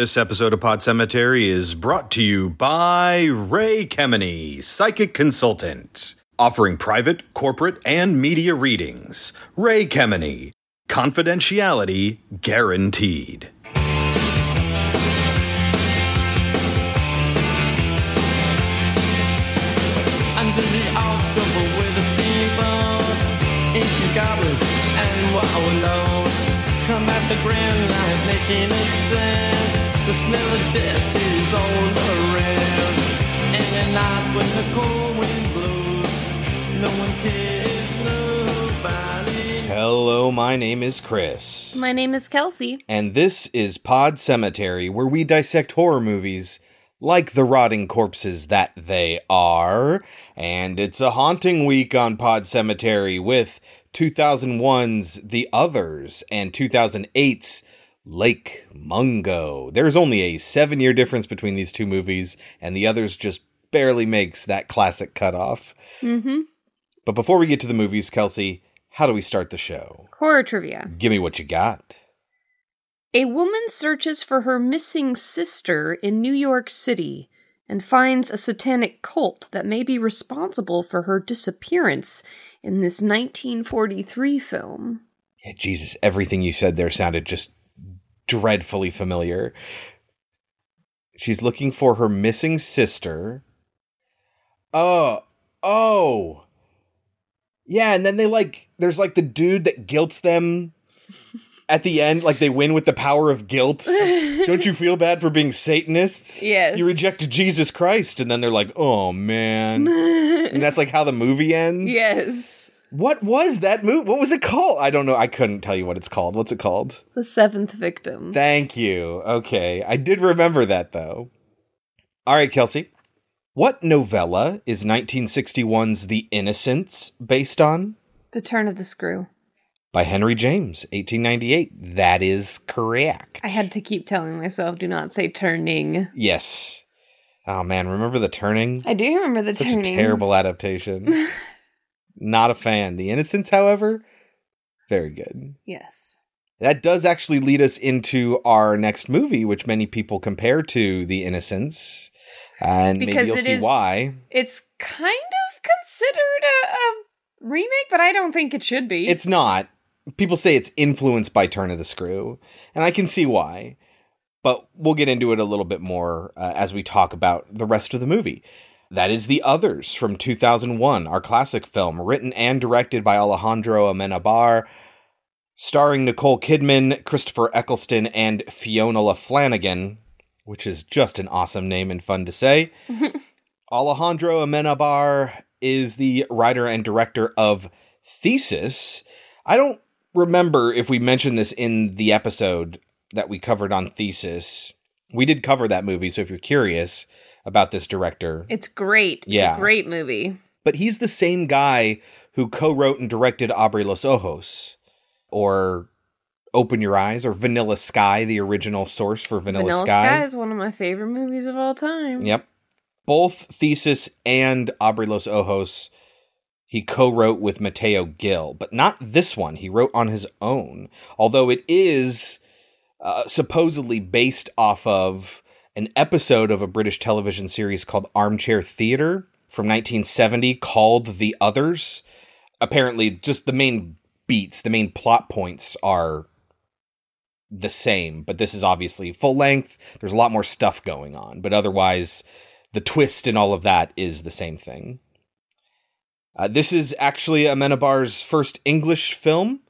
This episode of Pod Cemetery is brought to you by Ray Kemeny, psychic consultant, offering private, corporate, and media readings. Ray Kemeny, confidentiality guaranteed. Come at the grand line making a sound. The smell of death is all around. And at night when the cold wind blows, no one cares, nobody. Hello, my name is Chris. My name is Kelsey. And this is Pod Cemetery, where we dissect horror movies like the rotting corpses that they are. And it's a haunting week on Pod Cemetery with 2001's The Others and 2008's Lake Mungo. There's only a seven year difference between these two movies, and The Others just barely makes that classic cutoff. Mm-hmm. But before we get to the movies, Kelsey, how do we start the show? Horror trivia. Give me what you got. A woman searches for her missing sister in New York City and finds a satanic cult that may be responsible for her disappearance in this 1943 film. Yeah, Jesus, everything you said there sounded just dreadfully familiar. She's looking for her missing sister. Oh, oh. Yeah, and then they like, there's like the dude that guilts them at the end, like they win with the power of guilt. Don't you feel bad for being Satanists? Yes. You rejected Jesus Christ, and then they're like, oh man. and that's like how the movie ends? Yes. What was that movie? What was it called? I don't know. I couldn't tell you what it's called. What's it called? The seventh victim. Thank you. Okay. I did remember that though. All right, Kelsey. What novella is 1961's The Innocents based on? the turn of the screw. By Henry James, 1898. That is correct. I had to keep telling myself, do not say turning. Yes. Oh man, remember the turning? I do remember the Such turning. a terrible adaptation. Not a fan. The Innocents, however, very good. Yes. That does actually lead us into our next movie, which many people compare to The Innocents. And maybe you'll it see is- why. It's kind of considered a, a remake, but I don't think it should be. It's not. People say it's influenced by Turn of the Screw, and I can see why. But we'll get into it a little bit more uh, as we talk about the rest of the movie. That is The Others from 2001, our classic film, written and directed by Alejandro Amenabar, starring Nicole Kidman, Christopher Eccleston, and Fionnula Flanagan, which is just an awesome name and fun to say. Alejandro Amenabar is the writer and director of Thesis. I don't remember if we mentioned this in the episode that we covered on Thesis. We did cover that movie, so if you're curious about this director, It's great. It's Yeah. a great movie. but he's the same guy who co-wrote and directed Abre los Ojos or Open Your Eyes or Vanilla Sky, the original source for Vanilla, Vanilla Sky. is one of my favorite movies of all time. Yep. Both Thesis and Abre los Ojos he co-wrote with Mateo Gil, but not this one. He wrote on his own, although it is uh, supposedly based off of an episode of a British television series called Armchair Theater from 1970 called The Others. Apparently, just the main beats, the main plot points are the same, but this is obviously full length. There's a lot more stuff going on, but otherwise, the twist and all of that is the same thing. Uh, this is actually Amenabar's first English film.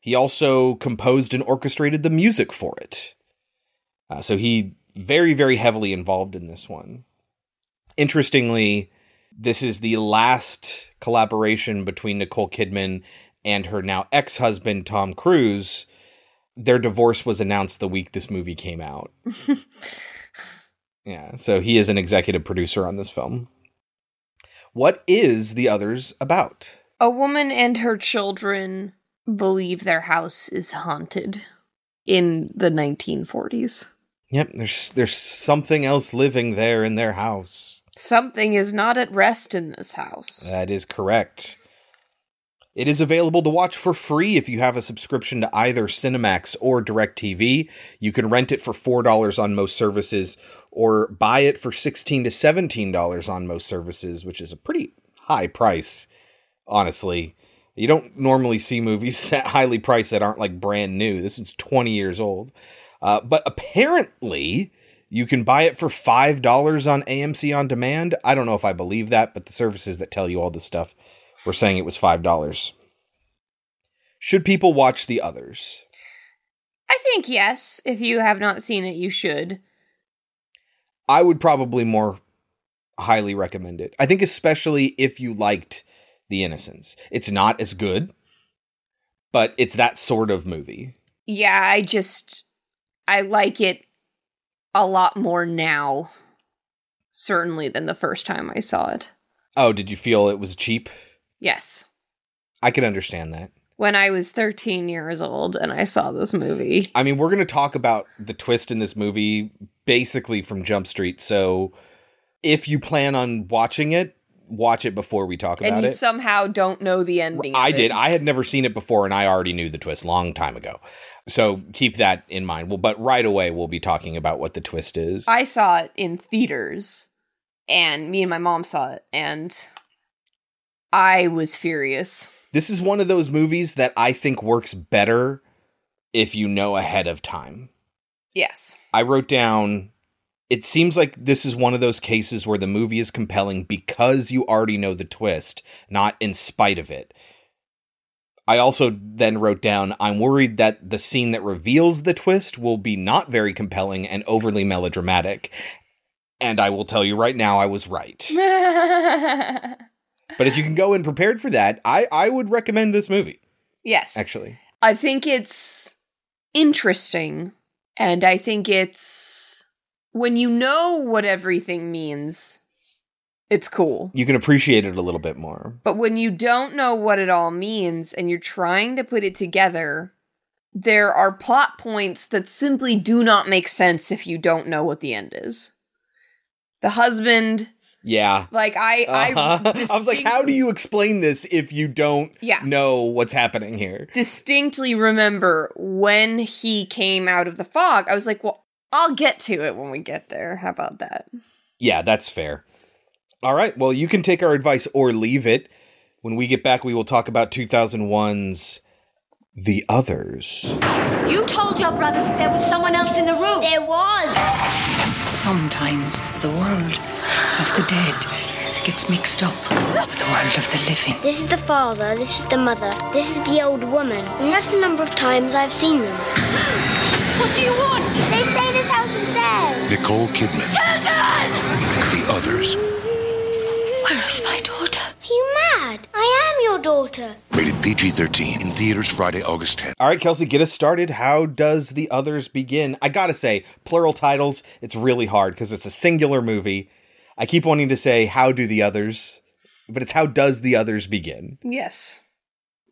He also composed and orchestrated the music for it. Uh, so he very, very heavily involved in this one. Interestingly, this is the last collaboration between Nicole Kidman and her now ex-husband Tom Cruise. Their divorce was announced the week this movie came out. yeah, so he is an executive producer on this film. What is The Others about? A woman and her children believe their house is haunted in the 1940s. Yep, there's there's something else living there in their house. Something is not at rest in this house. That is correct. It is available to watch for free if you have a subscription to either Cinemax or DirecTV. You can rent it for $4 on most services or buy it for 16 to $17 on most services, which is a pretty high price, honestly. You don't normally see movies that highly priced that aren't like brand new. This is 20 years old. Uh, but apparently, you can buy it for $5 on AMC On Demand. I don't know if I believe that, but the services that tell you all this stuff were saying it was $5. Should people watch the others? I think yes. If you have not seen it, you should. I would probably more highly recommend it. I think especially if you liked The Innocents. It's not as good, but it's that sort of movie. Yeah, I just I like it a lot more now, certainly than the first time I saw it. Oh, did you feel it was cheap? Yes. I can understand that. When I was 13 years old and I saw this movie. I mean, we're going to talk about the twist in this movie basically from Jump Street. So if you plan on watching it, watch it before we talk And about you it. somehow don't know the ending. I it. did. I had never seen it before and I already knew the twist long time ago. So keep that in mind. Well, but right away we'll be talking about what the twist is. I saw it in theaters, and me and my mom saw it, and I was furious. This is one of those movies that I think works better if you know ahead of time. Yes. I wrote down it seems like this is one of those cases where the movie is compelling because you already know the twist, not in spite of it. I also then wrote down I'm worried that the scene that reveals the twist will be not very compelling and overly melodramatic. And I will tell you right now I was right. But if you can go in prepared for that, I I would recommend this movie yes. actually. I think it's interesting, and I think it's when you know what everything means, it's cool. You can appreciate it a little bit more. But when you don't know what it all means and you're trying to put it together, there are plot points that simply do not make sense if you don't know what the end is. The husband, Yeah. like I, Uh-huh. I, I was like, how do you explain this if you don't Yeah. know what's happening here? distinctly remember when he came out of the fog. I was like, well, I'll get to it when we get there. How about that? Yeah, that's fair. All right. Well, you can take our advice or leave it. When we get back, we will talk about 2001's The Others. You told your brother that there was someone else in the room. There was. Sometimes the world of the dead gets mixed up with the world of the living. This is the father, this is the mother, this is the old woman. And that's the number of times I've seen them. What do you want? They say this house is theirs. Nicole Kidman. The others. Where is my daughter? Are you mad? I am your daughter. Rated PG 13. In theaters Friday, August 10th. All right, Kelsey, get us started. How does The Others begin? I gotta say, plural titles, it's really hard because it's a singular movie. I keep wanting to say, How do the others? But it's How does the others begin? Yes.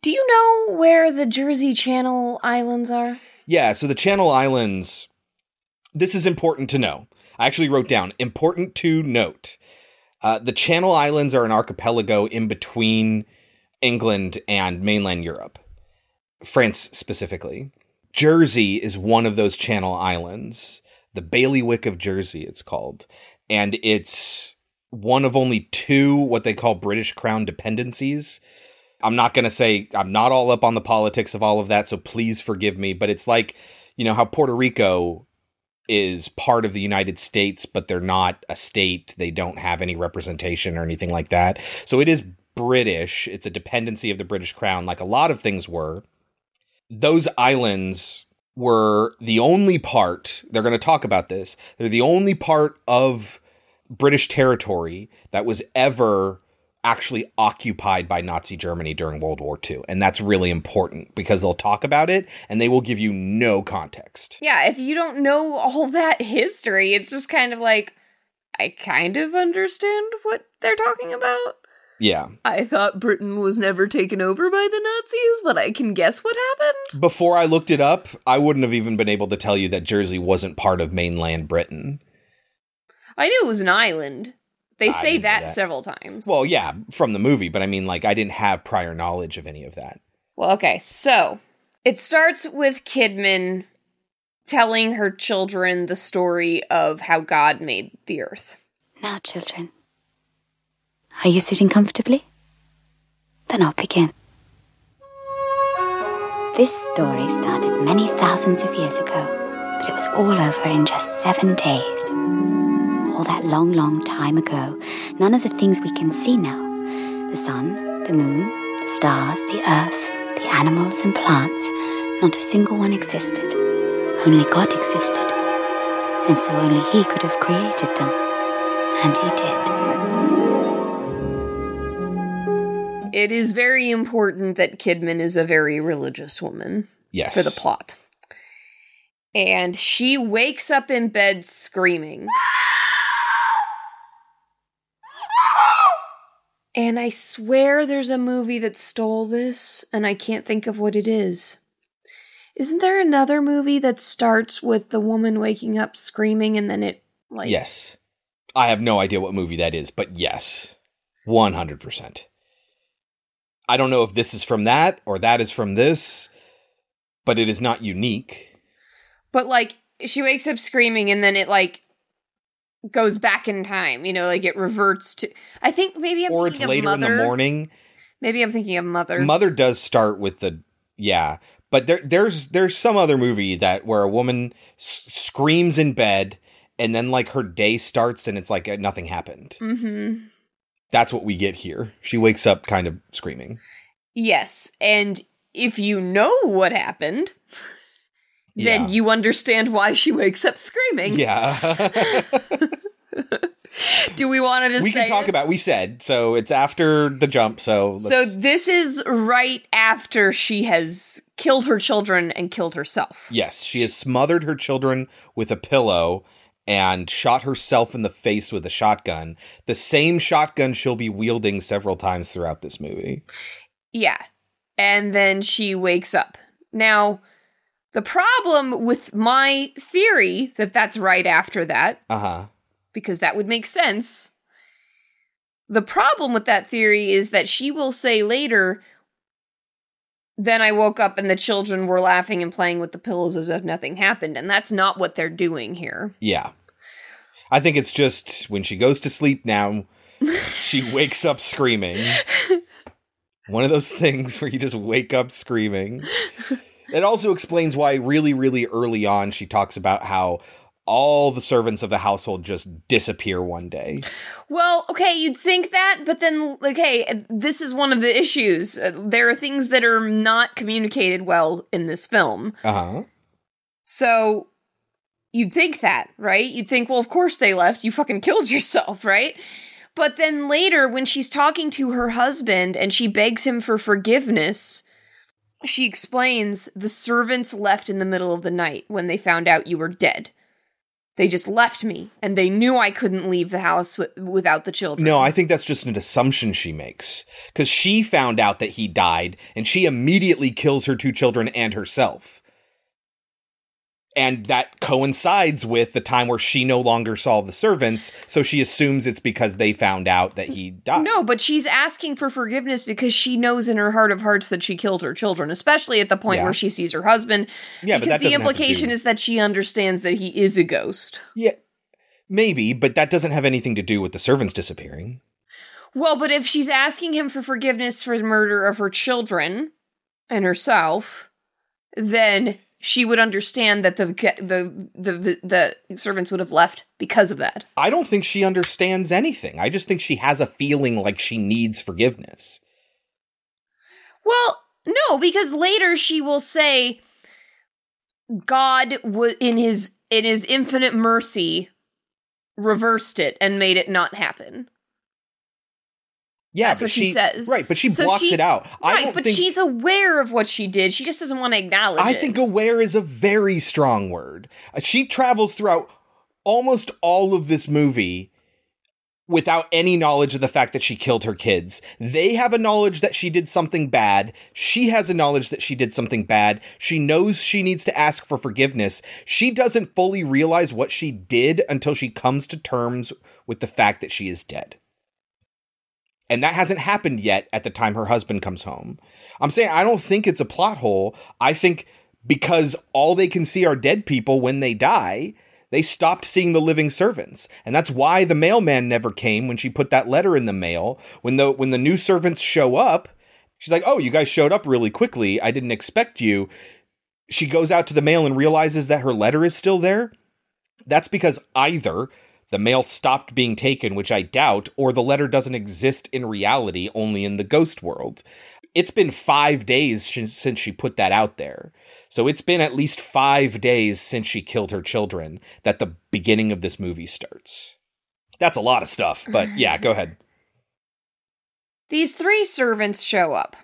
Do you know where the Jersey Channel Islands are? Yeah, so the Channel Islands, this is important to know. I actually wrote down important to note. Uh, the Channel Islands are an archipelago in between England and mainland Europe, France specifically. Jersey is one of those Channel Islands, the Bailiwick of Jersey, it's called. And it's one of only two what they call British Crown dependencies. I'm not going to say I'm not all up on the politics of all of that, so please forgive me. But it's like, you know, how Puerto Rico is part of the United States, but they're not a state. They don't have any representation or anything like that. So it is British. It's a dependency of the British Crown, like a lot of things were. Those islands were the only part, they're going to talk about this, they're the only part of British territory that was ever actually occupied by Nazi Germany during World War II. And that's really important because they'll talk about it and they will give you no context. Yeah, if you don't know all that history, it's just kind of like, I kind of understand what they're talking about. Yeah. I thought Britain was never taken over by the Nazis, but I can guess what happened. Before I looked it up, I wouldn't have even been able to tell you that Jersey wasn't part of mainland Britain. I knew it was an island, They say that, that. several times. Well, yeah, from the movie, but I mean, like, I didn't have prior knowledge of any of that. Well, okay, so it starts with Kidman telling her children the story of how God made the earth. Now, children, are you sitting comfortably? Then I'll begin. This story started many thousands of years ago, but it was all over in just seven days. All that long, long time ago, none of the things we can see now the sun, the moon, the stars, the earth, the animals and plants not a single one existed. Only God existed. And so only He could have created them. And He did. It is very important that Kidman is a very religious woman Yes. for the plot. And she wakes up in bed screaming. And I swear there's a movie that stole this, and I can't think of what it is. Isn't there another movie that starts with the woman waking up screaming and then it like yes. I have no idea what movie that is, but yes. 100%. I don't know if this is from that or that is from this, but it is not unique. But like she wakes up screaming and then it like goes back in time, you know, like it reverts to I think maybe I'm or it's later in the morning. Maybe I'm thinking of Mother. Mother does start with the yeah, but there there's there's some other movie that where a woman s- screams in bed and then like her day starts and it's like uh, nothing happened. Mhm. That's what we get here. She wakes up kind of screaming. Yes, and if you know what happened, then you understand why she wakes up screaming. Yeah. Do we want to just we can talk it? about we said so it's after the jump so So this is right after she has killed her children and killed herself. yes she has smothered her children with a pillow and shot herself in the face with a shotgun the same shotgun she'll be wielding several times throughout this movie Yeah. And then she wakes up. Now, the problem with my theory that that's right after that, uh-huh because that would make sense. The problem with that theory is that she will say later, then I woke up and the children were laughing and playing with the pillows as if nothing happened. And that's not what they're doing here. yeah i think it's just when she goes to sleep now she wakes up screaming one of those things where you just wake up screaming it also explains why really really early on she talks about how all the servants of the household just disappear one day Well, okay, you'd think that, but then, okay, this is one of the issues. Uh, There are things that are not communicated well in this film. uh-huh So you'd think that, right? You'd think, well, of course they left. You fucking killed yourself, right? But then later, when she's talking to her husband and she begs him for forgiveness, she explains the servants left in the middle of the night when they found out you were dead. They just left me, and they knew I couldn't leave the house wi- without the children. No, I think that's just an assumption she makes. Because she found out that he died, and she immediately kills her two children and herself. And that coincides with the time where she no longer saw the servants, so she assumes it's because they found out that he died. No, but she's asking for forgiveness because she knows in her heart of hearts that she killed her children, especially at the point Yeah. where she sees her husband. Yeah, but because the doesn't have to implication do- is that she understands that he is a ghost. Yeah, maybe, but that doesn't have anything to do with the servants disappearing. Well, but if she's asking him for forgiveness for the murder of her children and herself, then she would understand that the the the the, servants would have left because of that. I don't think she understands anything. I just think she has a feeling like she needs forgiveness. Well, no, because later she will say God was in his in his infinite mercy reversed it and made it not happen. Yeah, That's what she, says. Right, but she So blocks she- it out. I Right, but think, she's aware of what she did. She just doesn't want to acknowledge I it. think aware is a very strong word. Uh, She travels throughout almost all of this movie without any knowledge of the fact that she killed her kids. They have a knowledge that she did something bad. She has a knowledge that she did something bad. She knows she needs to ask for forgiveness. She doesn't fully realize what she did until she comes to terms with the fact that she is dead. And that hasn't happened yet at the time her husband comes home. I'm saying I don't think it's a plot hole. I think because all they can see are dead people when they die, they stopped seeing the living servants. And that's why the mailman never came when she put that letter in the mail. When the when the new servants show up, she's like, "Oh, you guys showed up really quickly. I didn't expect you." She goes out to the mail and realizes that her letter is still there. That's because either the mail stopped being taken, which I doubt, or the letter doesn't exist in reality, only in the ghost world. It's been five days since she put that out there. So it's been at least five days since she killed her children that the beginning of this movie starts. That's a lot of stuff, but yeah, go ahead. These three servants show up.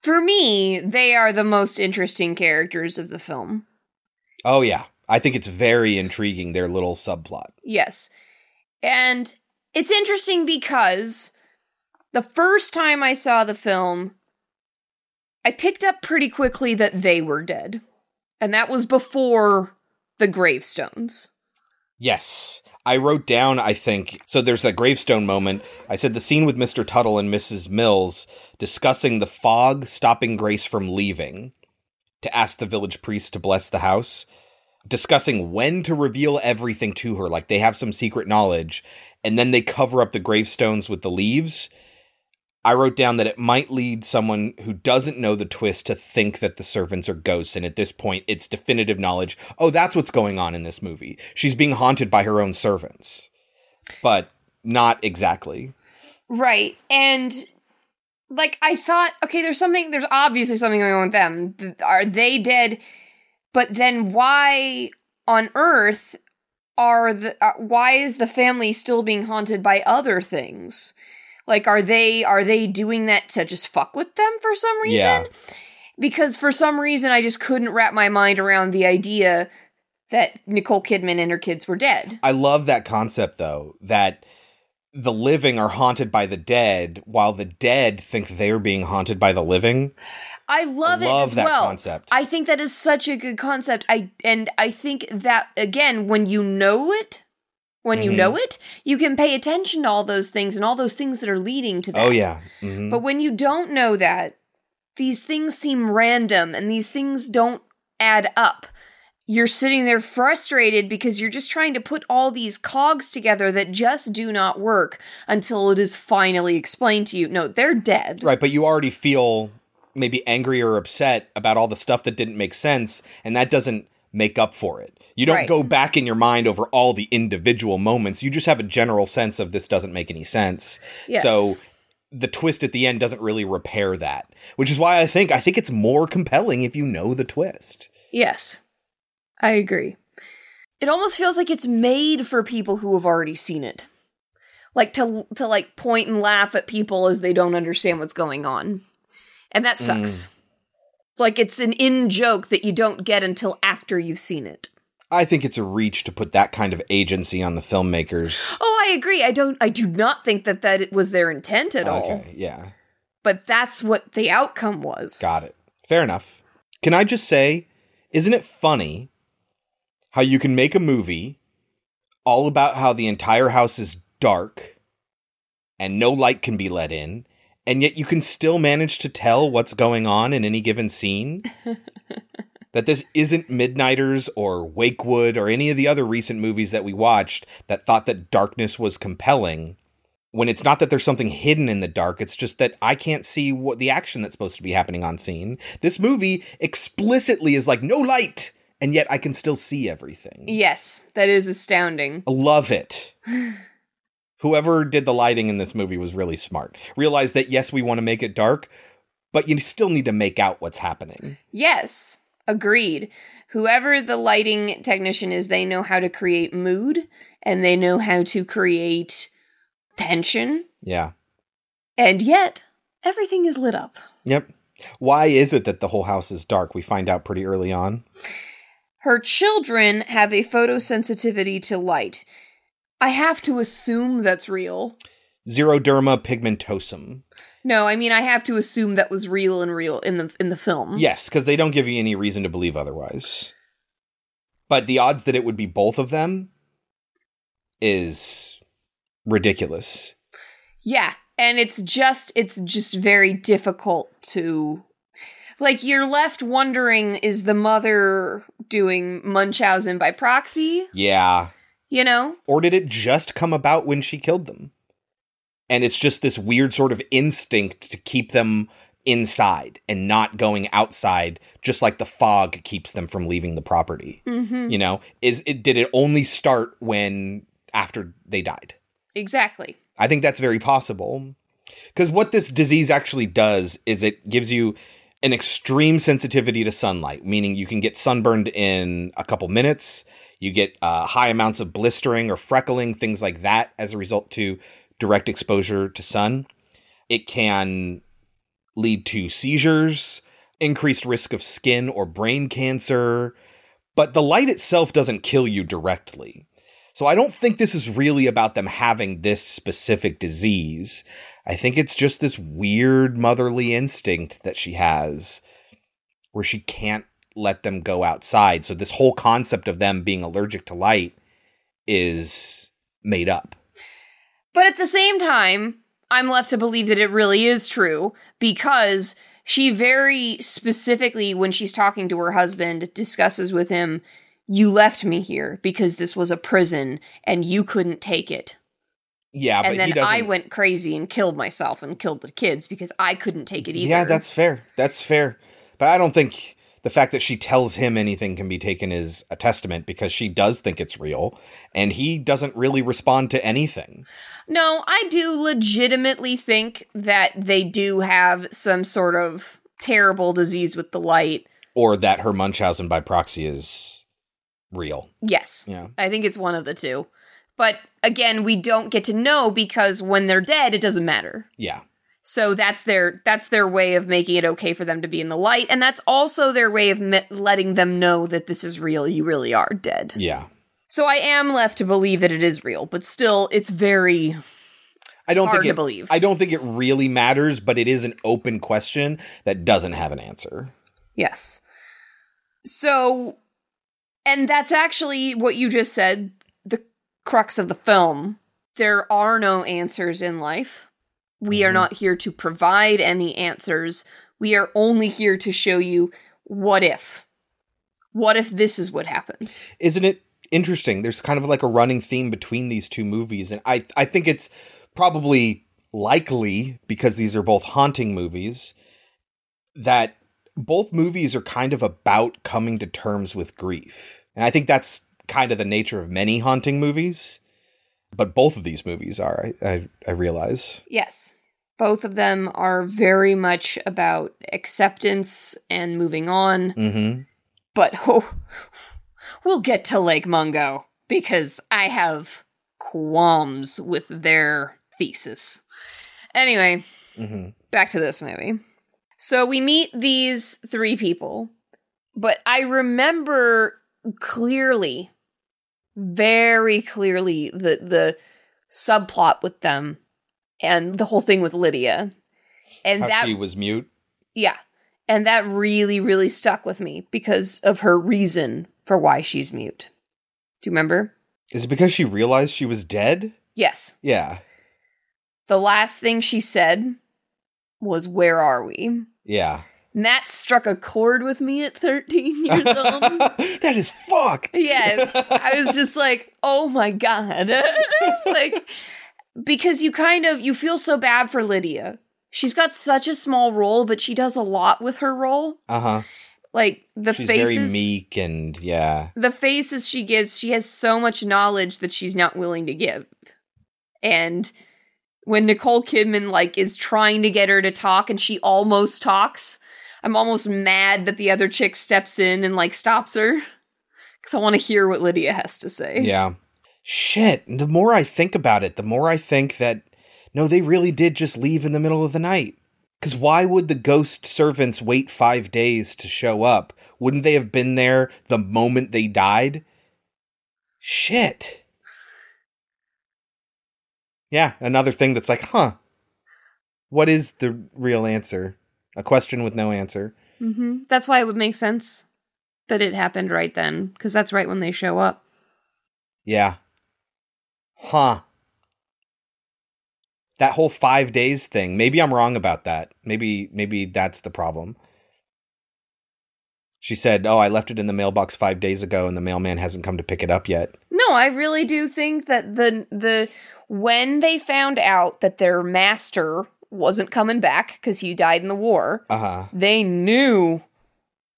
For me, they are the most interesting characters of the film. Oh, yeah. I think it's very intriguing, their little subplot. Yes. And it's interesting because the first time I saw the film, I picked up pretty quickly that they were dead. And that was before the gravestones. Yes. I wrote down, I think, so there's that gravestone moment. I said the scene with Mr. Tuttle and Mrs. Mills discussing the fog stopping Grace from leaving to ask the village priest to bless the house, discussing when to reveal everything to her, like they have some secret knowledge, and then they cover up the gravestones with the leaves. I wrote down that it might lead someone who doesn't know the twist to think that the servants are ghosts. And at this point, it's definitive knowledge. Oh, that's what's going on in this movie. She's being haunted by her own servants, but not exactly. Right. And like I thought, okay, there's something, there's obviously something going on with them. Th- Are they dead? But then why on earth are the, uh, why is the family still being haunted by other things? Like, are they, are they doing that to just fuck with them for some reason? Yeah. Because for some reason I just couldn't wrap my mind around the idea that Nicole Kidman and her kids were dead. I love that concept, though, that the living are haunted by the dead, while the dead think they're being haunted by the living. I love, I love it as that well. concept. I think that is such a good concept. I and I think that again, when you know it, when you Mhm. know it, you can pay attention to all those things and all those things that are leading to that. Oh, yeah. Mhm. But when you don't know that, these things seem random and these things don't add up. You're sitting there frustrated because you're just trying to put all these cogs together that just do not work until it is finally explained to you. No, they're dead. Right, but you already feel maybe angry or upset about all the stuff that didn't make sense, and that doesn't make up for it. You don't Right. go back in your mind over all the individual moments. You just have a general sense of this doesn't make any sense. Yes. So the twist at the end doesn't really repair that, which is why I think I think it's more compelling if you know the twist. Yes, I agree. It almost feels like it's made for people who have already seen it, like to to like point and laugh at people as they don't understand what's going on, and that mm. sucks. Like it's an in joke that you don't get until after you've seen it. I think it's a reach to put that kind of agency on the filmmakers. Oh, I agree. I don't. I do not think that that was their intent at all. Okay, yeah. But that's what the outcome was. Got it. Fair enough. Can I just say, isn't it funny how you can make a movie all about how the entire house is dark and no light can be let in, and yet you can still manage to tell what's going on in any given scene? that this isn't Midnighters or Wakewood or any of the other recent movies that we watched that thought that darkness was compelling when it's not that there's something hidden in the dark, it's just that I can't see what the action that's supposed to be happening on scene. This movie explicitly is like no light, and yet I can still see everything. Yes, that is astounding. I love it. Whoever did the lighting in this movie was really smart. Realize that yes, we want to make it dark, but you still need to make out what's happening. Yes, agreed. Whoever the lighting technician is, they know how to create mood and they know how to create tension, Yeah. and yet everything is lit up. Yep. Why is it that the whole house is dark? We find out pretty early on. Her children have a photosensitivity to light. I have to assume that's real. Xeroderma pigmentosum. No, I mean I have to assume that was real and real in the in the film. Yes, because they don't give you any reason to believe otherwise. But the odds that it would be both of them is ridiculous. Yeah, and it's just it's just very difficult to like you're left wondering is the mother doing Munchausen by proxy, Yeah. You know? Or did it just come about when she killed them? And it's just this weird sort of instinct to keep them inside and not going outside, just like the fog keeps them from leaving the property. Mhm. You know, is it did it only start when after they died? Exactly. I think that's very possible. Because what this disease actually does is it gives you an extreme sensitivity to sunlight, meaning you can get sunburned in a couple minutes. You get uh, high amounts of blistering or freckling, things like that, as a result to direct exposure to sun. It can lead to seizures, increased risk of skin or brain cancer, but the light itself doesn't kill you directly. So I don't think this is really about them having this specific disease. I think it's just this weird motherly instinct that she has where she can't let them go outside. So this whole concept of them being allergic to light is made up. But at the same time, I'm left to believe that it really is true because she very specifically, when she's talking to her husband, discusses with him, You left me here because this was a prison and you couldn't take it. Yeah, but and he then. I went crazy and killed myself and killed the kids because I couldn't take it either. Yeah, that's fair. That's fair. But I don't think the fact that she tells him anything can be taken as a testament because she does think it's real and he doesn't really respond to anything. No, I do legitimately think that they do have some sort of terrible disease with the light. Or that her Munchausen by proxy is real. Yes. Yeah. I think it's one of the two. But again, we don't get to know because when they're dead, it doesn't matter. Yeah. So that's their that's their way of making it okay for them to be in the light, and that's also their way of me- letting them know that this is real. You really are dead. Yeah. So I am left to believe that it is real, but still, it's very I don't Hard think to believe. I don't think it really matters, but it is an open question that doesn't have an answer. Yes. So, and that's actually what you just said the crux of the film. There are no answers in life. We are mm-hmm. not here to provide any answers. We are only here to show you what if. What if this is what happens? Isn't it interesting? There's kind of like a running theme between these two movies, and I I think it's probably likely because these are both haunting movies that both movies are kind of about coming to terms with grief. And I think that's kind of the nature of many haunting movies. But both of these movies are, I, I, I realize. Yes. Both of them are very much about acceptance and moving on. Mm-hmm. But oh, we'll get to Lake Mungo because I have qualms with their thesis. Anyway, Mm-hmm. back to this movie. So we meet these three people, but I remember clearly, very clearly, the the subplot with them and the whole thing with Lydia. And How that she was mute. yeah. And that really, really stuck with me because of her reason for why she's mute. Do you remember? Is it because she realized she was dead? Yes. Yeah. The last thing she said was, Where are we? Yeah. And that struck a chord with me at 13 years old. that is fucked. yes. I was just like, oh my God. like, because you kind of, you feel so bad for Lydia. She's got such a small role, but she does a lot with her role. Uh huh. Like, the She's faces. very meek and yeah. the faces she gives, she has so much knowledge that she's not willing to give. And when Nicole Kidman like is trying to get her to talk and she almost talks, I'm almost mad that the other chick steps in and like stops her cuz I want to hear what Lydia has to say. Yeah. Shit. The more I think about it, the more I think that no, they really did just leave in the middle of the night. Because why would the ghost servants wait five days to show up? Wouldn't they have been there the moment they died? Shit. Yeah, another thing that's like, huh, what is the real answer? A question with no answer. hmm That's why it would make sense that it happened right then, because that's right when they show up. Yeah. Huh. That whole five days thing. Maybe I'm wrong about that. Maybe maybe that's the problem. She said, "Oh, I left it in the mailbox five days ago, and the mailman hasn't come to pick it up yet." No, I really do think that the the when they found out that their master wasn't coming back because he died in the war, Uh huh. they knew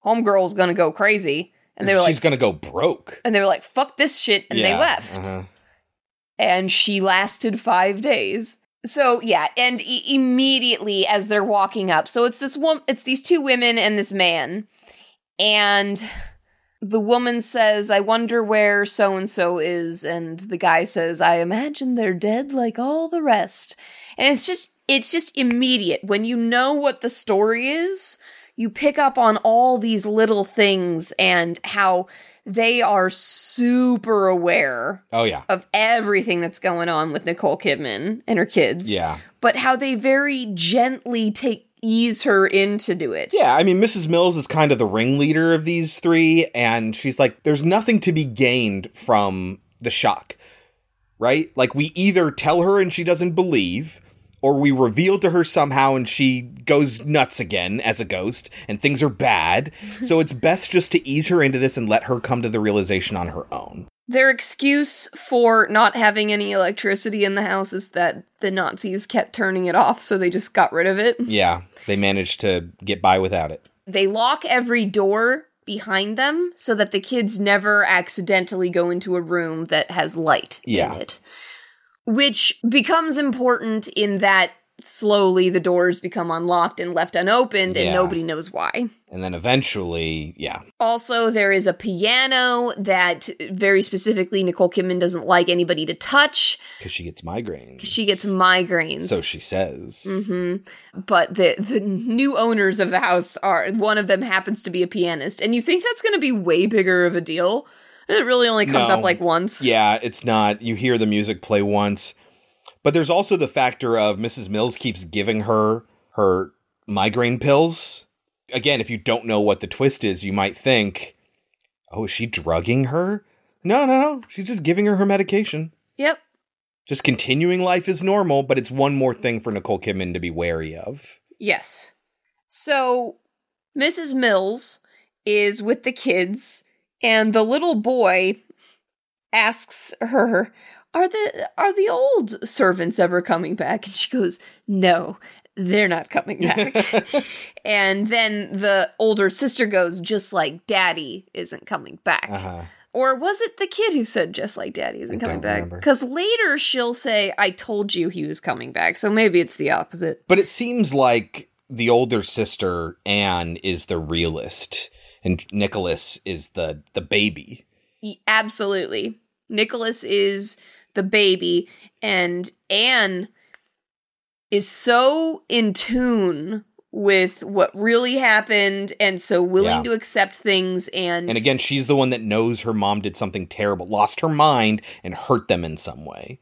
homegirl's gonna go crazy, and they were She's like, "She's gonna go broke. and they were like, "Fuck this shit," and they left. uh-huh. and she lasted five days. So yeah, and e- immediately as they're walking up, so it's this one, it's these two women and this man, and the woman says, "I wonder where so and so is," and the guy says, "I imagine they're dead like all the rest." And it's just, it's just immediate when you know what the story is. You pick up on all these little things and how they are super aware Oh yeah. of everything that's going on with Nicole Kidman and her kids. Yeah. But how they very gently take ease her into do it. Yeah, I mean, Mrs. Mills is kind of the ringleader of these three, and she's like, there's nothing to be gained from the shock, right? Like, we either tell her and she doesn't believe, or we reveal to her somehow and she goes nuts again as a ghost, and things are bad. so it's best just to ease her into this and let her come to the realization on her own. Their excuse for not having any electricity in the house is that the Nazis kept turning it off, so they just got rid of it. Yeah, they managed to get by without it. They lock every door behind them so that the kids never accidentally go into a room that has light Yeah. in it. Which becomes important in that slowly the doors become unlocked and left unopened and Yeah. nobody knows why. And then eventually, yeah, Also, there is a piano that very specifically Nicole Kidman doesn't like anybody to touch. because she gets migraines. She gets migraines. So she says. hmm But the the new owners of the house are one of them happens to be a pianist, and you think that's going to be way bigger of a deal. It really only comes No. up like once. Yeah, it's not. You hear the music play once. But there's also the factor of Mrs. Mills keeps giving her her migraine pills. Again, if you don't know what the twist is, you might think, oh, is she drugging her? No, no, no. She's just giving her her medication. Yep. Just continuing life as normal, but it's one more thing for Nicole Kidman to be wary of. Yes. So Mrs. Mills is with the kids, and the little boy asks her, "Are the are the old servants ever coming back?" And she goes, "No." They're not coming back. and then the older sister goes, just like daddy isn't coming back. Uh-huh. Or was it the kid who said just like daddy isn't I coming back? Because later she'll say, I told you he was coming back. So maybe it's the opposite. But it seems like the older sister, Anne, is the realist, and Nicholas is the the baby. Absolutely. Nicholas is the baby, and Anne is so in tune with what really happened and so willing Yeah. to accept things and, And again, she's the one that knows her mom did something terrible, lost her mind, and hurt them in some way.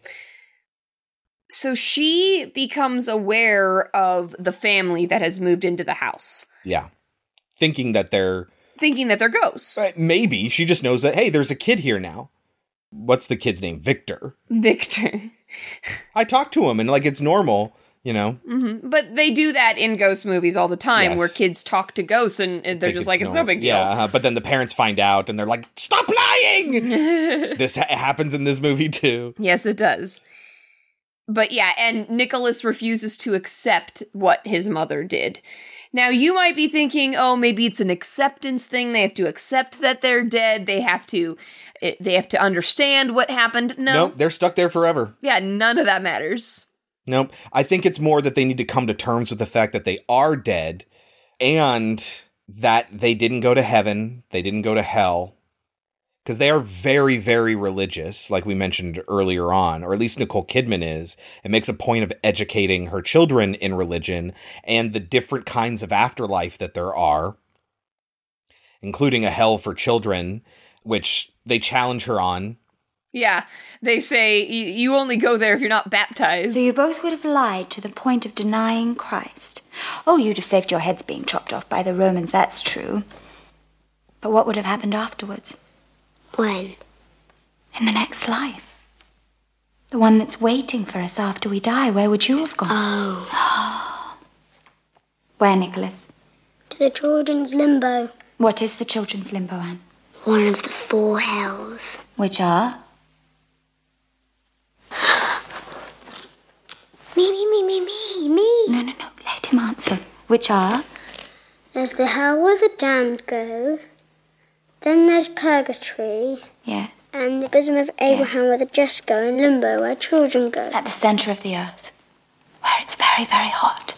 so she becomes aware of the family that has moved into the house, Yeah. Thinking that they're thinking that they're ghosts. uh, maybe she just knows that hey, there's a kid here now. What's the kid's name? Victor. Victor. I talk to him and like it's normal, you know. hmm But they do that in ghost movies all the time, Yes. where kids talk to ghosts and, and they're just like, it's no big deal. Yeah, uh, but then the parents find out and they're like, "Stop lying!" this ha- happens in this movie too. Yes, it does. But yeah, and Nicholas refuses to accept what his mother did. Now, you might be thinking, oh, maybe it's an acceptance thing. They have to accept that they're dead. They have to, it, they have to understand what happened. No, Nope, they're stuck there forever. yeah, none of that matters. Nope. I think it's more that they need to come to terms with the fact that they are dead and that they didn't go to heaven, they didn't go to hell. Because they are very, very religious, like we mentioned earlier on, or at least Nicole Kidman is, and makes a point of educating her children in religion and the different kinds of afterlife that there are, including a hell for children, which they challenge her on Yeah, they say you only go there if you're not baptized. So you both would have lied to the point of denying Christ. Oh, you'd have saved your heads being chopped off by the Romans, that's true. But what would have happened afterwards? When? In the next life? The one that's waiting for us after we die, where would you have gone? Oh, Where, Nicholas? to the children's limbo. What is the children's limbo, Anne? One of the four hells. Which are? Me, me, me, me, me, me. No, no, no, let him answer. Which are? There's the hell where the damned go. Then there's purgatory. Yes. And the bosom of Abraham where the just go, and limbo where children go. At the centre of the earth, where it's very, very hot.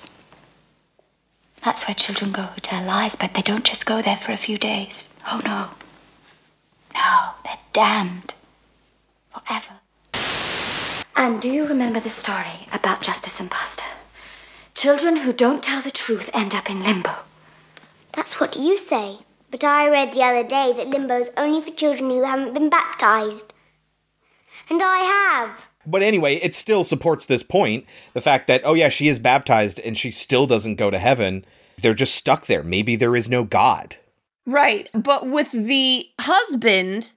That's where children go who tell lies, but they don't just go there for a few days. Oh no. No, they're damned. Forever. And do you remember the story about Justus and Pastor? Children who don't tell the truth end up in limbo. That's what you say. But I read the other day that limbo's only for children who haven't been baptized. And I have. But anyway, it still supports this point the fact that, oh, yeah, she is baptized and she still doesn't go to heaven. They're just stuck there. Maybe there is no God. Right, but with the husband,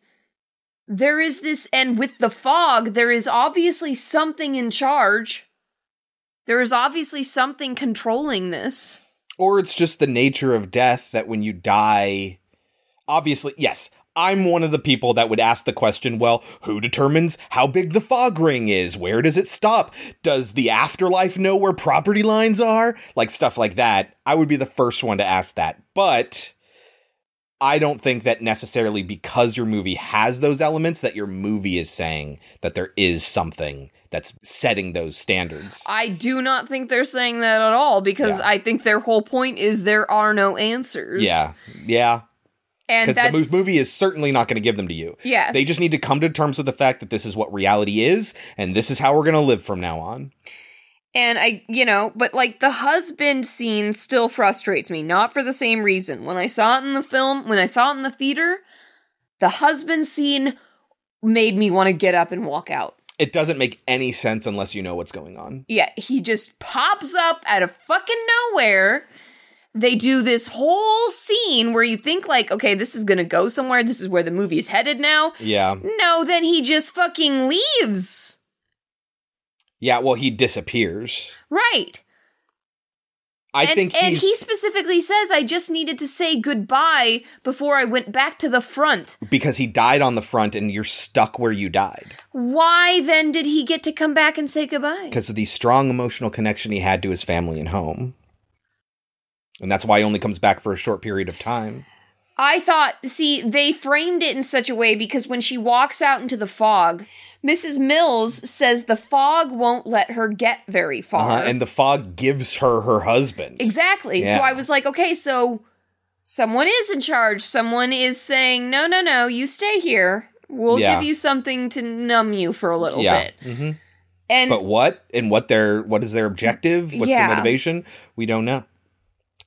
there is this, and with the fog, there is obviously something in charge. There is obviously something controlling this. Or it's just the nature of death that when you die, obviously, yes, I'm one of the people that would ask the question well, who determines how big the fog ring is? Where does it stop? Does the afterlife know where property lines are? Like stuff like that. I would be the first one to ask that. But I don't think that necessarily because your movie has those elements that your movie is saying that there is something that's setting those standards. I do not think they're saying that at all because Yeah. I think their whole point is there are no answers. Yeah. Yeah. And the movie is certainly not going to give them to you. Yeah. They just need to come to terms with the fact that this is what reality is, and this is how we're going to live from now on. And I, you know, but like the husband scene still frustrates me, not for the same reason. When I saw it in the film, when I saw it in the theater, the husband scene made me want to get up and walk out. It doesn't make any sense unless you know what's going on. Yeah, he just pops up out of fucking nowhere. They do this whole scene where you think like, okay, this is gonna go somewhere. This is where the movie's headed now. Yeah. No, then he just fucking leaves. Yeah, well, he disappears. Right. I and, think and he specifically says, I just needed to say goodbye before I went back to the front. because he died on the front and you're stuck where you died. Why then did he get to come back and say goodbye? Because of the strong emotional connection he had to his family and home. And that's why he only comes back for a short period of time. I thought, see, they framed it in such a way because when she walks out into the fog, Mrs. Mills says the fog won't let her get very far. Uh-huh, and the fog gives her her husband. exactly. Yeah. So I was like, okay, so someone is in charge. Someone is saying, no, no, no, you stay here. We'll Yeah. give you something to numb you for a little yeah. bit. hmm And But what and what their what is their objective? What's Yeah. their motivation? We don't know.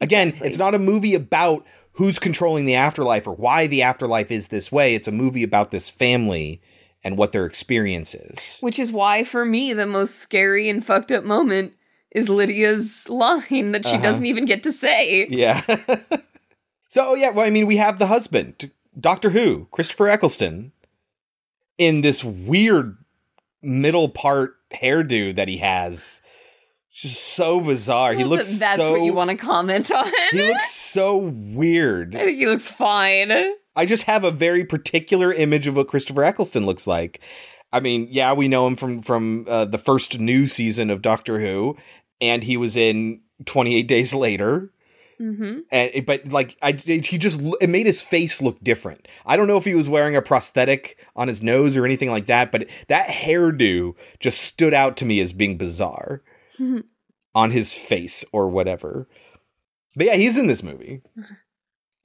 Again, it's not a movie about who's controlling the afterlife or why the afterlife is this way. It's a movie about this family and what their experience is. which is why, for me, the most scary and fucked up moment is Lydia's line that she Uh-huh. doesn't even get to say. Yeah. so yeah, well, I mean, we have the husband, Doctor Who, Christopher Eccleston, in this weird middle part hairdo that he has. Just so bizarre. He Well, looks That's so what you want to comment on. he looks so weird. I think he looks fine. I just have a very particular image of what Christopher Eccleston looks like. I mean, yeah, we know him from from uh, the first new season of Doctor Who, and he was in Twenty Eight Days Later. Mm-hmm. And but like I, he just it made his face look different. I don't know if he was wearing a prosthetic on his nose or anything like that, but that hairdo just stood out to me as being bizarre on his face or whatever. But yeah, he's in this movie.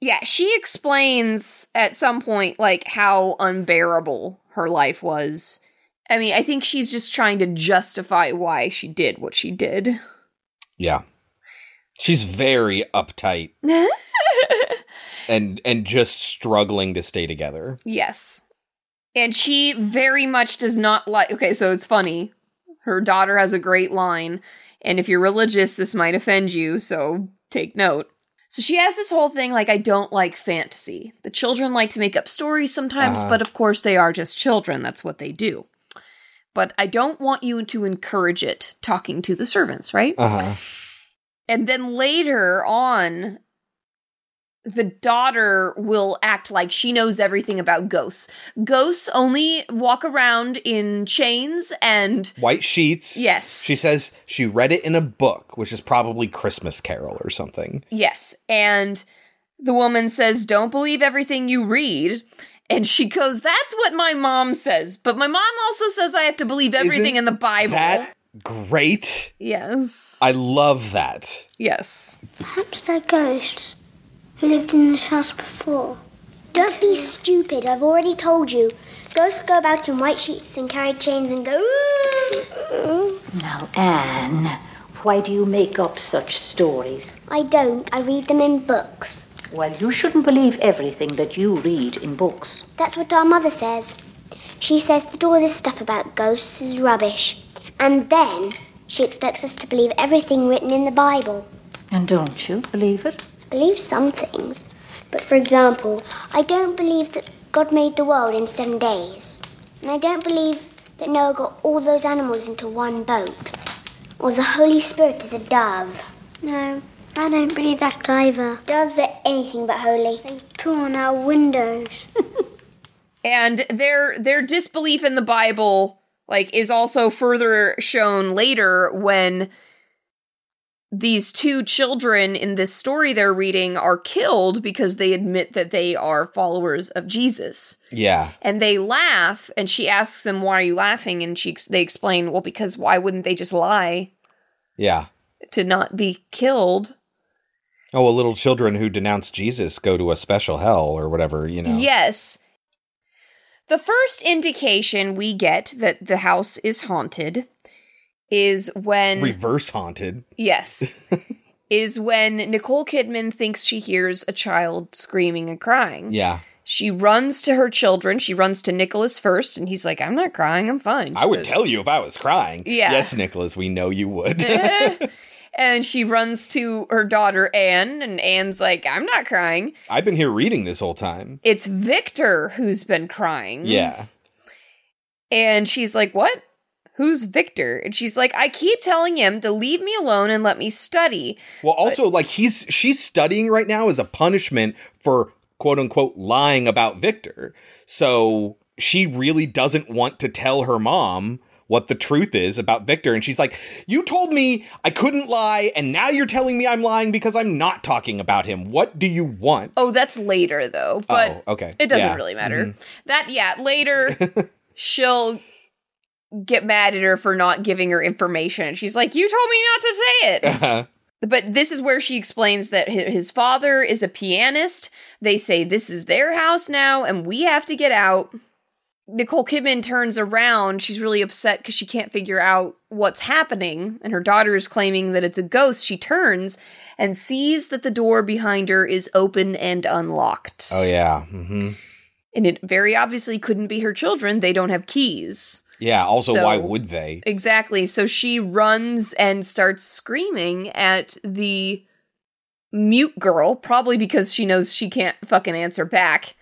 Yeah, she explains at some point like how unbearable her life was. I mean, I think she's just trying to justify why she did what she did. Yeah. She's very uptight and and just struggling to stay together. yes. And she very much does not like. Okay, so it's funny. Her daughter has a great line, and if you're religious, this might offend you, so take note. So she has this whole thing like, I don't like fantasy. The children like to make up stories sometimes, Uh-huh. but of course they are just children. That's what they do. But I don't want you to encourage it talking to the servants, right? Uh huh. And then later on, the daughter will act like she knows everything about ghosts. Ghosts only walk around in chains and White sheets. Yes. She says she read it in a book, which is probably Christmas Carol or something. yes, and the woman says, "Don't believe everything you read." And she goes, "That's what my mom says, but my mom also says I have to believe everything Isn't in the Bible." That great. yes. I love that. Yes. Perhaps they're ghosts who lived in this house before. Don't be stupid, I've already told you. Ghosts go about in white sheets and carry chains and go. Now, Anne, why do you make up such stories? I don't, I read them in books. Well, you shouldn't believe everything that you read in books. That's what our mother says. She says that all this stuff about ghosts is rubbish. And then she expects us to believe everything written in the Bible. And don't you believe it? I believe some things. But for example, I don't believe that God made the world in seven days. And I don't believe that Noah got all those animals into one boat. Or the Holy Spirit is a dove. No, I don't believe that either. Doves are anything but holy. They poo on our windows. and their their disbelief in the bible like is also further shown later when these two children in this story they're reading are killed because they admit that they are followers of Jesus. Yeah. And they laugh and she asks them why are you laughing and she they explain well because why wouldn't they just lie Yeah. to not be killed? Oh, well, little children who denounce Jesus go to a special hell or whatever, you know. Yes. The first indication we get that the house is haunted is when Reverse haunted. Yes. is when Nicole Kidman thinks she hears a child screaming and crying. Yeah. She runs to her children. She runs to Nicholas first, and he's like, I'm not crying, I'm fine. I would tell you if I was crying. Yeah. Yes, Nicholas, we know you would. and she runs to her daughter Anne, and Anne's like, I'm not crying. I've been here reading this whole time. It's Victor who's been crying. Yeah. And she's like, What? Who's Victor? And she's like, I keep telling him to leave me alone and let me study. Well, also, like he's she's studying right now as a punishment for quote unquote lying about Victor. So she really doesn't want to tell her mom what the truth is about Victor. And she's like, You told me I couldn't lie, and now you're telling me I'm lying because I'm not talking about him. What do you want? Oh, that's later though. But Oh, okay. it doesn't Yeah. really matter. Mhm. That yeah, later she'll get mad at her for not giving her information. She's like, "You told me not to say it." Uh-huh. But this is where she explains that his father is a pianist. They say this is their house now and we have to get out. Nicole Kidman turns around. She's really upset because she can't figure out what's happening, and her daughter is claiming that it's a ghost. She turns and sees that the door behind her is open and unlocked. Oh yeah. hmm And it very obviously couldn't be her children. They don't have keys. Yeah. Also, So- why would they? Exactly. So she runs and starts screaming at the mute girl, probably because she knows she can't fucking answer back.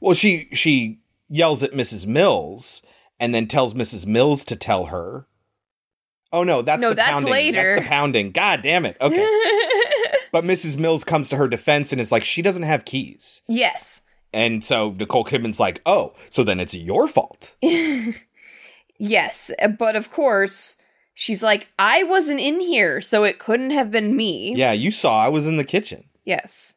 Well, she she yells at Mrs. Mills and then tells Mrs. Mills to tell her. Oh no, that's No, the that's pounding. later. That's the pounding. God damn it. Okay. but Mrs. Mills comes to her defense and is like, she doesn't have keys. yes. And so Nicole Kidman's like, oh, so then it's your fault. Yes. But of course, she's like, I wasn't in here, so it couldn't have been me. Yeah, you saw I was in the kitchen. Yes.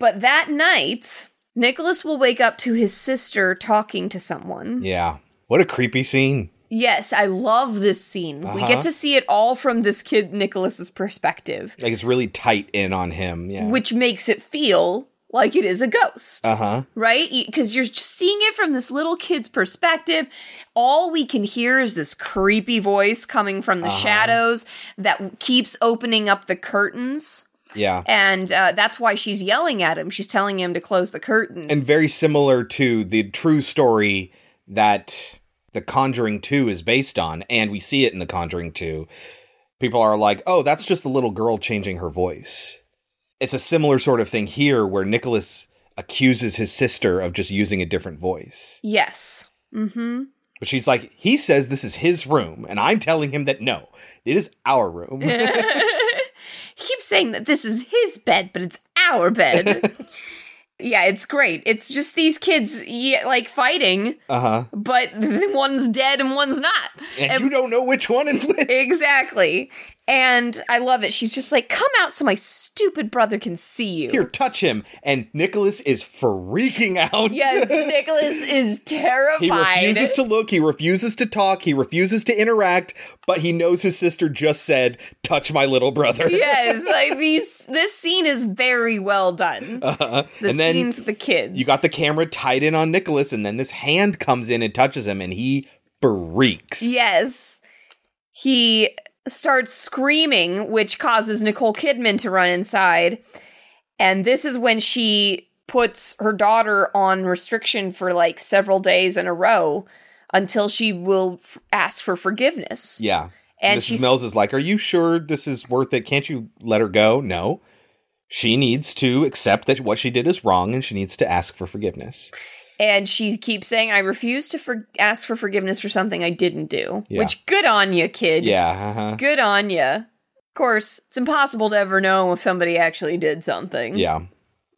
But that night, Nicholas will wake up to his sister talking to someone. Yeah. What a creepy scene. Yes, I love this scene. We Uh-huh. get to see it all from this kid Nicholas's perspective, Like it's really tight in on him. Yeah. which makes it feel like it is a ghost. Uh huh. right? Because you're seeing it from this little kid's perspective. All we can hear is this creepy voice coming from the Uh-huh. shadows that keeps opening up the curtains. Yeah. And uh, that's why she's yelling at him. She's telling him to close the curtains. And very similar to the true story that The Conjuring 2 is based on, and we see it in The Conjuring 2, people are like, oh, that's just a little girl changing her voice. It's a similar sort of thing here where Nicholas accuses his sister of just using a different voice. Yes. Mm-hmm. But she's like, he says this is his room, and I'm telling him that no, it is our room. He keeps saying that this is his bed, but it's our bed. yeah, it's great. It's just these kids yeah, like fighting, uh huh. but one's dead and one's not. And, you don't know which one is which. Exactly. And I love it. She's just like, come out so my stupid brother can see you. Here, touch him. And Nicholas is freaking out. Yes, Nicholas is terrified. He refuses to look, he refuses to talk, he refuses to interact, but he knows his sister just said, touch my little brother. yes, like these this scene is very well done. Uh-huh. The and then scenes with the kids. You got the camera tied in on Nicholas, and then this hand comes in and touches him, and he freaks. Yes. He starts screaming, which causes Nicole Kidman to run inside. And this is when she puts her daughter on restriction for like several days in a row until she will f- ask for forgiveness. Yeah. And Mrs. Mills is like, Are you sure this is worth it? Can't you let her go? No. She needs to accept that what she did is wrong and she needs to ask for forgiveness. And she keeps saying, I refuse to for- ask for forgiveness for something I didn't do. Yeah. Which, good on you, kid. Yeah. Uh-huh. Good on you. Of course, it's impossible to ever know if somebody actually did something. Yeah.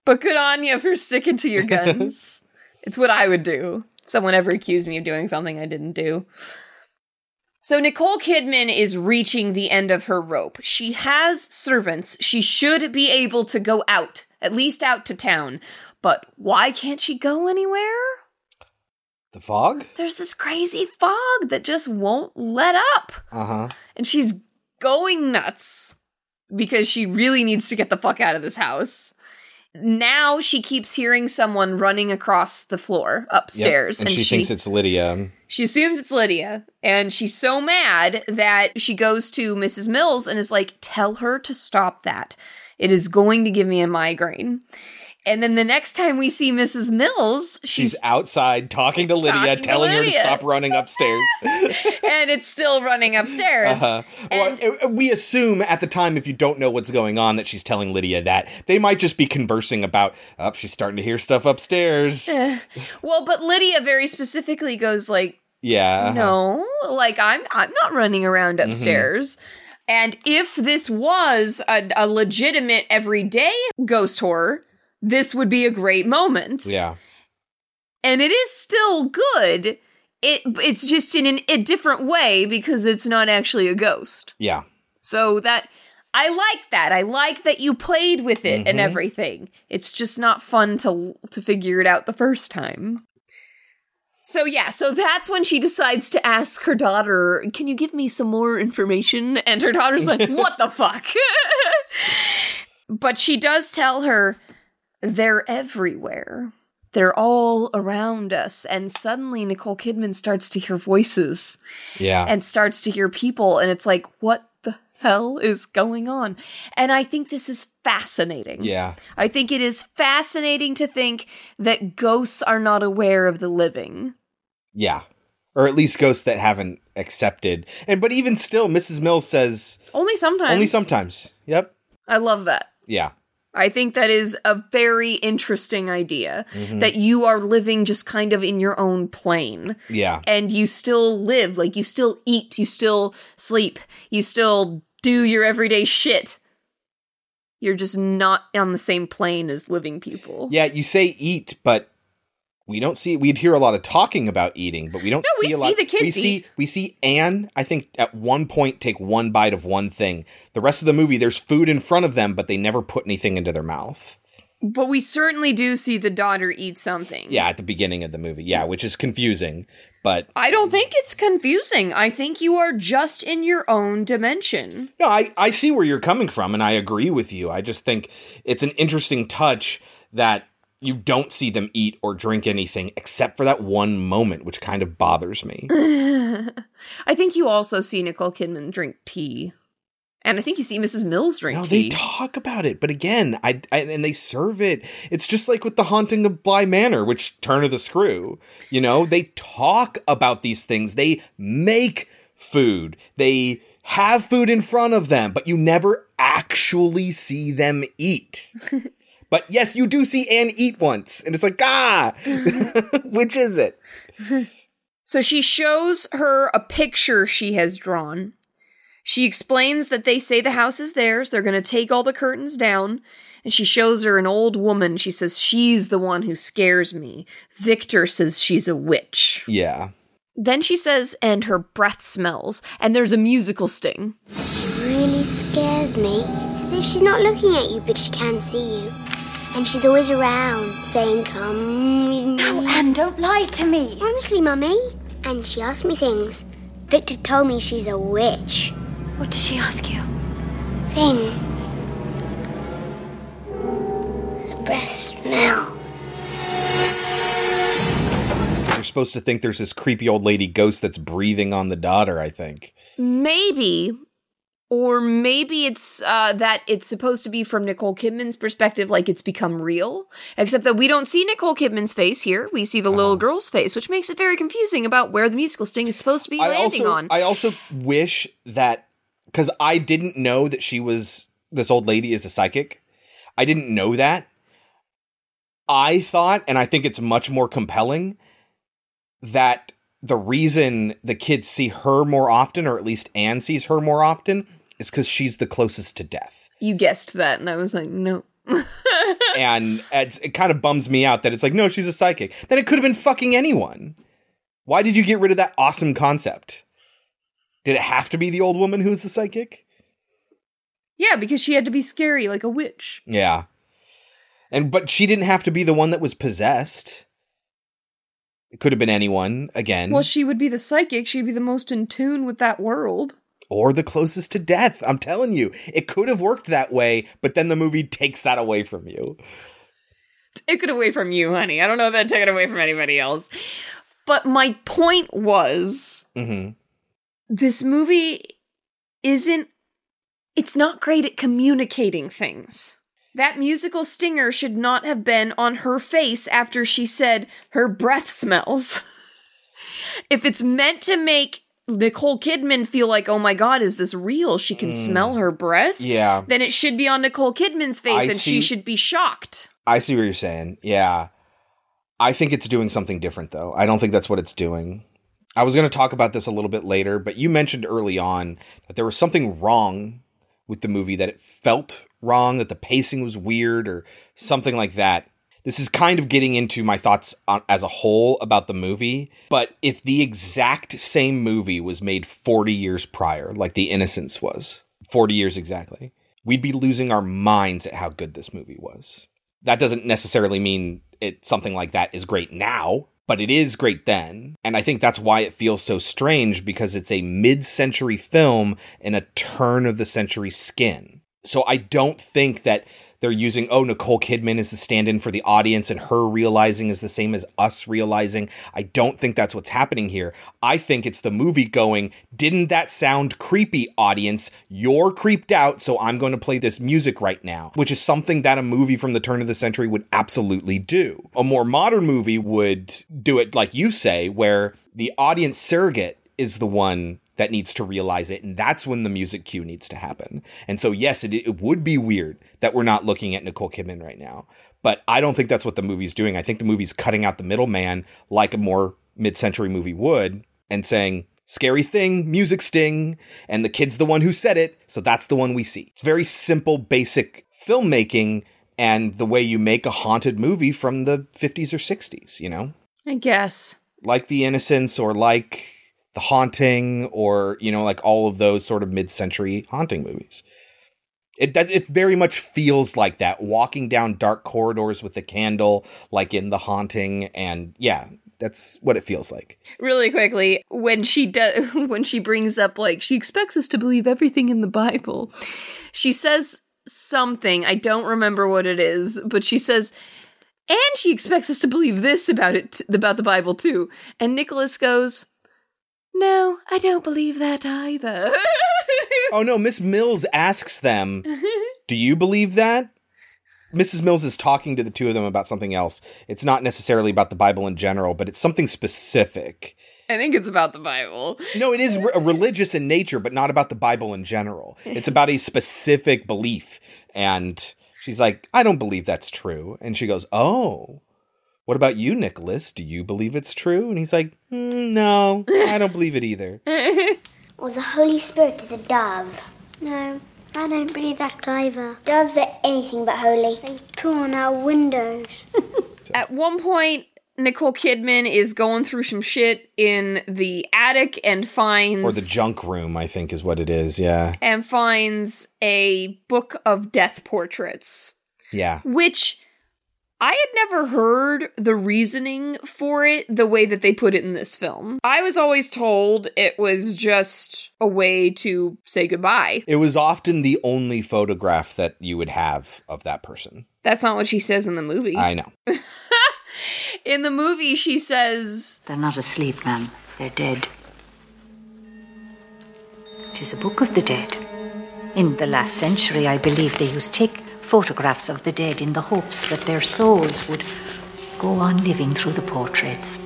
But good on you for sticking to your guns. it's what I would do. If someone ever accused me of doing something I didn't do. So Nicole Kidman is reaching the end of her rope. She has servants. She should be able to go out, at least out to town. But why can't she go anywhere? The fog? There's this crazy fog that just won't let up. Uh huh. And she's going nuts because she really needs to get the fuck out of this house. Now she keeps hearing someone running across the floor upstairs, And, she, thinks it's Lydia. she assumes it's Lydia, and she's so mad that she goes to Mrs. Mills and is like, "Tell her to stop that. It is going to give me a migraine." And then the next time we see Mrs. Mills, she's, She's outside talking to Lydia, Talking to telling her to stop running upstairs. and it's still running upstairs. Uh-huh. Well, uh, we assume at the time, if you don't know what's going on, that she's telling Lydia that they might just be conversing about, oh, she's starting to hear stuff upstairs. Well, but Lydia very specifically goes like, yeah. uh-huh. No, like I'm I'm not running around Mm-hmm. upstairs. And if this was a, a legitimate everyday ghost horror, this would be a great moment. Yeah. And it is still good. It it's just in an, a different way because it's not actually a ghost. Yeah. So that I like that. I like that you played with it and Mhm. everything. It's just not fun to to figure it out the first time. So yeah, so that's when she decides to ask her daughter, "Can you give me some more information?" And her daughter's like, "What the fuck?" but she does tell her they're everywhere. They're all around us. And suddenly Nicole Kidman starts to hear voices Yeah. and starts to hear people and it's like what the hell is going on and i think this is fascinating yeah. i think it is fascinating to think that ghosts are not aware of the living Yeah. Or at least ghosts that haven't accepted. And but even still, Mrs. Mills says only sometimes only sometimes. Yep. i love that Yeah. I think that is a very interesting idea Mhm. that you are living just kind of in your own plane Yeah. and you still live like you still eat you still sleep you still do your everyday shit you're just not on the same plane as living people Yeah, you say eat, but we don't see we'd hear a lot of talking about eating, but we don't No, we see a see lot the kids we see we see Anne, I think at one point take one bite of one thing. The rest of the movie there's food in front of them, but they never put anything into their mouth. But we certainly do see the daughter eat something. Yeah, at the beginning of the movie. Yeah, which is confusing, but I don't think it's confusing. I think you are just in your own dimension. No, I, I see where you're coming from, and I agree with you. I just think it's an interesting touch that you don't see them eat or drink anything except for that one moment, which kind of bothers me. I think you also see Nicole Kidman drink tea. And I think you see Mrs. Mills drink No, tea. they talk about it, but again, I, I and they serve it. It's just like with the haunting of Bly Manor, which turn of the screw. You know, they talk about these things. They make food. They have food in front of them, but you never actually see them eat. but yes, you do see Anne eat once, and it's like ah, which is it? So she shows her a picture she has drawn. She explains that they say the house is theirs, they're going to take all the curtains down, and she shows her an old woman. She says, She's the one who scares me. Victor says she's a witch. Yeah. Then she says, And her breath smells, and there's a musical sting. She really scares me. It's as if she's not looking at you, but she can see you. And she's always around, saying, Come with me. No, Anne, don't lie to me. Honestly, Mummy. And she asks me things. Victor told me she's a witch. What does she ask you? Things. The breath smells. You're supposed to think there's this creepy old lady ghost that's breathing on the daughter, I think. Maybe. Or maybe it's uh, that it's supposed to be from Nicole Kidman's perspective, like it's become real. Except that we don't see Nicole Kidman's face here. We see the little girl's face, which makes it very confusing about where the musical sting is supposed to be I landing also, on. I also wish that because I didn't know that she was this old lady is a psychic. I didn't know that. I thought, and I think it's much more compelling, that the reason the kids see her more often, or at least Anne sees her more often, is because she's the closest to death. you guessed that, and I was like, no. and it's, it kind of bums me out that it's like, no, she's a psychic. Then it could have been fucking anyone. Why did you get rid of that awesome concept? Did it have to be the old woman who's the psychic? Yeah, because she had to be scary like a witch. Yeah. And but she didn't have to be the one that was possessed. It could have been anyone again. Well, she would be the psychic. She'd be the most in tune with that world. Or the closest to death. I'm telling you, it could have worked that way, but then the movie takes that away from you. Take it away from you, honey. I don't know if that took it away from anybody else. But my point was hmm this movie isn't it's not great at communicating things. That musical stinger should not have been on her face after she said her breath smells. if it's meant to make Nicole Kidman feel like, oh my god, is this real? She can smell her breath. Mm. Yeah. Then it should be on Nicole Kidman's face I and see- she should be shocked. I see what you're saying. Yeah. I think it's doing something different, though. I don't think that's what it's doing. I was going to talk about this a little bit later, but you mentioned early on that there was something wrong with the movie, that it felt wrong, that the pacing was weird, or something like that. This is kind of getting into my thoughts on, as a whole about the movie. But if the exact same movie was made 40 years prior, like The Innocents was, 40 years exactly, we'd be losing our minds at how good this movie was. That doesn't necessarily mean it something like that is great now, but it is great then. And I think that's why it feels so strange because it's a mid-century film in a turn of the century skin. So I don't think that they're using oh Nicole Kidman is the stand-in for the audience and her realizing is the same as us realizing. I don't think that's what's happening here. I think it's the movie going, didn't that sound creepy audience? You're creeped out, so I'm going to play this music right now, which is something that a movie from the turn of the century would absolutely do. A more modern movie would do it like you say where the audience surrogate is the one that needs to realize it. And that's when the music cue needs to happen. And so, yes, it, it would be weird that we're not looking at Nicole Kidman right now. But I don't think that's what the movie's doing. I think the movie's cutting out the middleman like a more mid century movie would and saying, scary thing, music sting, and the kid's the one who said it. So that's the one we see. It's very simple, basic filmmaking and the way you make a haunted movie from the 50s or 60s, you know? I guess. like the Innocents or like the haunting or you know like all of those sort of mid-century haunting movies. It it very much feels like that walking down dark corridors with the candle like in the haunting and yeah that's what it feels like. Really quickly when she does when she brings up like she expects us to believe everything in the bible she says something i don't remember what it is but she says and she expects us to believe this about it t- about the bible too. And nicholas goes no i don't believe that either oh no, Miss Mills asks them, "Do you believe that?" Mrs. Mills is talking to the two of them about something else. It's not necessarily about the Bible in general, but it's something specific. I think it's about the Bible. No, it is re- religious in nature, but not about the Bible in general. It's about a specific belief. And she's like, I don't believe that's true. And she goes, Oh, what about you, Nicholas? Do you believe it's true? And he's like, "Mm, No, I don't believe it either. Or the Holy Spirit is a dove. No, I don't believe that either. Doves are anything but holy. They poo on our windows. At one point, Nicole Kidman is going through some shit in the attic and finds Or the junk room, I think is what it is. Yeah. and finds a book of death portraits, Yeah. which I had never heard the reasoning for it the way that they put it in this film. I was always told it was just a way to say goodbye. It was often the only photograph that you would have of that person. That's not what she says in the movie. I know. in the movie, she says, They're not asleep, ma'am. They're dead. It is a book of the dead. In the last century, I believe they used to take photographs of the dead in the hopes that their souls would go on living through the portraits.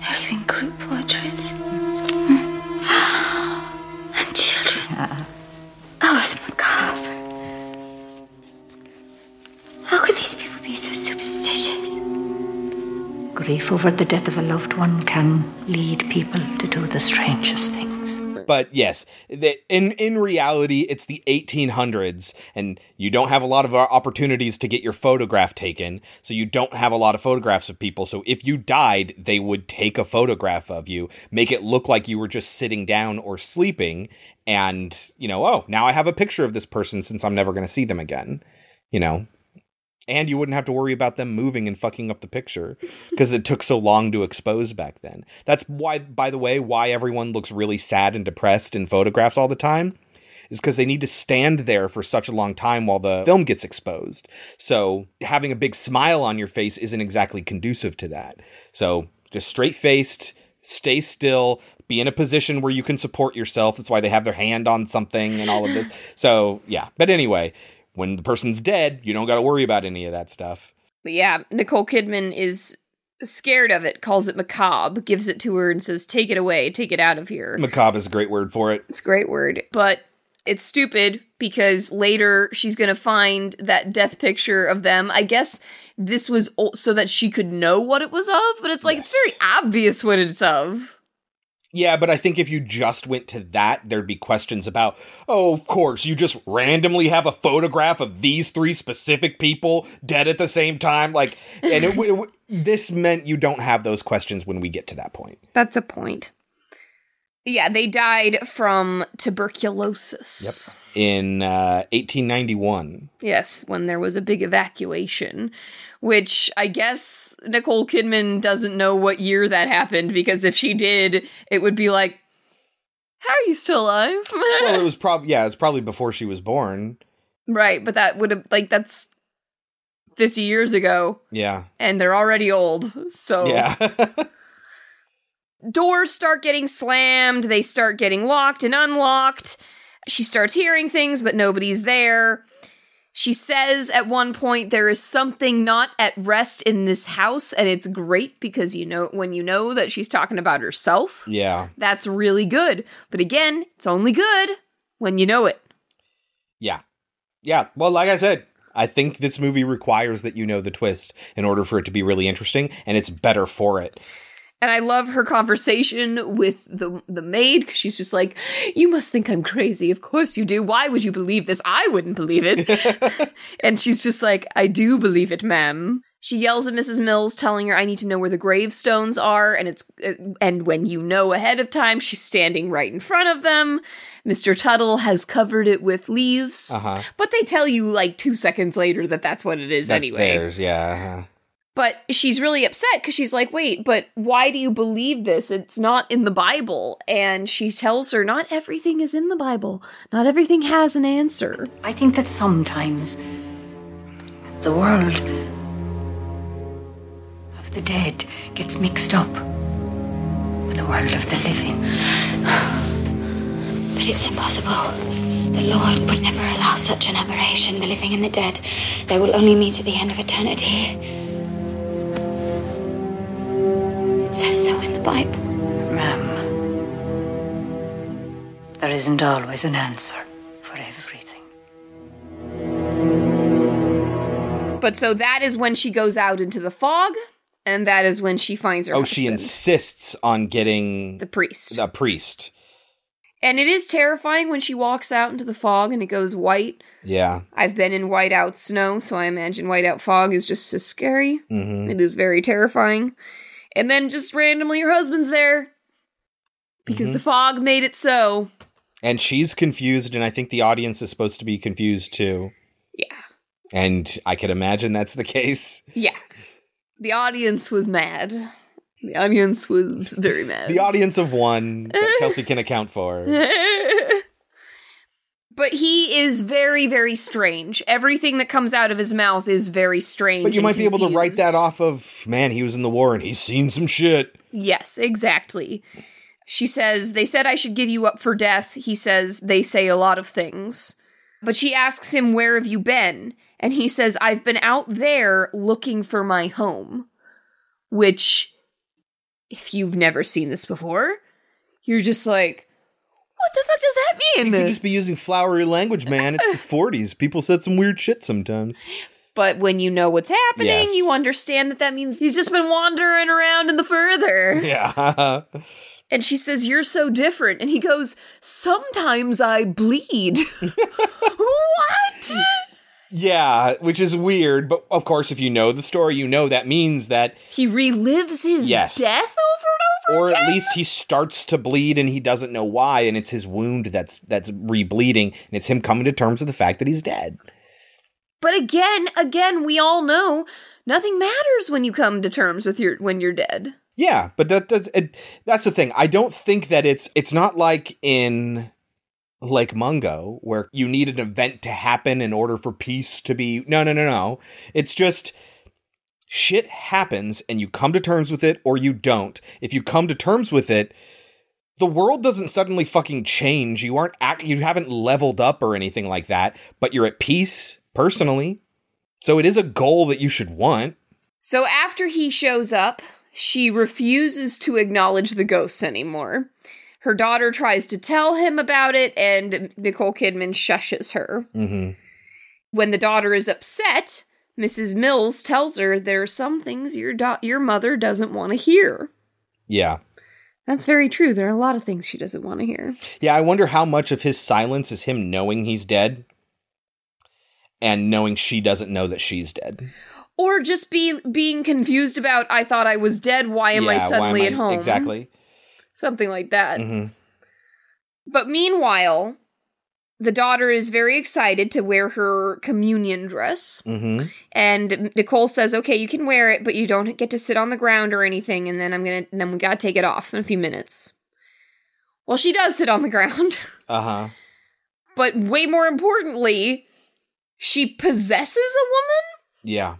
They're even group portraits. Hmm? and children. Oh, it's macabre. How could these people be so superstitious? Grief over the death of a loved one can lead people to do the strangest things. But yes, the, in in reality, it's the 1800s, and you don't have a lot of uh, opportunities to get your photograph taken. So you don't have a lot of photographs of people. So if you died, they would take a photograph of you, make it look like you were just sitting down or sleeping, and you know, oh, now I have a picture of this person since I'm never going to see them again. You know, and you wouldn't have to worry about them moving and fucking up the picture because it took so long to expose back then. That's why, by the way, why everyone looks really sad and depressed in photographs all the time is because they need to stand there for such a long time while the film gets exposed. So having a big smile on your face isn't exactly conducive to that. So just straight faced, stay still, be in a position where you can support yourself. That's why they have their hand on something and all of this. So yeah. But anyway, when the person's dead, you don't got to worry about any of that stuff. But yeah, Nicole Kidman is scared of it, calls it macabre, gives it to her and says, Take it away, take it out of here. Macabre is a great word for it. It's a great word. But it's stupid because later she's going to find that death picture of them. I guess this was so that she could know what it was of, but it's like, it's very obvious what it's of. Yeah, but I think if you just went to that, there'd be questions about, oh, of course, you just randomly have a photograph of these three specific people dead at the same time. Like, and it, w- it w- this meant you don't have those questions when we get to that point. That's a point. Yeah, they died from tuberculosis. In uh, 1891. Yes, when there was a big evacuation, which I guess Nicole Kidman doesn't know what year that happened because if she did, it would be like, how are you still alive? well, it was probably, yeah, it's probably before she was born. right, but that would have, like, that's 50 years ago Yeah. and they're already old. So Yeah. doors start getting slammed, they start getting locked and unlocked. She starts hearing things, but nobody's there. She says at one point there is something not at rest in this house, and it's great because you know when you know that she's talking about herself, yeah. that's really good. But again, it's only good when you know it. Yeah. Yeah. Well, like I said, I think this movie requires that you know the twist in order for it to be really interesting, and it's better for it. And I love her conversation with the the maid because she's just like, "You must think I'm crazy. Of course you do. Why would you believe this? I wouldn't believe it." and she's just like, "I do believe it, ma'am." She yells at Mrs. Mills, telling her, "I need to know where the gravestones are." And it's uh, and when you know ahead of time, she's standing right in front of them. Mr. Tuttle has covered it with leaves, Uh-huh. but they tell you like two seconds later that that's what it is That's anyway. theirs, yeah. But she's really upset because she's like, wait, but why do you believe this? It's not in the Bible. And she tells her, not everything is in the Bible. Not everything has an answer. I think that sometimes the world of the dead gets mixed up with the world of the living. But it's impossible. The Lord would never allow such an aberration. The living and the dead, they will only meet at the end of eternity. Says so in the Bible. Ma'am, there isn't always an answer for everything. But so that is when she goes out into the fog, and that is when she finds her oh, husband, she insists on getting the priest. a priest. And it is terrifying when she walks out into the fog and it goes white. Yeah. I've been in whiteout snow, so I imagine whiteout fog is just as scary. Mhm. It is very terrifying. And then just randomly your husband's there because Mhm. the fog made it so. And she's confused, and I think the audience is supposed to be confused too. Yeah. And I could imagine that's the case. Yeah. The audience was mad. The audience was very mad. The audience of one that Kelsey can account for. but he is very, very strange. Everything that comes out of his mouth is very strange. But you might be able to write that off of, man, he was in the war and he's seen some shit. Yes, exactly. She says, They said I should give you up for death. He says, They say a lot of things. But she asks him, Where have you been? And he says, I've been out there looking for my home. Which, if you've never seen this before, you're just like, What the fuck does that mean? You could just be using flowery language, man. It's the 40s. People said some weird shit sometimes. But when you know what's happening, Yes. you understand that that means he's just been wandering around in the further. Yeah. And she says, You're so different. And he goes, Sometimes I bleed. what? yeah, which is weird. But of course, if you know the story, you know that means that, He relives his Yes. death over or at least he starts to bleed and he doesn't know why, and it's his wound that's that's rebleeding, and it's him coming to terms with the fact that he's dead. But again, again, we all know nothing matters when you come to terms with your when you're dead. Yeah, but that, that's it, that's the thing. I don't think that it's it's not like in Lake Mungo where you need an event to happen in order for peace to be. No, no, no, no. It's just shit happens and you come to terms with it or you don't. If you come to terms with it, the world doesn't suddenly fucking change. You aren't act, you haven't leveled up or anything like that, but you're at peace personally. So it is a goal that you should want. So after he shows up, she refuses to acknowledge the ghosts anymore. Her daughter tries to tell him about it, and Nicole Kidman shushes her. Mhm. When the daughter is upset, Mrs. Mills tells her there are some things your do- your mother doesn't want to hear. Yeah. That's very true. There are a lot of things she doesn't want to hear. Yeah, I wonder how much of his silence is him knowing he's dead and knowing she doesn't know that she's dead. Or just be being confused about I thought I was dead, why am I Yeah, why suddenly am at home? Exactly. Something like that. Mhm. But meanwhile, the daughter is very excited to wear her communion dress. Mhm. And Nicole says, "Okay, you can wear it, but you don't get to sit on the ground or anything." And then I'm gonna, then we gotta take it off in a few minutes. Well, she does sit on the ground, Uh-huh. but way more importantly, she possesses a woman, Yeah.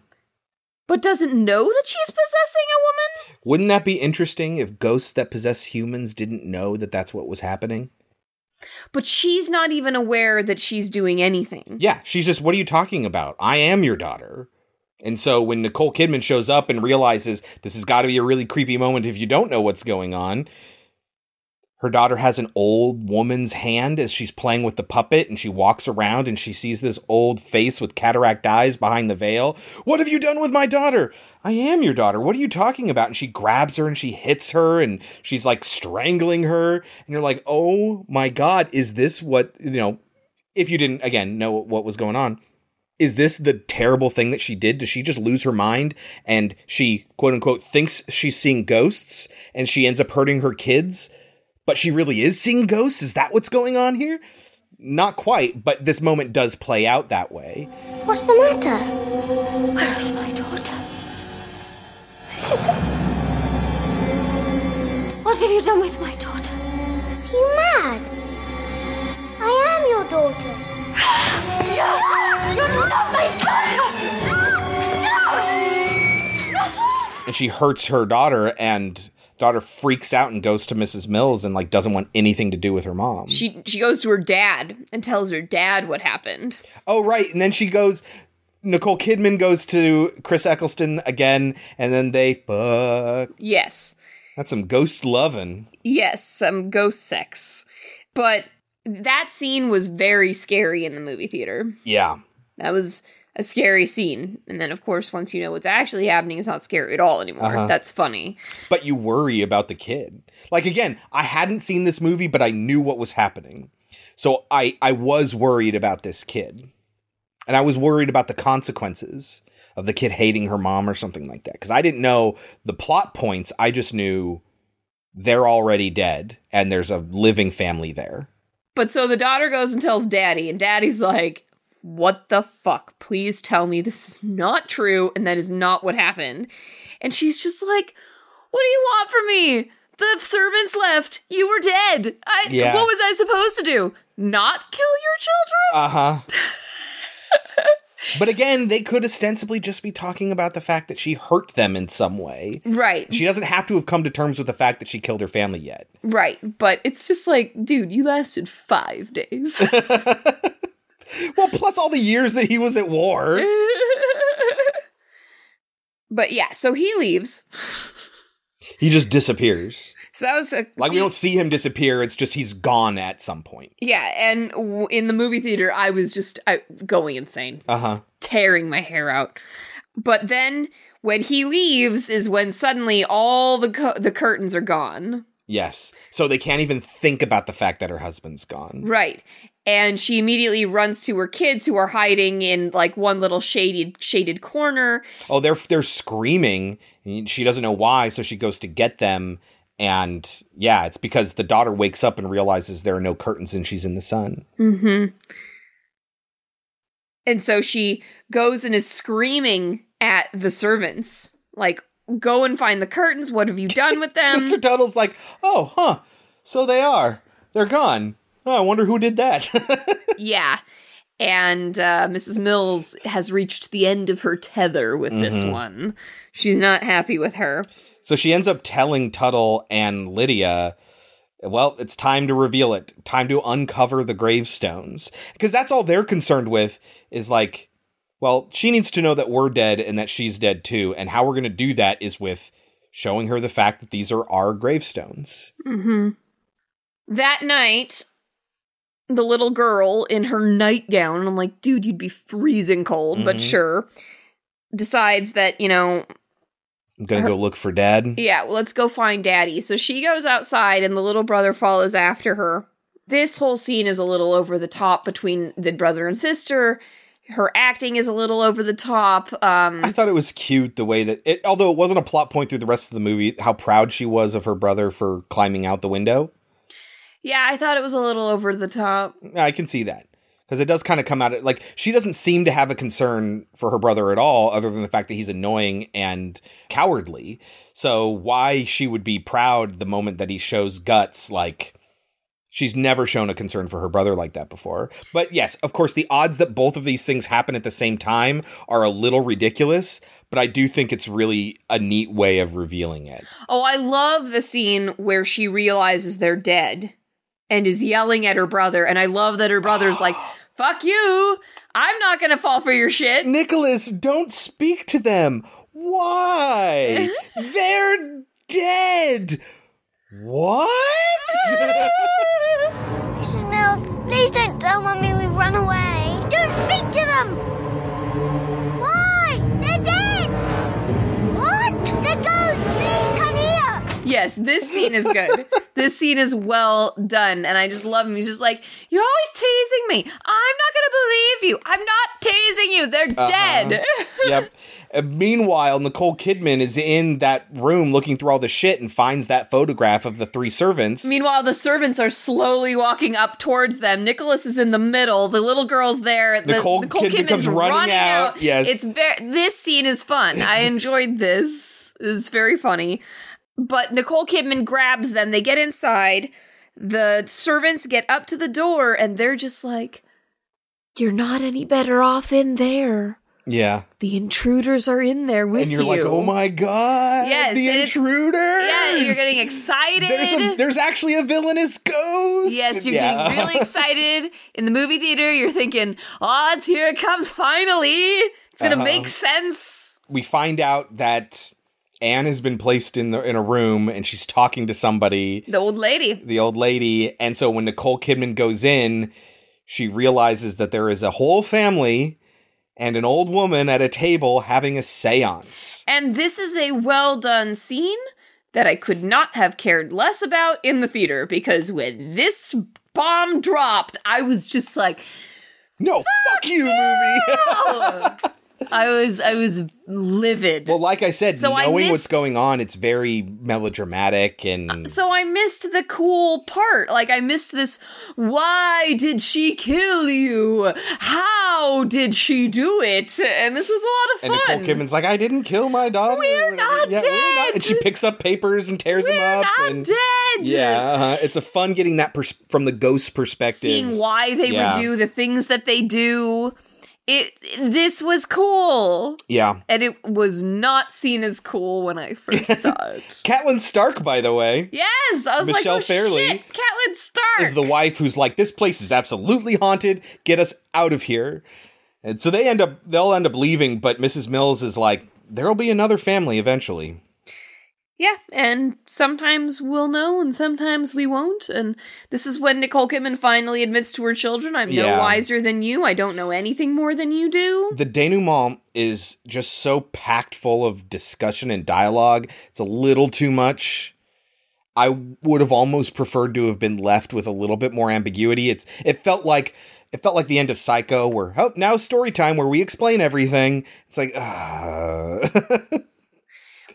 but doesn't know that she's possessing a woman. Wouldn't that be interesting if ghosts that possess humans didn't know that that's what was happening? But she's not even aware that she's doing anything. Yeah, she's just, what are you talking about? I am your daughter. And so when Nicole Kidman shows up and realizes this has got to be a really creepy moment if you don't know what's going on, her daughter has an old woman's hand as she's playing with the puppet and she walks around and she sees this old face with cataract eyes behind the veil. What have you done with my daughter? I am your daughter. What are you talking about? And she grabs her and she hits her and she's like strangling her. And you're like, oh my God, is this what, you know, if you didn't, again, know what was going on, is this the terrible thing that she did? Does she just lose her mind and she, quote unquote, thinks she's seeing ghosts and she ends up hurting her kids? But she really is seeing ghosts? Is that what's going on here? Not quite, but this moment does play out that way. What's the matter? Where is my daughter? What have you done with my daughter? Are you mad? I am your daughter. No! You're not my daughter! No! And she hurts her daughter, and daughter freaks out and goes to Mrs. Mills and like doesn't want anything to do with her mom. She she goes to her dad and tells her dad what happened. oh right, and then she goes. Nicole Kidman goes to Chris Eccleston again, and then they fuck. Yes. That's some ghost loving. Yes, some ghost sex. But that scene was very scary in the movie theater. Yeah, That was a scary scene. And then, of course, once you know what's actually happening, it's not scary at all anymore. Uh-huh. That's funny. but you worry about the kid. Like again, I hadn't seen this movie, but I knew what was happening, so I I was worried about this kid, and I was worried about the consequences of the kid hating her mom or something like that because I didn't know the plot points. I just knew they're already dead and there's a living family there. But so the daughter goes and tells daddy, and daddy's like, What the fuck? Please tell me this is not true and that is not what happened. And she's just like, What do you want from me? The servants left. You were dead. I Yeah. what was I supposed to do? Not kill your children? Uh huh. but again, they could ostensibly just be talking about the fact that she hurt them in some way. right. She doesn't have to have come to terms with the fact that she killed her family yet. right. But it's just like, dude, you lasted five days. Well, plus all the years that he was at war. but yeah, so he leaves. He just disappears. So that was a Like we don't see him disappear. It's just he's gone at some point. Yeah, and w- in the movie theater, I was just I, going insane, Uh huh. tearing my hair out. But then when he leaves, is when suddenly all the co- the curtains are gone. Yes. So they can't even think about the fact that her husband's gone. Right. And she immediately runs to her kids who are hiding in like one little shaded shaded corner. Oh, they're they're screaming. She doesn't know why, so she goes to get them. And yeah, it's because the daughter wakes up and realizes there are no curtains and she's in the sun. Mm-hmm. And so she goes and is screaming at the servants, like, "Go and find the curtains. What have you done with them?" Mr. Tuttle's like, oh, huh. So they are. They're gone. Oh, I wonder who did that. Yeah. And uh, Mrs. Mills has reached the end of her tether with this Mhm. one. She's not happy with her. So she ends up telling Tuttle and Lydia, well, it's time to reveal it. Time to uncover the gravestones. Because that's all they're concerned with is like, well, she needs to know that we're dead and that she's dead too. And how we're going to do that is with showing her the fact that these are our gravestones. Mm-hmm. That night, the little girl in her nightgown, I'm like, dude, you'd be freezing cold, but Mhm. sure, decides that, you know, I'm going to go look for dad. Yeah, well, let's go find daddy. So she goes outside and the little brother follows after her. This whole scene is a little over the top between the brother and sister. Her acting is a little over the top. Um I thought it was cute the way that it, although it wasn't a plot point through the rest of the movie, how proud she was of her brother for climbing out the window. yeah, I thought it was a little over the top. I can see that because it does kind of come out like she doesn't seem to have a concern for her brother at all, other than the fact that he's annoying and cowardly. So why she would be proud the moment that he shows guts, like she's never shown a concern for her brother like that before. But yes, of course, the odds that both of these things happen at the same time are a little ridiculous. But I do think it's really a neat way of revealing it. Oh, I love the scene where she realizes they're dead and is yelling at her brother and I love that her brother's like, "Fuck you. I'm not going to fall for your shit." Nicholas, don't speak to them. Why? They're dead. What? Mummy we've run away. Don't speak to them. Yes, this scene is good. this scene is well done, and I just love him. He's just like, "You're always teasing me. I'm not gonna believe you. I'm not teasing you. They're Uh-huh. dead." yep. Uh, meanwhile, Nicole Kidman is in that room looking through all the shit and finds that photograph of the three servants. Meanwhile, the servants are slowly walking up towards them. Nicholas is in the middle. The little girl's there. The, Nicole Kidman Kidman's comes running out. Yes. it's very. This scene is fun. I enjoyed this. It's very funny. But Nicole Kidman grabs them. They get inside. The servants get up to the door, and they're just like, "You're not any better off in there." Yeah. The intruders are in there with And you're you. like, oh my god, Yes, the intruders. Yeah, you're getting excited. There's, a, there's actually a villainous ghost. Yes, you're Yeah. getting really excited. In the movie theater, you're thinking, oh, it's here it comes finally. It's going to Uh-huh. make sense. we find out that Anne has been placed in the in a room and she's talking to somebody, The old lady. the old lady, and so when Nicole Kidman goes in, she realizes that there is a whole family and an old woman at a table having a séance. And this is a well done scene that I could not have cared less about in the theater because when this bomb dropped, I was just like, No, fuck you, movie. I was I was livid. well, like I said, So I knowing what's going on, it's very melodramatic and so I missed the cool part. Like I missed this why did she kill you? How did she do it? And this was a lot of fun. And. Nicole Kidman's like, I didn't kill my daughter. We're not Yeah, we're not. dead. And she picks up papers and tears them up. We're not dead. Yeah, uh-huh. it's a fun getting that pers- from the ghost perspective. Seeing why they Yeah. would do the things that they do. It this was cool. Yeah. And it was not seen as cool when I first saw it. Catelyn Stark, by the way, Yes, I was Michelle like, oh, Fairley shit, Catelyn Stark. is the wife who's like, this place is absolutely haunted. Get us out of here. And so they end up, they'll end up leaving, but Mrs. Mills is like, there'll be another family eventually. Yeah, and sometimes we'll know and sometimes we won't. And this is when Nicole Kidman finally admits to her children, I'm Yeah. no wiser than you. I don't know anything more than you do. The denouement is just so packed full of discussion and dialogue. It's a little too much. I would have almost preferred to have been left with a little bit more ambiguity. It's it felt like it felt like the end of Psycho, where oh now story time where we explain everything. It's like uh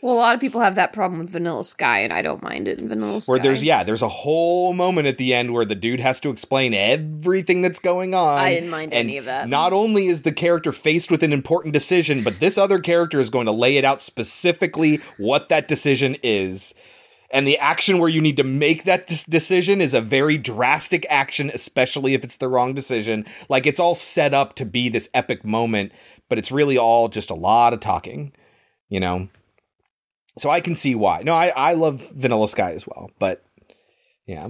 Well, a lot of people have that problem with Vanilla Sky, and I don't mind it in Vanilla Sky. where there's yeah, there's a whole moment at the end where the dude has to explain everything that's going on. I didn't mind any of that. Not only is the character faced with an important decision, but this other character is going to lay it out specifically what that decision is. And the action where you need to make that dis- decision is a very drastic action, especially if it's the wrong decision. Like it's all set up to be this epic moment, but it's really all just a lot of talking, you know? So I can see why. No, I, I love Vanilla Sky as well, but yeah.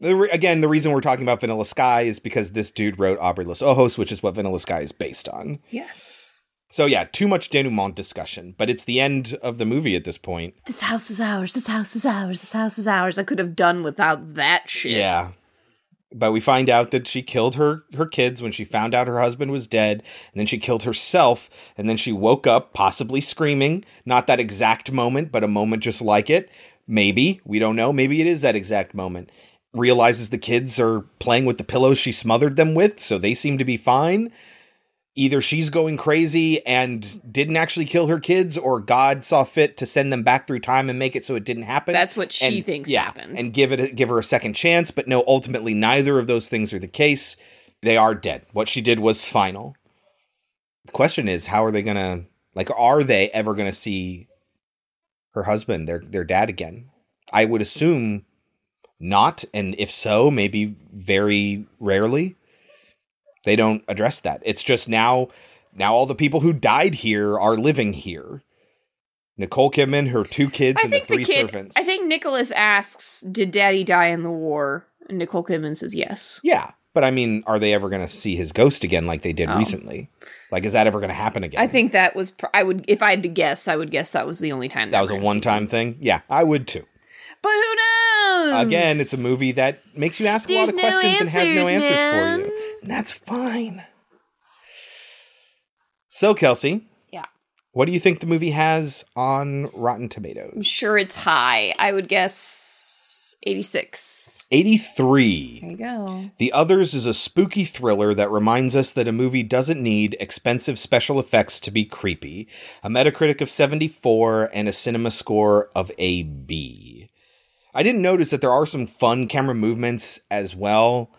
The re- again, the reason we're talking about Vanilla Sky is because this dude wrote Abre Los Ojos, which is what Vanilla Sky is based on. Yes. So yeah, too much denouement discussion, but it's the end of the movie at this point. This house is ours. This house is ours. This house is ours. I could have done without that shit. Yeah. But we find out that she killed her her kids when she found out her husband was dead, and then she killed herself, and then she woke up possibly screaming, not that exact moment, but a moment just like it. Maybe, we don't know, maybe it is that exact moment. Realizes the kids are playing with the pillows she smothered them with, so they seem to be fine. Either she's going crazy and didn't actually kill her kids, or God saw fit to send them back through time and make it so it didn't happen. That's what she And- thinks yeah, happened. And give it a, give her a second chance, but no, ultimately neither of those things are the case. They are dead. What she did was final. The question is, how are they gonna like? Are they ever gonna see her husband, their their dad again? I would assume not, and if so, maybe very rarely. They don't address that. It's just now, now all the people who died here are living here. Nicole Kidman, her two kids, I and the three the kid. servants. I think Nicholas asks, "Did Daddy die in the war?" And Nicole Kidman says yes. Yeah, but I mean, are they ever going to see his ghost again like they did Oh. recently? Like, is that ever going to happen again? I think that was. Pr- I would, if I had to guess, I would guess that was the only time that they was a were gonna see one-time thing. Yeah, I would too. But who knows? Again, it's a movie that makes you ask a lot of no questions and has no answers, answers man. for you, that's fine. So, Kelsey, Yeah. what do you think the movie has on Rotten Tomatoes? I'm sure it's high. I would guess eighty-six. Eighty-three. There you go. The Others is a spooky thriller that reminds us that a movie doesn't need expensive special effects to be creepy. A Metacritic of 74 and a cinema score of a B. I didn't notice that there are some fun camera movements as well.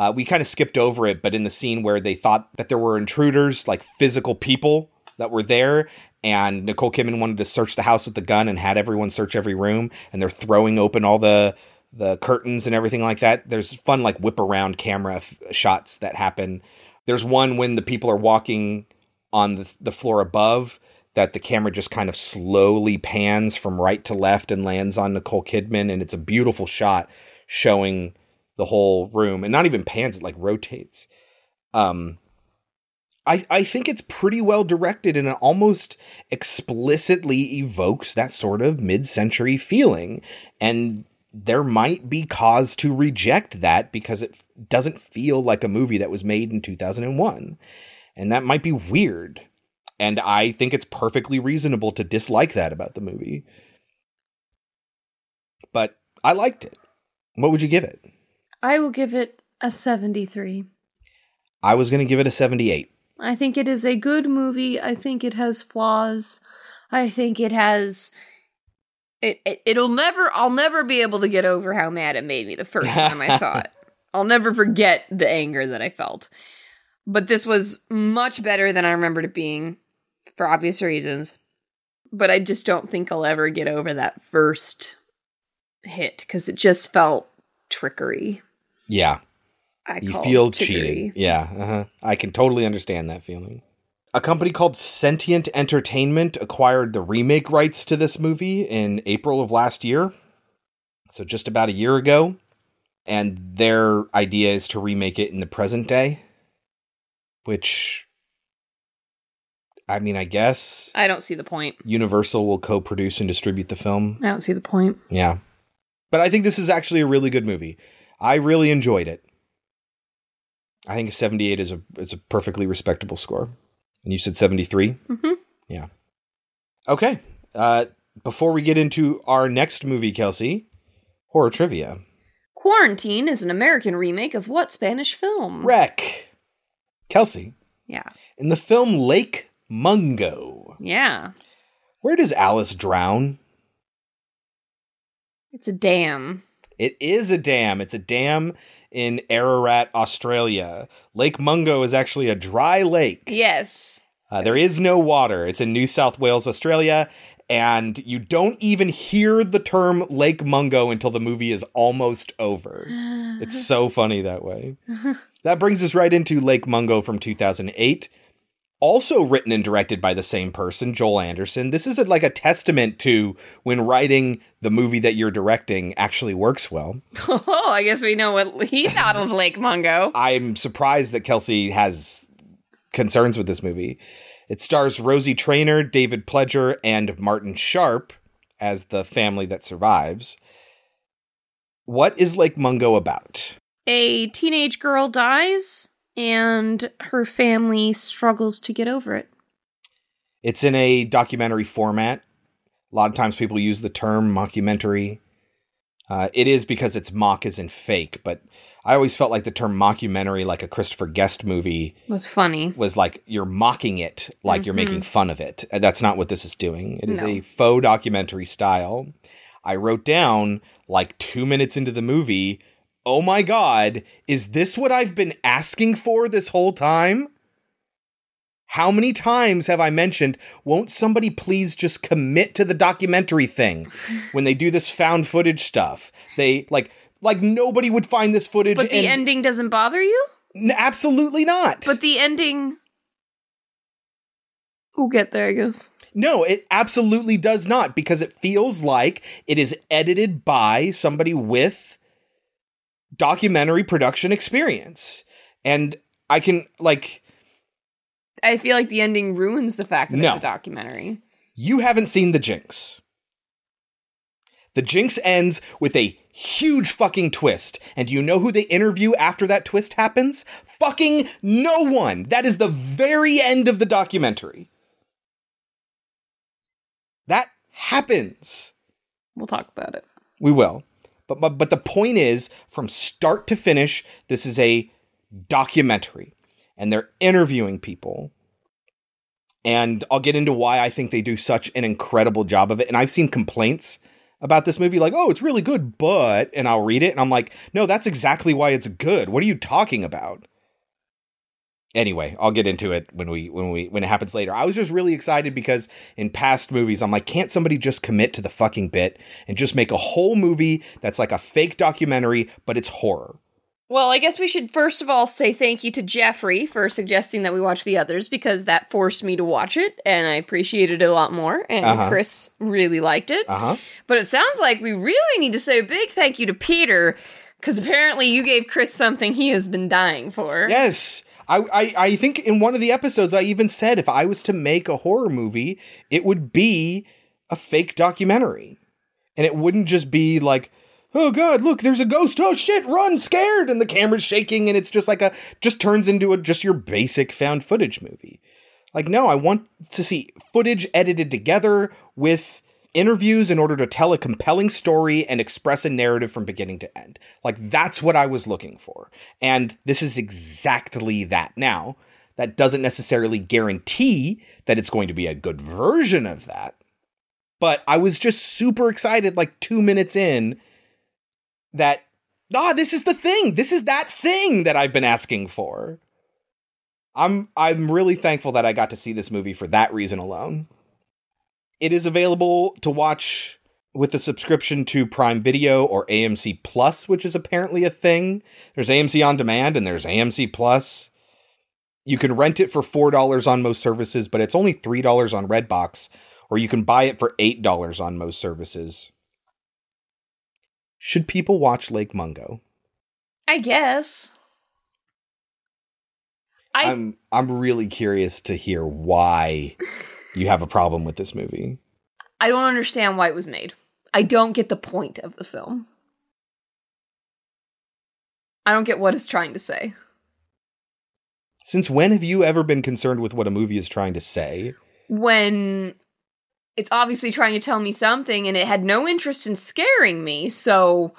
Uh, we kind of skipped over it, but in the scene where they thought that there were intruders, like physical people that were there, and Nicole Kidman wanted to search the house with the gun and had everyone search every room, and they're throwing open all the the curtains and everything like that. There's fun like whip around camera f- shots that happen. There's one when the people are walking on the, the floor above that the camera just kind of slowly pans from right to left and lands on Nicole Kidman. And it's a beautiful shot showing the whole room and not even pans, it like rotates. Um, I, I think it's pretty well directed and it almost explicitly evokes that sort of mid century feeling. And there might be cause to reject that because it doesn't feel like a movie that was made in 2001. And that might be weird. And I think it's perfectly reasonable to dislike that about the movie. But I liked it. What would you give it? I will give it a 73. I was going to give it a 78. I think it is a good movie. I think it has flaws. I think it has it, it it'll never I'll never be able to get over how mad it made me the first time I saw it. I'll never forget the anger that I felt. But this was much better than I remembered it being for obvious reasons. But I just don't think I'll ever get over that first hit cuz it just felt trickery. Yeah. I you feel cheated. Yeah, uh-huh. I can totally understand that feeling. A company called Sentient Entertainment acquired the remake rights to this movie in April of last year. So just about a year ago. And their idea is to remake it in the present day, which I mean, I guess I don't see the point. Universal will co-produce and distribute the film. I don't see the point. Yeah. But I think this is actually a really good movie. I really enjoyed it. I think 78 is a is a perfectly respectable score. And you said 73? Mhm. Yeah. Okay. Uh before we get into our next movie, Kelsey, horror trivia. Quarantine is an American remake of what Spanish film? Rec. Kelsey, Yeah. in the film Lake Mungo, Yeah. where does Alice drown? It's a dam. It is a dam. It's a dam in Ararat, Australia. Lake Mungo is actually a dry lake. Yes. Uh, there is no water. It's in New South Wales, Australia, and you don't even hear the term Lake Mungo until the movie is almost over. It's so funny that way. That brings us right into Lake Mungo from 2008. Also written and directed by the same person, Joel Anderson. This is a, like a testament to when writing the movie that you're directing actually works well. Oh, I guess we know what he thought of Lake Mungo. I'm surprised that Kelsey has concerns with this movie. It stars Rosie Traynor, David Pledger, and Martin Sharpe as the family that survives. What is Lake Mungo about? A teenage girl dies, and her family struggles to get over it. It's in a documentary format. A lot of times people use the term mockumentary. Uh, it is because it's mock as in fake, but I always felt like the term mockumentary, like a Christopher Guest movie, Was funny. was like you're mocking it, like you're Mhm. making fun of it. That's not what this is doing. It is No. a faux documentary style. I wrote down like two minutes into the movie, oh my God, is this what I've been asking for this whole time? How many times have I mentioned, won't somebody please just commit to the documentary thing when they do this found footage stuff? They like, like nobody would find this footage. But the and- ending doesn't bother you? N- absolutely not. But the ending. We'll get there, I guess. No, it absolutely does not because it feels like it is edited by somebody with documentary production experience. And I can, like, I feel like the ending ruins the fact that No. it's a documentary. you haven't seen The Jinx. The Jinx ends with a huge fucking twist. And do you know who they interview after that twist happens? Fucking no one. That is the very end of the documentary. That happens. We'll talk about it. We will. But, but but the point is, from start to finish, this is a documentary, and they're interviewing people. And I'll get into why I think they do such an incredible job of it. And I've seen complaints about this movie, like, "Oh, it's really good," but and I'll read it, and I'm like, "No, that's exactly why it's good. What are you talking about?" Anyway, I'll get into it when we when we when it happens later. I was just really excited because in past movies, I'm like, can't somebody just commit to the fucking bit and just make a whole movie that's like a fake documentary, but it's horror? Well, I guess we should first of all say thank you to Jeffrey for suggesting that we watch the others because that forced me to watch it and I appreciated it a lot more. And Uh-huh. Chris really liked it. Uh huh. But it sounds like we really need to say a big thank you to Peter because apparently you gave Chris something he has been dying for. Yes. I, I, I think in one of the episodes, I even said if I was to make a horror movie, it would be a fake documentary. And it wouldn't just be like, oh God, look, there's a ghost. Oh shit, run, scared. And the camera's shaking. And it's just like a, just turns into a, just your basic found footage movie. Like, no, I want to see footage edited together with interviews in order to tell a compelling story and express a narrative from beginning to end. Like, that's what I was looking for. And this is exactly that. Now, that doesn't necessarily guarantee that it's going to be a good version of that. But I was just super excited, like two minutes in, that, ah, this is the thing. This is that thing that I've been asking for. I'm I'm really thankful that I got to see this movie for that reason alone. It is available to watch with a subscription to Prime Video or AMC Plus, which is apparently a thing. There's AMC on demand and there's AMC Plus. You can rent it for $4 on most services, but it's only $3 on Redbox, or you can buy it for $8 on most services. Should people watch Lake Mungo? I guess. I I'm I'm really curious to hear why you have a problem with this movie. I don't understand why it was made. I don't get the point of the film. I don't get what it's trying to say. Since when have you ever been concerned with what a movie is trying to say? When it's obviously trying to tell me something and it had no interest in scaring me, so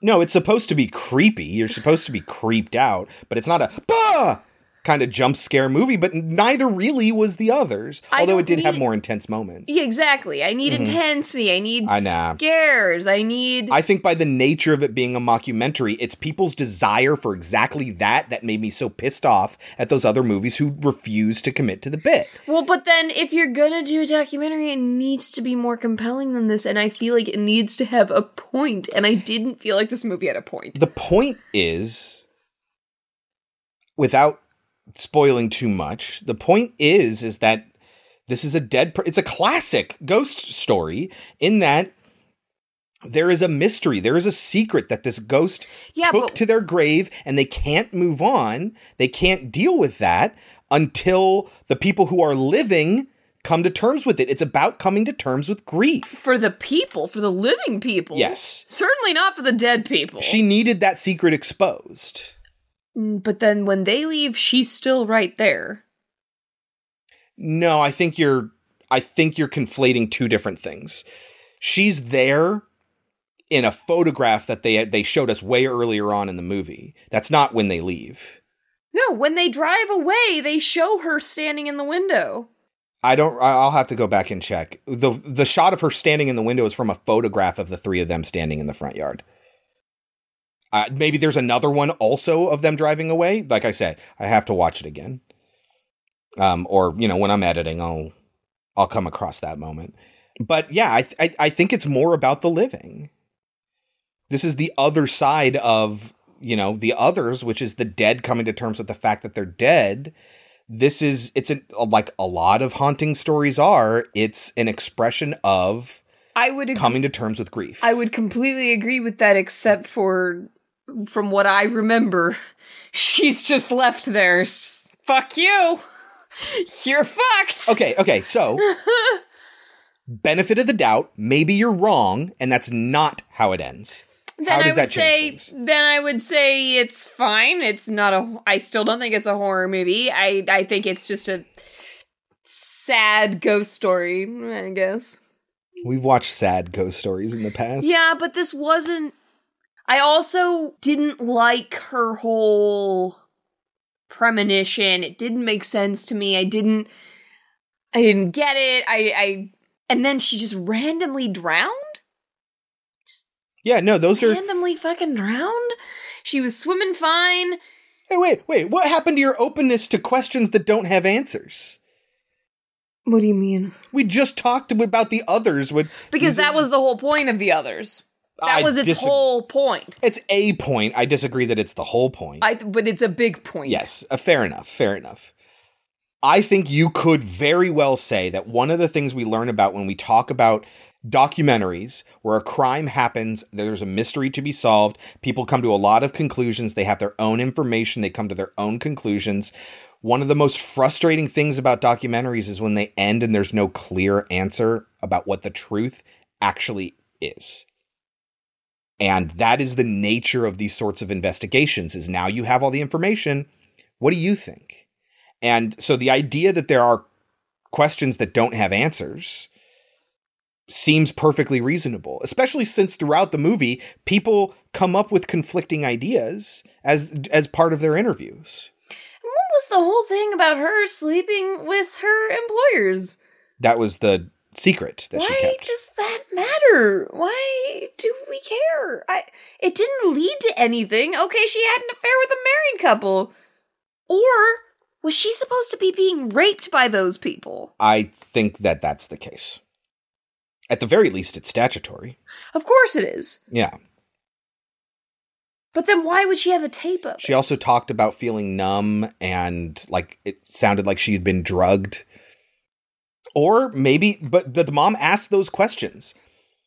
No, it's supposed to be creepy. You're supposed to be creeped out, but it's not a bah kind of jump scare movie, but neither really was the others. Although it did have more intense moments. yeah, exactly. I need Mhm. intensity. I need I know. scares. I need I think by the nature of it being a mockumentary, it's people's desire for exactly that that made me so pissed off at those other movies who refused to commit to the bit. Well, but then if you're gonna do a documentary, it needs to be more compelling than this, and I feel like it needs to have a point, and I didn't feel like this movie had a point. The point is, without spoiling too much, the point is is that this is a dead. Per- it's a classic ghost story in that there is a mystery, there is a secret that this ghost Yeah, took but- to their grave, and they can't move on. They can't deal with that until the people who are living come to terms with it. It's about coming to terms with grief. For the people, for the living people. Yes. Certainly not for the dead people. She needed that secret exposed. Mm, But then when they leave, she's still right there. No, I think you're I think you're conflating two different things. She's there in a photograph that they they showed us way earlier on in the movie. That's not when they leave. No, when they drive away, they show her standing in the window. I don't I'll have to go back and check. The the shot of her standing in the window is from a photograph of the three of them standing in the front yard. Uh, maybe there's another one also of them driving away. Like I said, I have to watch it again. Um, or you know, when I'm editing, I'll I'll come across that moment. But yeah, I I, I think it's more about the living. This is the other side of you know the others, which is the dead coming to terms with the fact that they're dead. This is it's an, like a lot of haunting stories are. It's an expression of I would coming to terms with grief. I would completely agree with that, except for from what I remember, she's just left there. Just, Fuck you. You're fucked. Okay, okay, so benefit of the doubt, maybe you're wrong, and that's not how it ends. Then how I would that say change then I would say it's fine. It's not a I still don't think it's a horror movie. I I think it's just a sad ghost story, I guess. We've watched sad ghost stories in the past. Yeah, but this wasn't I also didn't like her whole premonition. It didn't make sense to me. I didn't I didn't get it. I I and then she just randomly drowned? Yeah, no, those are. randomly fucking drowned? She was swimming fine. Hey, wait, wait. What happened to your openness to questions that don't have answers? What do you mean? We just talked about the others. Would Because that was the whole point of the others. That I was its dis- whole point. It's a point. I disagree that it's the whole point. I but it's a big point. Yes, uh, fair enough. Fair enough. I think you could very well say that one of the things we learn about when we talk about documentaries where a crime happens, there's a mystery to be solved, people come to a lot of conclusions, they have their own information, they come to their own conclusions. One of the most frustrating things about documentaries is when they end and there's no clear answer about what the truth actually is. And that is the nature of these sorts of investigations is now you have all the information. What do you think? And so the idea that there are questions that don't have answers seems perfectly reasonable, especially since throughout the movie people come up with conflicting ideas as as part of their interviews. What was the whole thing about her sleeping with her employers? That was the secret that she Why kept. does that matter? Why do we care? I it didn't lead to anything. Okay, she had an affair with a married couple. Or was she supposed to be being raped by those people? I think that that's the case. At the very least, it's statutory. Of course it is. Yeah. But then why would she have a tape of it? She also talked about feeling numb and like it sounded like she had been drugged. Or maybe, but the, the mom asks those questions.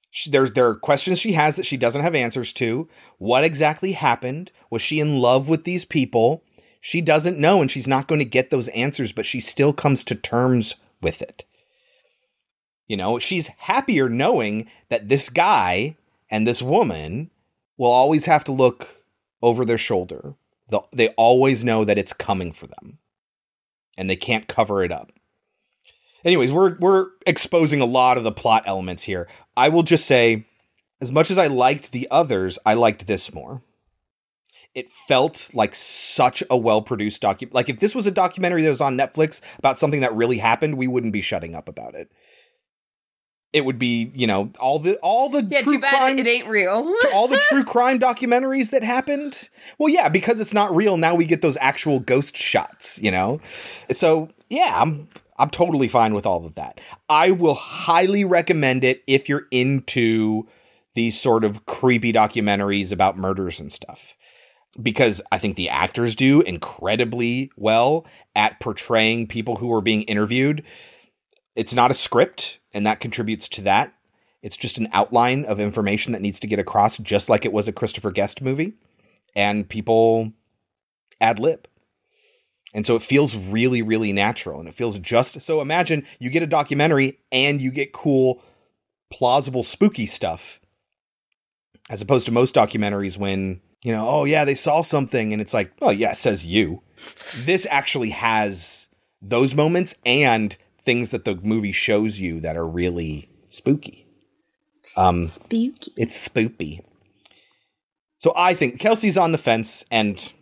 She, there's there are questions she has that she doesn't have answers to. What exactly happened? Was she in love with these people? She doesn't know, and she's not going to get those answers. But she still comes to terms with it. You know, she's happier knowing that this guy and this woman will always have to look over their shoulder. They always know that it's coming for them, and they can't cover it up. Anyways, we're we're exposing a lot of the plot elements here. I will just say, as much as I liked the others, I liked this more. It felt like such a well produced docu. Like if this was a documentary that was on Netflix about something that really happened, we wouldn't be shutting up about it. It would be, you know, all the all the yeah, true too bad crime it ain't real. all the true crime documentaries that happened. Well, yeah, because it's not real. Now we get those actual ghost shots, you know. So yeah, I'm I'm totally fine with all of that. I will highly recommend it if you're into these sort of creepy documentaries about murders and stuff. Because I think the actors do incredibly well at portraying people who are being interviewed. It's not a script, and that contributes to that. It's just an outline of information that needs to get across, just like it was a Christopher Guest movie. And people ad lib. And so it feels really, really natural. And it feels just so imagine you get a documentary and you get cool, plausible, spooky stuff. As opposed to most documentaries when, you know, oh yeah, they saw something and it's like, oh yeah, it says you. this actually has those moments and things that the movie shows you that are really spooky. Um Spooky. It's spooky. So I think Kelsey's on the fence and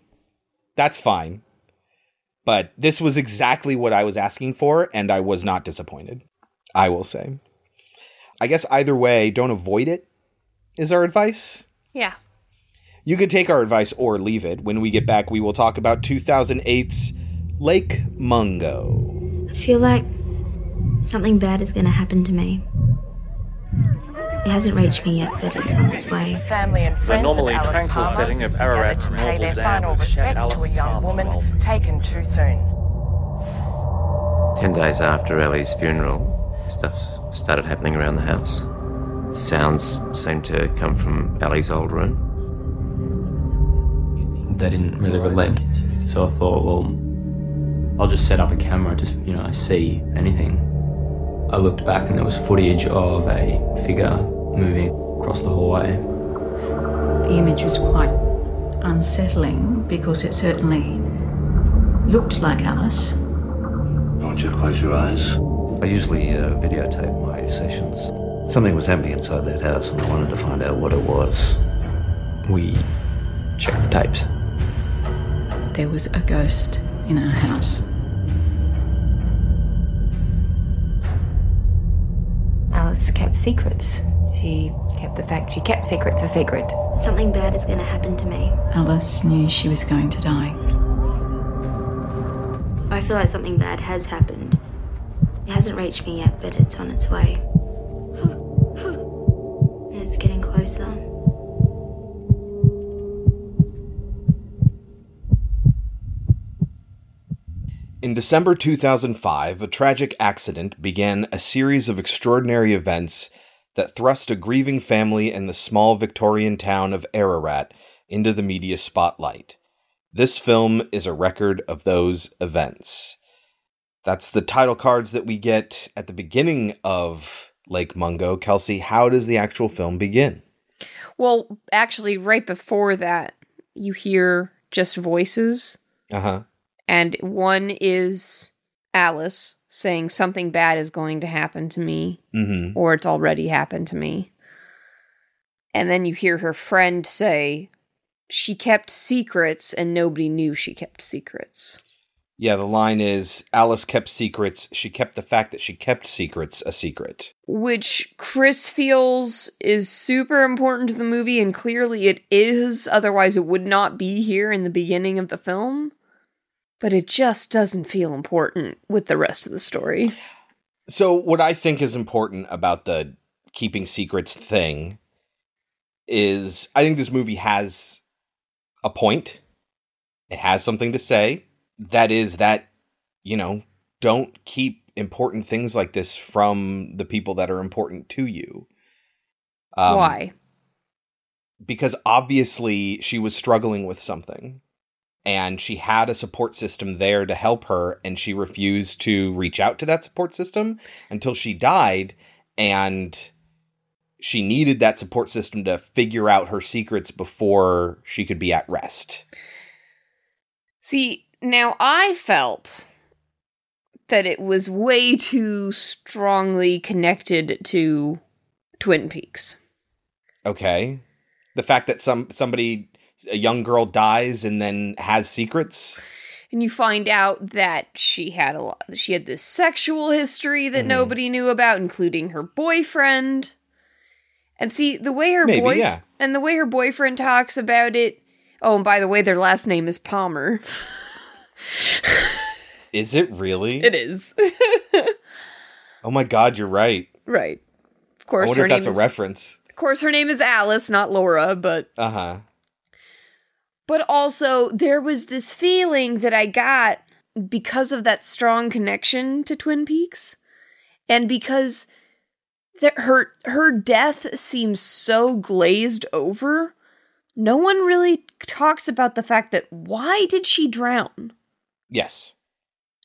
that's fine. But this was exactly what I was asking for and I was not disappointed. I will say. I guess either way, don't avoid it is our advice. Yeah. You can take our advice or leave it. When we get back, we will talk about 2008's Lake Mungo. I feel like something bad is going to happen to me. It hasn't reached me yet, but it's on its way. Family and The normally of tranquil Palmer setting of gathered Ararat's to pay their Dam final shed respects to a young Palmer woman well. taken too soon. Ten days after Ellie's funeral, stuff started happening around the house. Sounds seemed to come from Ellie's old room. They didn't really relent, so I thought, well, I'll just set up a camera to, you know, see anything. I looked back and there was footage of a figure moving across the hallway. The image was quite unsettling because it certainly looked like Alice. Won't you close your eyes? I usually uh, videotape my sessions. Something was happening inside that house and I wanted to find out what it was. We checked the tapes. There was a ghost in our house. Alice kept secrets. She kept the fact she kept secrets a secret. Something bad is going to happen to me. Alice knew she was going to die. I feel like something bad has happened. It hasn't reached me yet, but it's on its way. And it's getting closer. In December 2005, a tragic accident began a series of extraordinary events that thrust a grieving family in the small Victorian town of Ararat into the media spotlight. This film is a record of those events. That's the title cards that we get at the beginning of Lake Mungo. Kelsey, how does the actual film begin? Well, actually, right before that, you hear just voices, Uh huh. and one is Alice saying something bad is going to happen to me, Mm-hmm. or it's already happened to me. And then you hear her friend say, she kept secrets and nobody knew she kept secrets. Yeah, the line is Alice kept secrets. She kept the fact that she kept secrets a secret. Which Chris feels is super important to the movie, and clearly it is, otherwise, it would not be here in the beginning of the film. But it just doesn't feel important with the rest of the story. So, what I think is important about the keeping secrets thing is I think this movie has a point. It has something to say. That is that, you know, don't keep important things like this from the people that are important to you. Um, Why? Because obviously she was struggling with something and she had a support system there to help her and she refused to reach out to that support system until she died and she needed that support system to figure out her secrets before she could be at rest. See, now I felt that it was way too strongly connected to Twin Peaks. Okay. The fact that some somebody a young girl dies and then has secrets. and you find out that she had a lot she had this sexual history that Mhm. nobody knew about including her boyfriend and see the way her Maybe, boy yeah. and the way her boyfriend talks about it oh and by the way their last name is palmer Is it really? it is Oh my god, you're right. right of course I wonder her if name that's a is reference. of course her name is alice not laura but Uh-huh. But also, there was this feeling that I got because of that strong connection to Twin Peaks, and because that her her death seems so glazed over. No one really talks about the fact that why did she drown? Yes.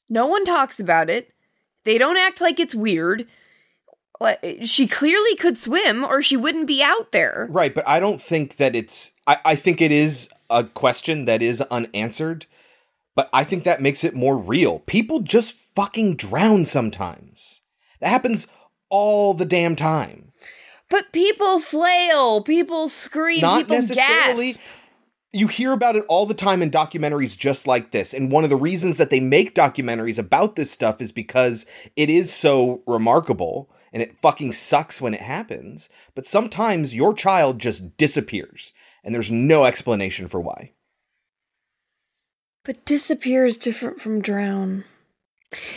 No one talks about it. They don't act like it's weird. She clearly could swim, or she wouldn't be out there. Right, but I don't think that it's I, I think it is a question that is unanswered, but I think that makes it more real. People just fucking drown sometimes. That happens all the damn time. But people flail, people scream, Not people necessarily. gasp. You hear about it all the time in documentaries just like this. And one of the reasons that they make documentaries about this stuff is because it is so remarkable and it fucking sucks when it happens. But sometimes your child just disappears and there's no explanation for why. But disappear is different from drown.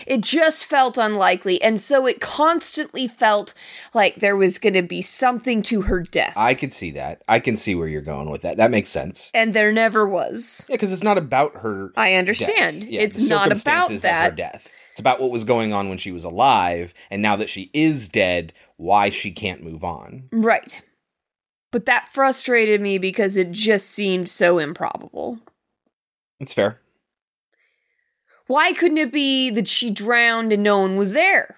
It just felt unlikely, and so it constantly felt like there was going to be something to her death. I could see that. I can see where you're going with that. That makes sense. and there never was. Yeah, because it's not about her. I understand. Yeah, it's not about circumstances of her that. death. It's about what was going on when she was alive, and now that she is dead, why she can't move on. Right. But that frustrated me because it just seemed so improbable. It's fair. Why couldn't it be that she drowned and no one was there?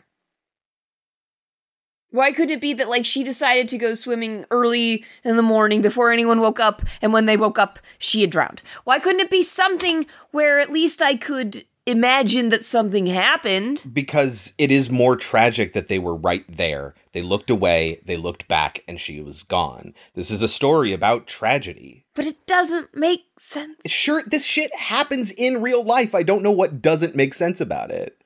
Why couldn't it be that, like, she decided to go swimming early in the morning before anyone woke up, and when they woke up, she had drowned? Why couldn't it be something where at least I could imagine that something happened? Because it is more tragic that they were right there. They looked away, they looked back, and she was gone. This is a story about tragedy. But it doesn't make sense. Sure, this shit happens in real life. I don't know what doesn't make sense about it.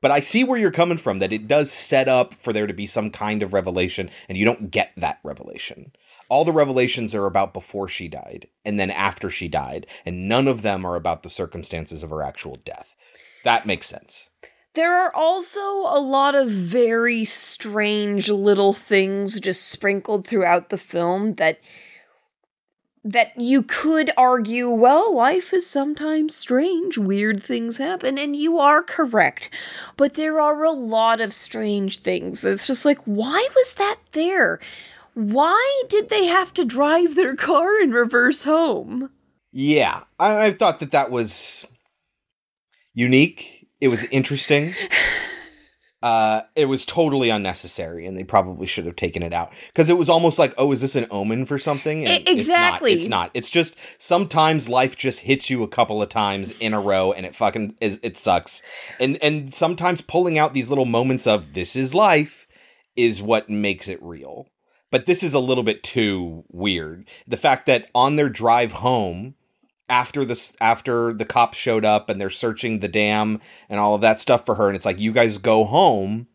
But I see where you're coming from, that it does set up for there to be some kind of revelation, and you don't get that revelation. All the revelations are about before she died, and then after she died, and none of them are about the circumstances of her actual death. That makes sense. There are also a lot of very strange little things just sprinkled throughout the film that that you could argue, well, life is sometimes strange, weird things happen, and you are correct. But there are a lot of strange things. It's just like, why was that there? Why did they have to drive their car in reverse home? Yeah, I, I thought that that was unique. It was interesting. Uh, it was totally unnecessary, and they probably should have taken it out because it was almost like, oh, is this an omen for something? And exactly. It's not, it's not. It's just sometimes life just hits you a couple of times in a row, and it fucking it, it sucks. And and sometimes pulling out these little moments of this is life is what makes it real. But this is a little bit too weird. The fact that on their drive home, after the after the cops showed up and they're searching the dam and all of that stuff for her and it's like you guys go home.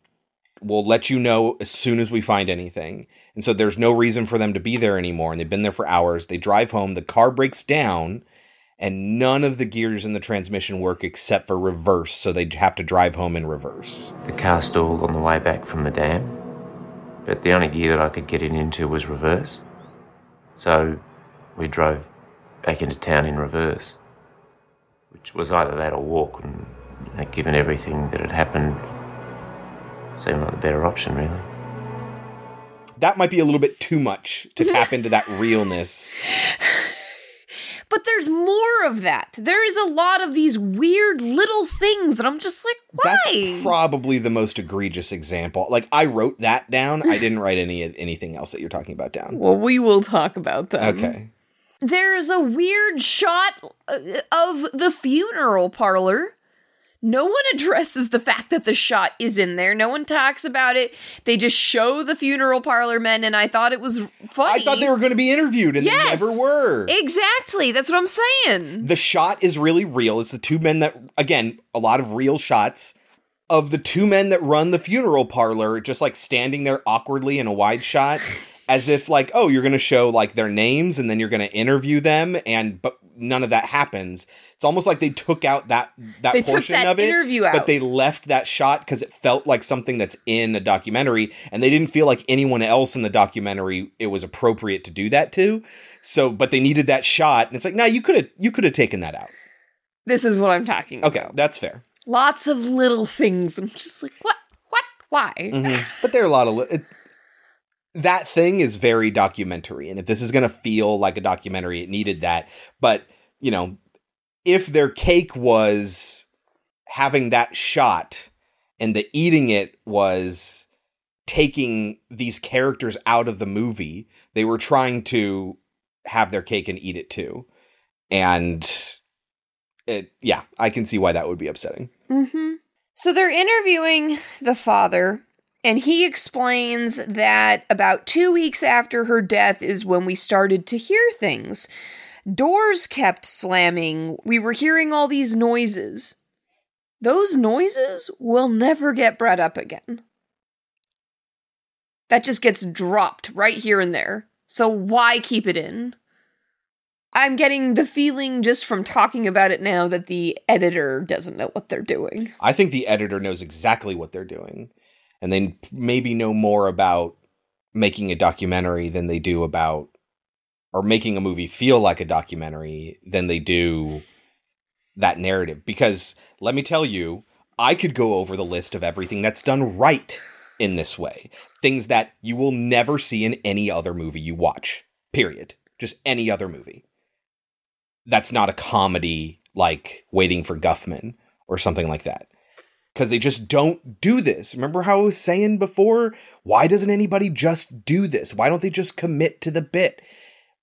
We'll let you know as soon as we find anything. And so there's no reason for them to be there anymore and they've been there for hours. They drive home the car breaks down and none of the gears in the transmission work except for reverse so they have to drive home in reverse. The car stalled on the way back from the dam, but the only gear that I could get it into was reverse. So we drove back into town in reverse, which was either that or walk, and you know, given everything that had happened, seemed like the better option, really. that might be a little bit too much to tap into that realness But there's more of that. There is a lot of these weird little things, and I'm just like, why? That's probably the most egregious example. Like I wrote that down. I didn't write any anything else that you're talking about down. well, we will talk about them. Okay. There's a weird shot uh, of the funeral parlor. No one addresses the fact that the shot is in there. No one talks about it. They just show the funeral parlor men, and I thought it was funny. I thought they were going to be interviewed, and yes, they never were. Exactly. That's what I'm saying. the shot is really real. It's the two men that, again, a lot of real shots of the two men that run the funeral parlor, just like standing there awkwardly in a wide shot, as if like, oh, you're going to show like their names and then you're going to interview them, and but none of that happens. It's almost like they took out that that They took portion that of it, interview but they left that shot because it felt like something that's in a documentary, and they didn't feel like anyone else in the documentary it was appropriate to do that to. So, but they needed that shot, and it's like, nah, you could have you could have taken that out. This is what I'm talking about. Okay, that's fair. Lots of little things. I'm just like, what? What? Why? Mhm. But there are a lot of li- it, that thing is very documentary, and if this is going to feel like a documentary, it needed that. But you know, if their cake was having that shot, and the eating it was taking these characters out of the movie, they were trying to have their cake and eat it too, and it, yeah, I can see why that would be upsetting. Mm-hmm. So they're interviewing the father, and he explains that about two weeks after her death is when we started to hear things. Doors kept slamming. We were hearing all these noises. Those noises will never get brought up again. That just gets dropped right here and there. So why keep it in? I'm getting the feeling just from talking about it now that the editor doesn't know what they're doing. I think the editor knows exactly what they're doing, and they maybe know more about making a documentary than they do about, or making a movie feel like a documentary than they do that narrative. Because let me tell you, I could go over the list of everything that's done right in this way. Things that you will never see in any other movie you watch, period. Just any other movie. That's not a comedy like Waiting for Guffman or something like that. Because they just don't do this. Remember how I was saying before? Why doesn't anybody just do this? Why don't they just commit to the bit?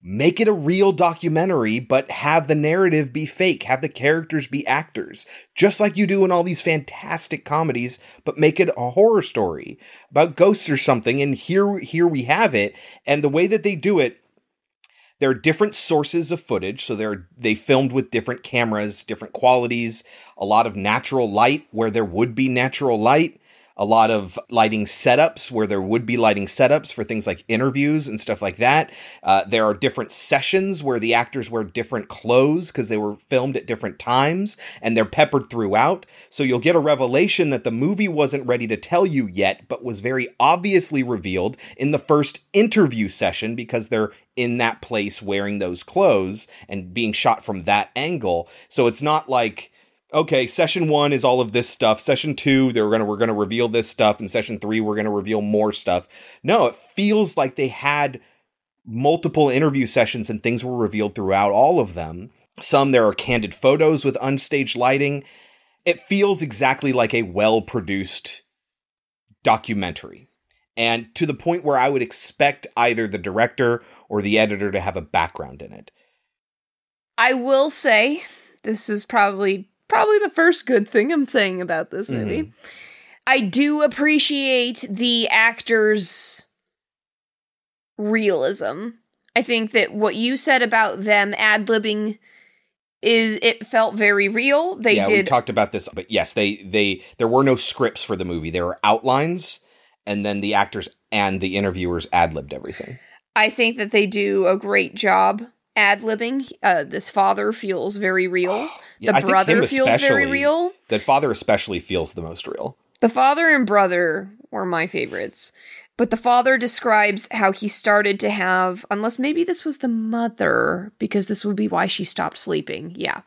Make it a real documentary, but have the narrative be fake. Have the characters be actors. Just like you do in all these fantastic comedies, but make it a horror story about ghosts or something. And here, here we have it. And the way that they do it, there are different sources of footage so they're they filmed with different cameras different qualities a lot of natural light where there would be natural light a lot of lighting setups where there would be lighting setups for things like interviews and stuff like that. Uh, there are different sessions where the actors wear different clothes because they were filmed at different times and they're peppered throughout. So you'll get a revelation that the movie wasn't ready to tell you yet, but was very obviously revealed in the first interview session because they're in that place wearing those clothes and being shot from that angle. So it's not like okay, session one is all of this stuff. Session two, they're gonna we're gonna reveal this stuff, and session three, we're gonna reveal more stuff. No, it feels like they had multiple interview sessions and things were revealed throughout all of them. Some there are candid photos with unstaged lighting. It feels exactly like a well produced documentary. And to the point where I would expect either the director or the editor to have a background in it. I will say this is probably probably the first good thing I'm saying about this movie. Mm-hmm. I do appreciate the actors' realism. I think that what you said about them ad libbing is it felt very real. They yeah, did we talked about this, but yes, they they there were no scripts for the movie. There were outlines, and then the actors and the interviewers ad libbed everything. I think that they do a great job ad libbing. Uh, this father feels very real. Yeah, the brother feels very real. The father especially feels the most real. The father and brother were my favorites. But the father describes how he started to have, unless maybe this was the mother, because this would be why she stopped sleeping. Yeah.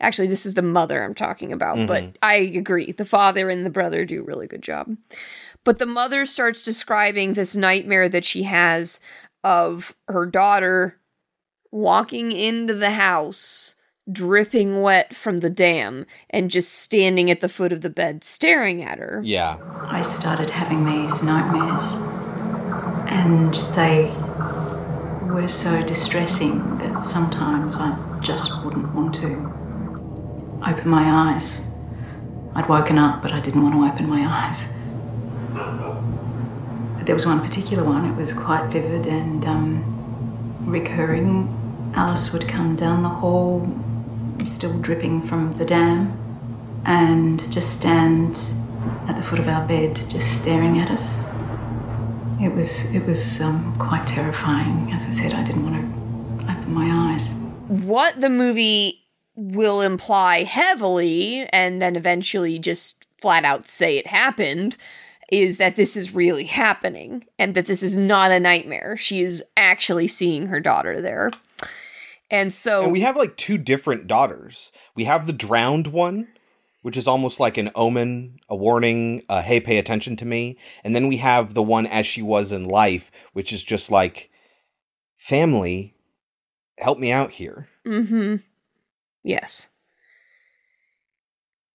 Actually, this is the mother I'm talking about, mm-hmm. but I agree. The father and the brother do a really good job. But the mother starts describing this nightmare that she has of her daughter walking into the house dripping wet from the dam and just standing at the foot of the bed staring at her. Yeah. I started having these nightmares and they were so distressing that sometimes I just wouldn't want to open my eyes. I'd woken up, but I didn't want to open my eyes. There was one particular one, it was quite vivid and um, recurring. Alice would come down the hall still dripping from the dam, and just stand at the foot of our bed, just staring at us. It was it was um, quite terrifying. As I said, I didn't want to open my eyes. What the movie will imply heavily, and then eventually just flat out say it happened, is that this is really happening, and that this is not a nightmare. She is actually seeing her daughter there. And so and we have like two different daughters. We have the drowned one, which is almost like an omen, a warning, uh, hey, pay attention to me. And then we have the one as she was in life, which is just like, family, help me out here. Mm-hmm. Yes.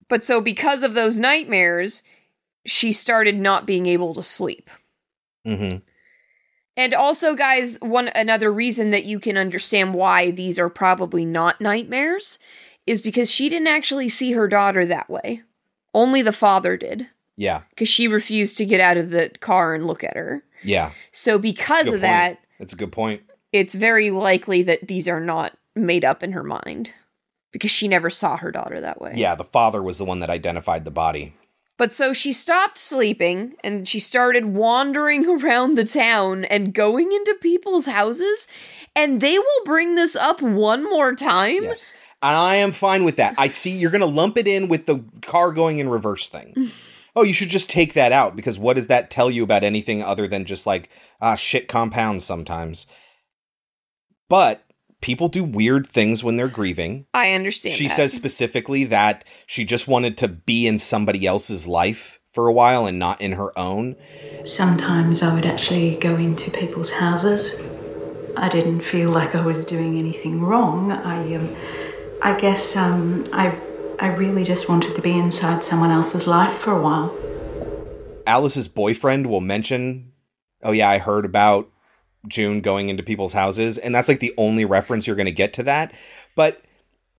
But so because of those nightmares, she started not being able to sleep. Mm-hmm. And also, guys, one another reason that you can understand why these are probably not nightmares is because she didn't actually see her daughter that way. Only the father did. Yeah. Because she refused to get out of the car and look at her. Yeah. So because of point. that, that's a good point. It's very likely that these are not made up in her mind because she never saw her daughter that way. Yeah, the father was the one that identified the body. But so she stopped sleeping and she started wandering around the town and going into people's houses. And they will bring this up one more time. Yes. And I am fine with that. I see you're going to lump it in with the car going in reverse thing. oh, you should just take that out because what does that tell you about anything other than just like, ah, shit compounds sometimes? But people do weird things when they're grieving. I understand. She that. says specifically that she just wanted to be in somebody else's life for a while and not in her own. Sometimes I would actually go into people's houses. I didn't feel like I was doing anything wrong. I, um, I guess um, I, I really just wanted to be inside someone else's life for a while. Alice's boyfriend will mention, "Oh yeah, I heard about June going into people's houses, and that's like the only reference you're going to get to that. But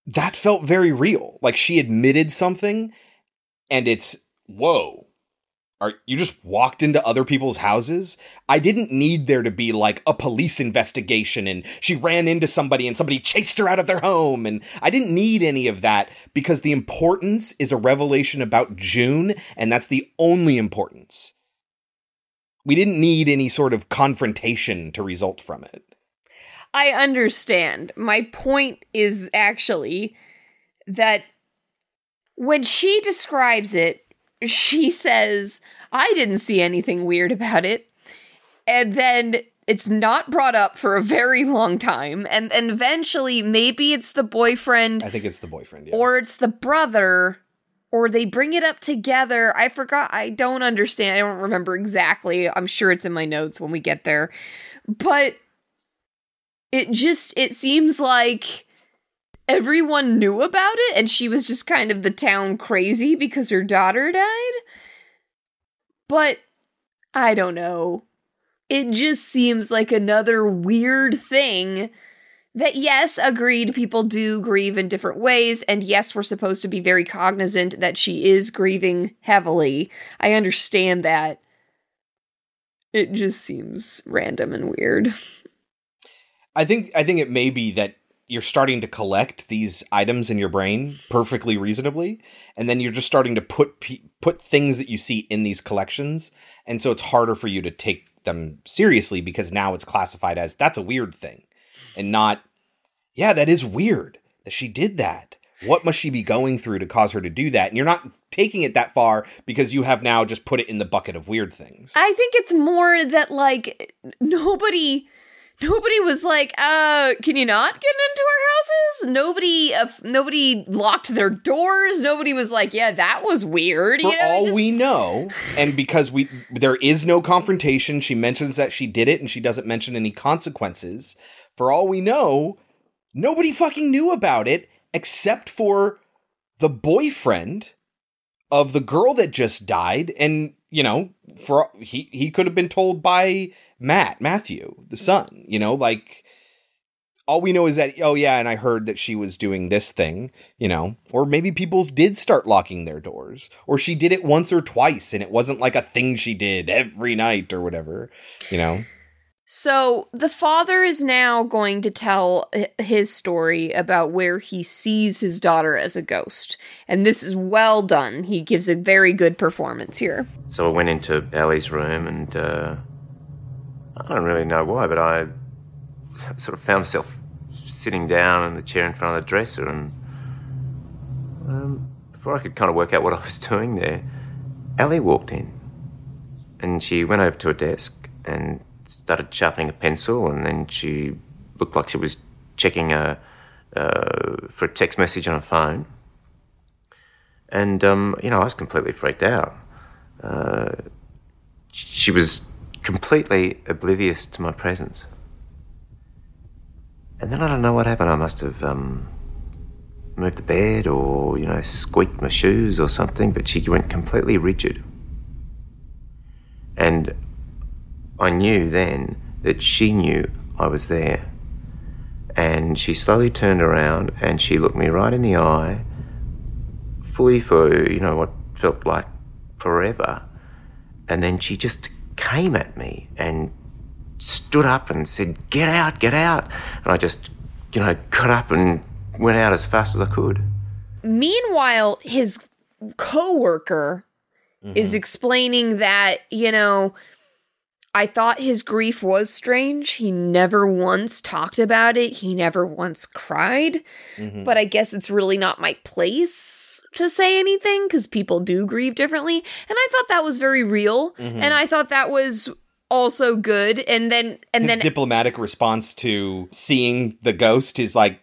that felt very real. Like she admitted something, and it's whoa. Are you just walked into other people's houses? I didn't need there to be like a police investigation and she ran into somebody and somebody chased her out of their home and I didn't need any of that because the importance is a revelation about June and that's the only importance. We didn't need any sort of confrontation to result from it. I understand. My point is actually that when she describes it, she says, I didn't see anything weird about it. And then it's not brought up for a very long time. And, and eventually, maybe it's the boyfriend. I think it's the boyfriend, yeah. Or it's the brother. Or they bring it up together. I forgot. I don't understand. I don't remember exactly. I'm sure it's in my notes when we get there. But it just, it seems like everyone knew about it and she was just kind of the town crazy because her daughter died. But I don't know. It just seems like another weird thing that, yes, agreed, people do grieve in different ways. And yes, we're supposed to be very cognizant that she is grieving heavily. I understand that. It just seems random and weird. I think I think it may be that you're starting to collect these items in your brain perfectly reasonably and then you're just starting to put put things that you see in these collections and so it's harder for you to take them seriously because now it's classified as that's a weird thing and not yeah that is weird that she did that what must she be going through to cause her to do that and you're not taking it that far because you have now just put it in the bucket of weird things I think it's more that like nobody nobody was like, "Uh, can you not get into our houses?" Nobody, uh, nobody locked their doors. Nobody was like, "Yeah, that was weird." For you know, all just- we know, and because we there is no confrontation, she mentions that she did it, and she doesn't mention any consequences. For all we know, nobody fucking knew about it except for the boyfriend of the girl that just died, and you know, for he he could have been told by Matt Matthew, the son. You know, like all we know is that oh yeah and i heard that she was doing this thing you know or maybe people did start locking their doors or she did it once or twice and it wasn't like a thing she did every night or whatever you know So the father is now going to tell his story about where he sees his daughter as a ghost. And this is well done. He gives a very good performance here. So I went into Ellie's room and uh, I don't really know why, but I sort of found myself sitting down in the chair in front of the dresser and um, before I could kind of work out what I was doing there, Ellie walked in and she went over to a desk and started sharpening a pencil and then she looked like she was checking a, uh, for a text message on her phone. And, um, you know, I was completely freaked out. Uh, she was completely oblivious to my presence. And then I don't know what happened. I must have um, moved the bed or, you know, squeaked my shoes or something, but she went completely rigid. And I knew then that she knew I was there. And she slowly turned around and she looked me right in the eye, fully for, you know, what felt like forever. And then she just came at me and stood up and said, Get out, get out. And I just, you know, got up and went out as fast as I could. Meanwhile, his coworker is mm-hmm. explaining that, you know, I thought his grief was strange. He never once talked about it. He never once cried. Mhm. But I guess it's really not my place to say anything because people do grieve differently. And I thought that was very real. Mhm. And I thought that was also good. And then, and his then, diplomatic response to seeing the ghost is like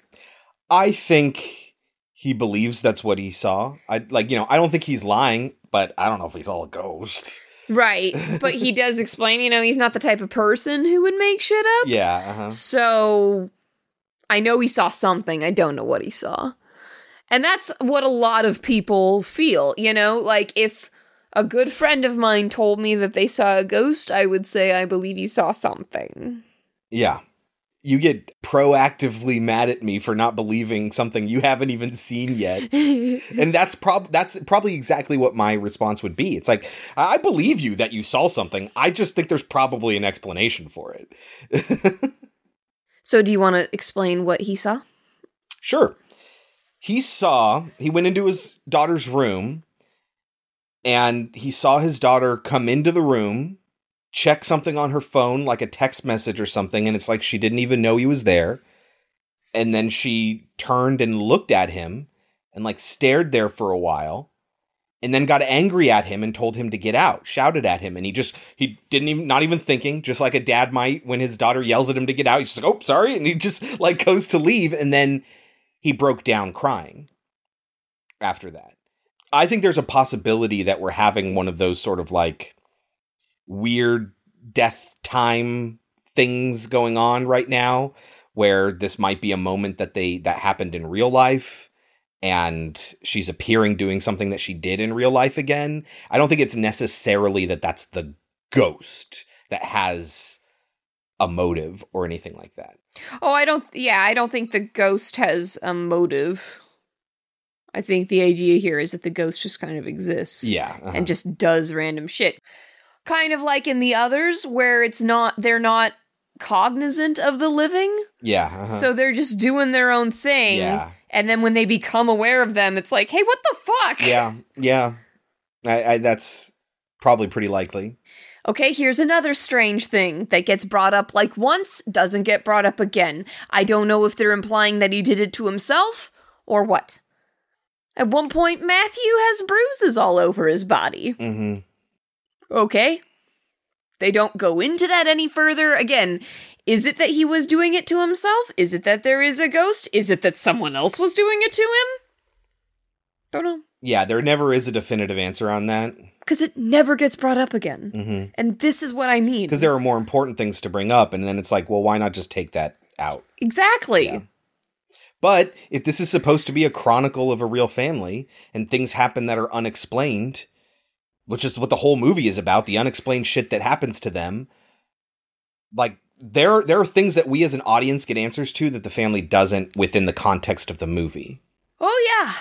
i think he believes that's what he saw i like you know i don't think he's lying but i don't know if he's all a ghost right. But he does explain, you know, he's not the type of person who would make shit up. yeah uh-huh. So I know he saw something. I don't know what he saw. And that's what a lot of people feel, you know? Like if a good friend of mine told me that they saw a ghost, I would say I believe you saw something. yeah you get proactively mad at me for not believing something you haven't even seen yet. and that's prob that's probably exactly what my response would be. It's like I believe you that you saw something. I just think there's probably an explanation for it. so do you want to explain what he saw? Sure. He saw, he went into his daughter's room and he saw his daughter come into the room check something on her phone, like a text message or something, and it's like she didn't even know he was there. And then she turned and looked at him and like stared there for a while and then got angry at him and told him to get out, shouted at him, and he just he didn't even not even thinking, just like a dad might when his daughter yells at him to get out. He's just like, "Oh, sorry," and he just like goes to leave, and then he broke down crying. After that, I think there's a possibility that we're having one of those sort of like weird death time things going on right now where this might be a moment that they that happened in real life and she's appearing doing something that she did in real life again. I don't think it's necessarily that that's the ghost that has a motive or anything like that. Oh, I don't yeah, I don't think the ghost has a motive. I think the idea here is that the ghost just kind of exists. Yeah. uh-huh. And just does random shit kind of like in the others where it's not they're not cognizant of the living. Yeah. uh-huh. So they're just doing their own thing. Yeah. And then when they become aware of them, it's like, hey, what the fuck? Yeah. Yeah. I, I that's probably pretty likely. Okay, here's another strange thing that gets brought up like once, doesn't get brought up again. I don't know if they're implying that he did it to himself or what. At one point, Matthew has bruises all over his body. Mm-hmm. Okay. They don't go into that any further. Again, is it that he was doing it to himself? Is it that there is a ghost? Is it that someone else was doing it to him? Don't know. Yeah, there never is a definitive answer on that. Because it never gets brought up again. Mm-hmm. And this is what I mean. Because there are more important things to bring up, and then it's like, well, why not just take that out? Exactly. Yeah. But if this is supposed to be a chronicle of a real family and things happen that are unexplained, which is what the whole movie is about, the unexplained shit that happens to them, like there there are things that we as an audience get answers to that the family doesn't within the context of the movie. Oh yeah.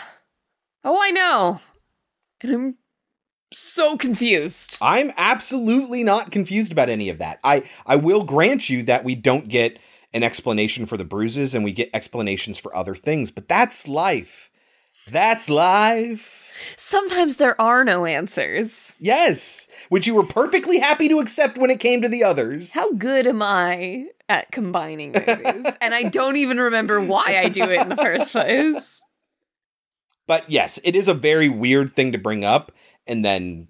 Oh, I know. And I'm so confused. I'm absolutely not confused about any of that. I I will grant you that we don't get an explanation for the bruises and we get explanations for other things, but that's life. That's life. Sometimes there are no answers. Yes, which you were perfectly happy to accept when it came to the others. How good am I at combining movies? and I don't even remember why I do it in the first place. But yes, it is a very weird thing to bring up and then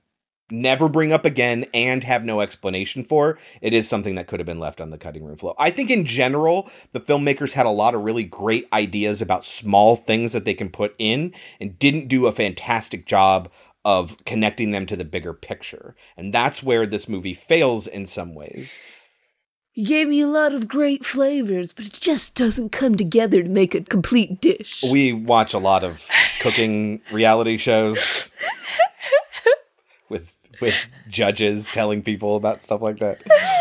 never bring up again and have no explanation for. It is something that could have been left on the cutting room floor. I think in general, the filmmakers had a lot of really great ideas about small things that they can put in and didn't do a fantastic job of connecting them to the bigger picture. And that's where this movie fails in some ways. He gave me a lot of great flavors, but it just doesn't come together to make a complete dish. We watch a lot of cooking reality shows with judges telling people about stuff like that.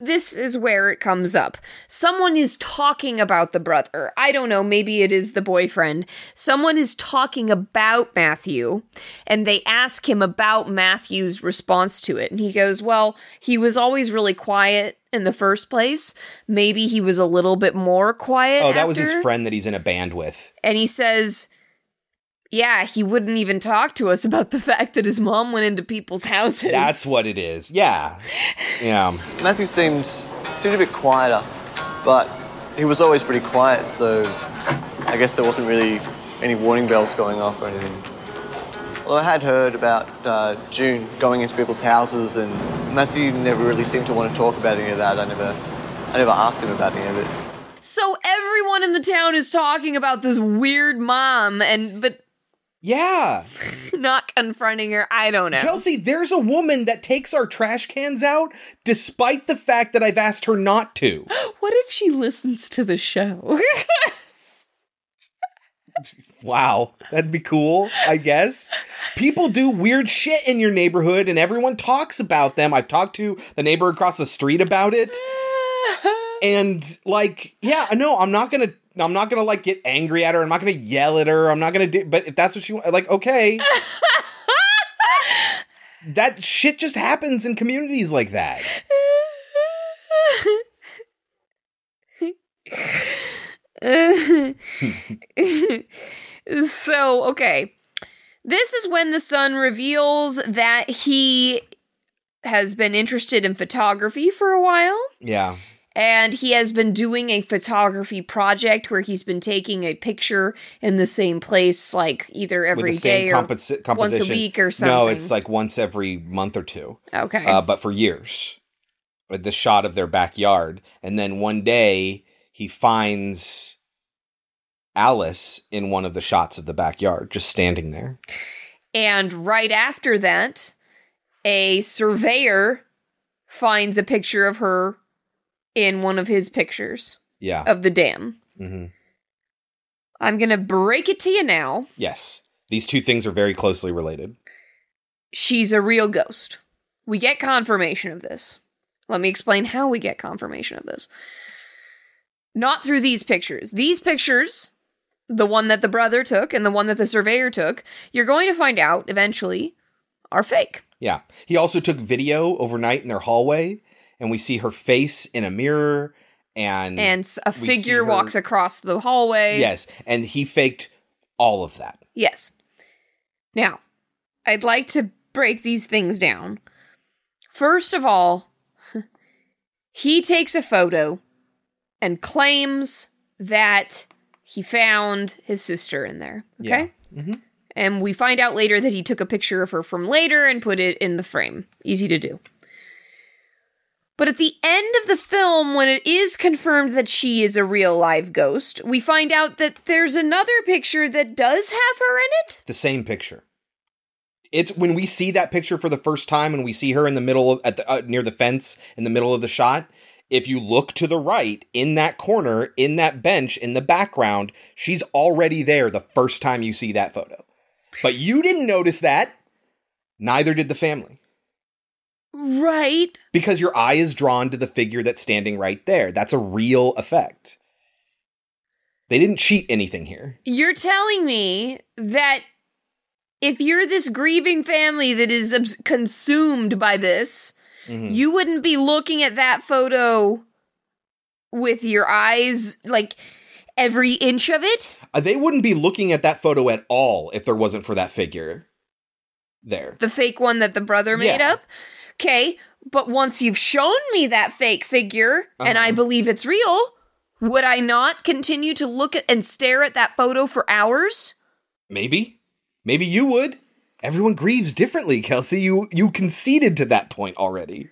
this is where it comes up. Someone is talking about the brother. I don't know, maybe it is the boyfriend. Someone is talking about Matthew, and they ask him about Matthew's response to it. And he goes, Well, he was always really quiet in the first place. Maybe he was a little bit more quiet. Oh, that was his friend that he's in a band with. And he says, Yeah, he wouldn't even talk to us about the fact that his mom went into people's houses. That's what it is. Yeah. Yeah. Matthew seemed seemed a bit quieter, but he was always pretty quiet, so I guess there wasn't really any warning bells going off or anything. Well, I had heard about uh, June going into people's houses, and Matthew never really seemed to want to talk about any of that. I never, I never asked him about any of it. So everyone in the town is talking about this weird mom, and but Yeah. not confronting her. I don't know. Kelsey, there's a woman that takes our trash cans out despite the fact that I've asked her not to. What if she listens to the show? Wow, that'd be cool, I guess. people do weird shit in your neighborhood and everyone talks about them. I've talked to the neighbor across the street about it. And like, yeah, no, I'm not gonna I'm not gonna like get angry at her. I'm not gonna yell at her. I'm not gonna do but if that's what you want like, okay. that shit just happens in communities like that. so, okay. This is when the son reveals that he has been interested in photography for a while. Yeah. And he has been doing a photography project where he's been taking a picture in the same place, like either every With the same day or composi- once a week or something. No, it's like once every month or two. Okay. Uh, but for years. The shot of their backyard. And then one day he finds Alice in one of the shots of the backyard, just standing there. And right after that, a surveyor finds a picture of her in one of his pictures Yeah. of the dam. hmm I'm going to break it to you now. Yes. These two things are very closely related. She's a real ghost. We get confirmation of this. Let me explain how we get confirmation of this. Not through these pictures. These pictures, the one that the brother took and the one that the surveyor took, you're going to find out eventually are fake. Yeah. He also took video overnight in their hallway, and we see her face in a mirror, and And s- a we see figure walks across the hallway. Yes, and he faked all of that. Yes. Now, I'd like to break these things down. First of all, he takes a photo and claims that he found his sister in there. Okay? Mm-hmm. And we find out later that he took a picture of her from later and put it in the frame. Easy to do. But at the end of the film, when it is confirmed that she is a real live ghost, we find out that there's another picture that does have her in it. The same picture. It's when we see that picture for the first time, and we see her in the middle of at the uh, near the fence in the middle of the shot. If you look to the right in that corner, in that bench in the background, she's already there the first time you see that photo. But you didn't notice that. Neither did the family. Right. Because your eye is drawn to the figure that's standing right there. That's a real effect. They didn't cheat anything here. You're telling me that if you're this grieving family that is consumed by this, Mhm. you wouldn't be looking at that photo with your eyes like every inch of it? Uh, They wouldn't be looking at that photo at all if there wasn't for that figure there. The fake one that the brother made Yeah. up? Okay, but once you've shown me that fake figure and I Uh-huh. believe it's real, would I not continue to look at and stare at that photo for hours? Maybe. Maybe you would. Everyone grieves differently, Kelsey. You you conceded to that point already.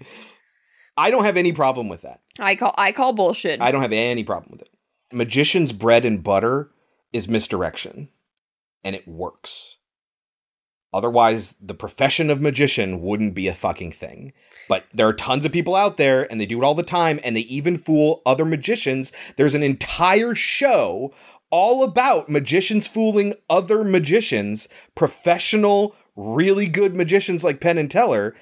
I don't have any problem with that. I call I call bullshit. I don't have any problem with it. Magician's bread and butter is misdirection, and it works. Otherwise, the profession of magician wouldn't be a fucking thing. But there are tons of people out there, and they do it all the time, and they even fool other magicians. There's an entire show all about magicians fooling other magicians, professional, really good magicians like Penn and Teller,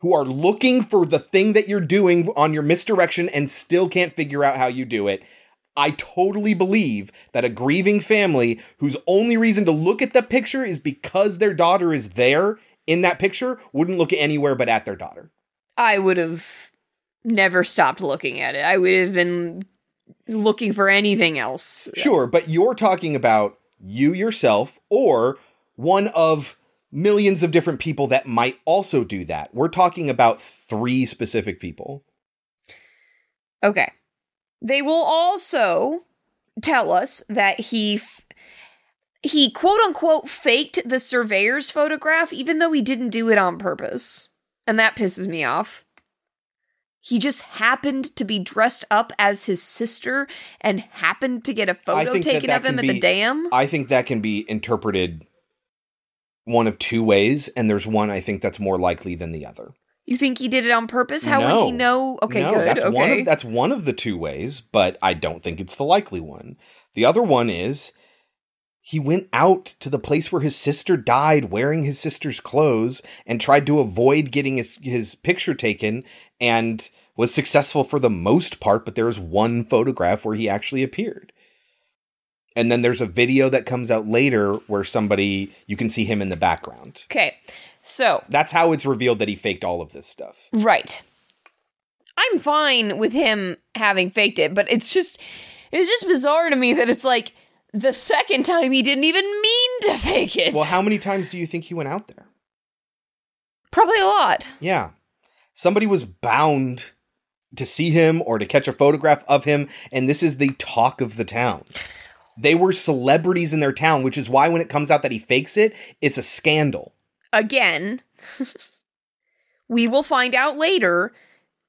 who are looking for the thing that you're doing on your misdirection and still can't figure out how you do it. I totally believe that a grieving family whose only reason to look at the picture is because their daughter is there in that picture wouldn't look anywhere but at their daughter. I would have never stopped looking at it. I would have been looking for anything else. Sure, but you're talking about you yourself or one of millions of different people that might also do that. We're talking about three specific people. Okay. They will also tell us that he f- he quote unquote faked the surveyor's photograph even though he didn't do it on purpose. And that pisses me off. He just happened to be dressed up as his sister and happened to get a photo think that taken that of him can at the dam. I think that can be interpreted one of two ways, and there's one I think that's more likely than the other. You think he did it on purpose? How no. would he know? Okay, no, good. That's okay. one of that's one of the two ways, but I don't think it's the likely one. The other one is he went out to the place where his sister died wearing his sister's clothes and tried to avoid getting his, his picture taken and was successful for the most part, but there is one photograph where he actually appeared. And then there's a video that comes out later where somebody, you can see him in the background. Okay. So, That's how it's revealed that he faked all of this stuff. right. I'm fine with him having faked it, but it's just it's just bizarre to me that it's like the second time he didn't even mean to fake it. Well, how many times do you think he went out there? Probably a lot. Yeah. Somebody was bound to see him or to catch a photograph of him, and this is the talk of the town. They were celebrities in their town, which is why when it comes out that he fakes it, it's a scandal. Again, we will find out later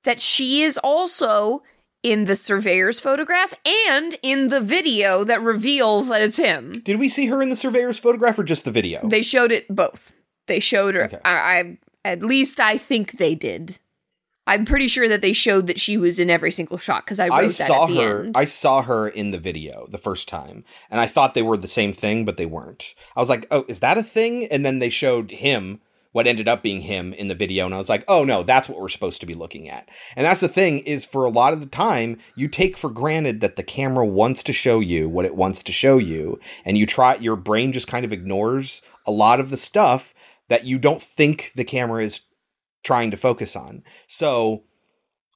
that she is also in the surveyor's photograph and in the video that reveals that it's him. Did we see her in the surveyor's photograph or just the video? They showed it both. They showed her. I, I at least I think they did. I'm pretty sure that they showed that she was in every single shot because I wrote I that saw her. end. I saw her in the video the first time, and I thought they were the same thing, but they weren't. I was like, "Oh, is that a thing?" And then they showed him what ended up being him in the video, and I was like, "Oh no, that's what we're supposed to be looking at." And that's the thing is, for a lot of the time, you take for granted that the camera wants to show you what it wants to show you, and you try. Your brain just kind of ignores a lot of the stuff that you don't think the camera is trying to focus on. So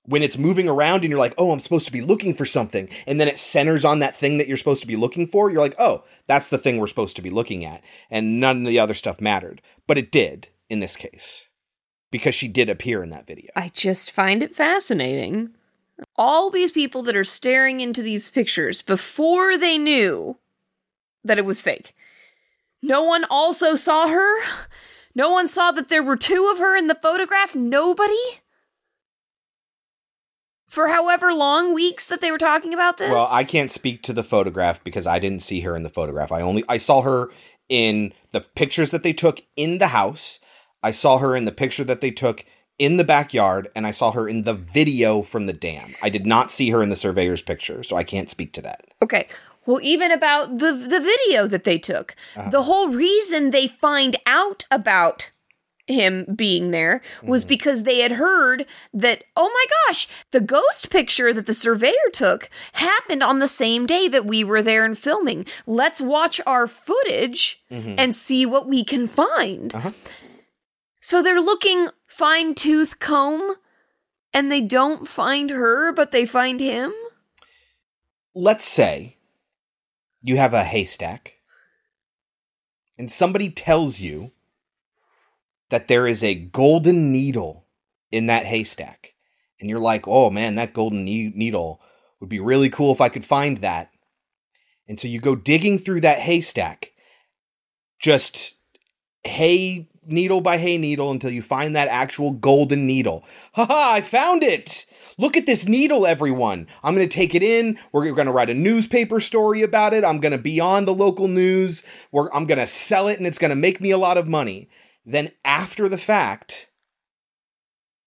when it's moving around and you're like, oh, I'm supposed to be looking for something, and then it centers on that thing that you're supposed to be looking for, you're like, oh, that's the thing we're supposed to be looking at. And none of the other stuff mattered. But it did in this case because she did appear in that video. I just find it fascinating. All these people that are staring into these pictures before they knew that it was fake. No one also saw her. No one saw that there were two of her in the photograph. Nobody. For however long weeks that they were talking about this. Well, I can't speak to the photograph because I didn't see her in the photograph. I only I saw her in the pictures that they took in the house. I saw her in the picture that they took in the backyard and I saw her in the video from the dam. I did not see her in the surveyor's picture, so I can't speak to that. Okay. Well, even about the the video that they took, Uh-huh. the whole reason they find out about him being there was because they had heard that oh my gosh, the ghost picture that the surveyor took happened on the same day that we were there and filming. Let's watch our footage Mhm. and see what we can find. Uh-huh. So they're looking fine tooth comb and they don't find her, but they find him. let's say you have a haystack and somebody tells you that there is a golden needle in that haystack and you're like oh man that golden ne- needle would be really cool if i could find that. And so you go digging through that haystack just hay needle by hay needle until you find that actual golden needle. Haha i found it Look at this needle, everyone. I'm going to take it in. We're going to write a newspaper story about it. I'm going to be on the local news. We're, I'm going to sell it and it's going to make me a lot of money. Then, after the fact,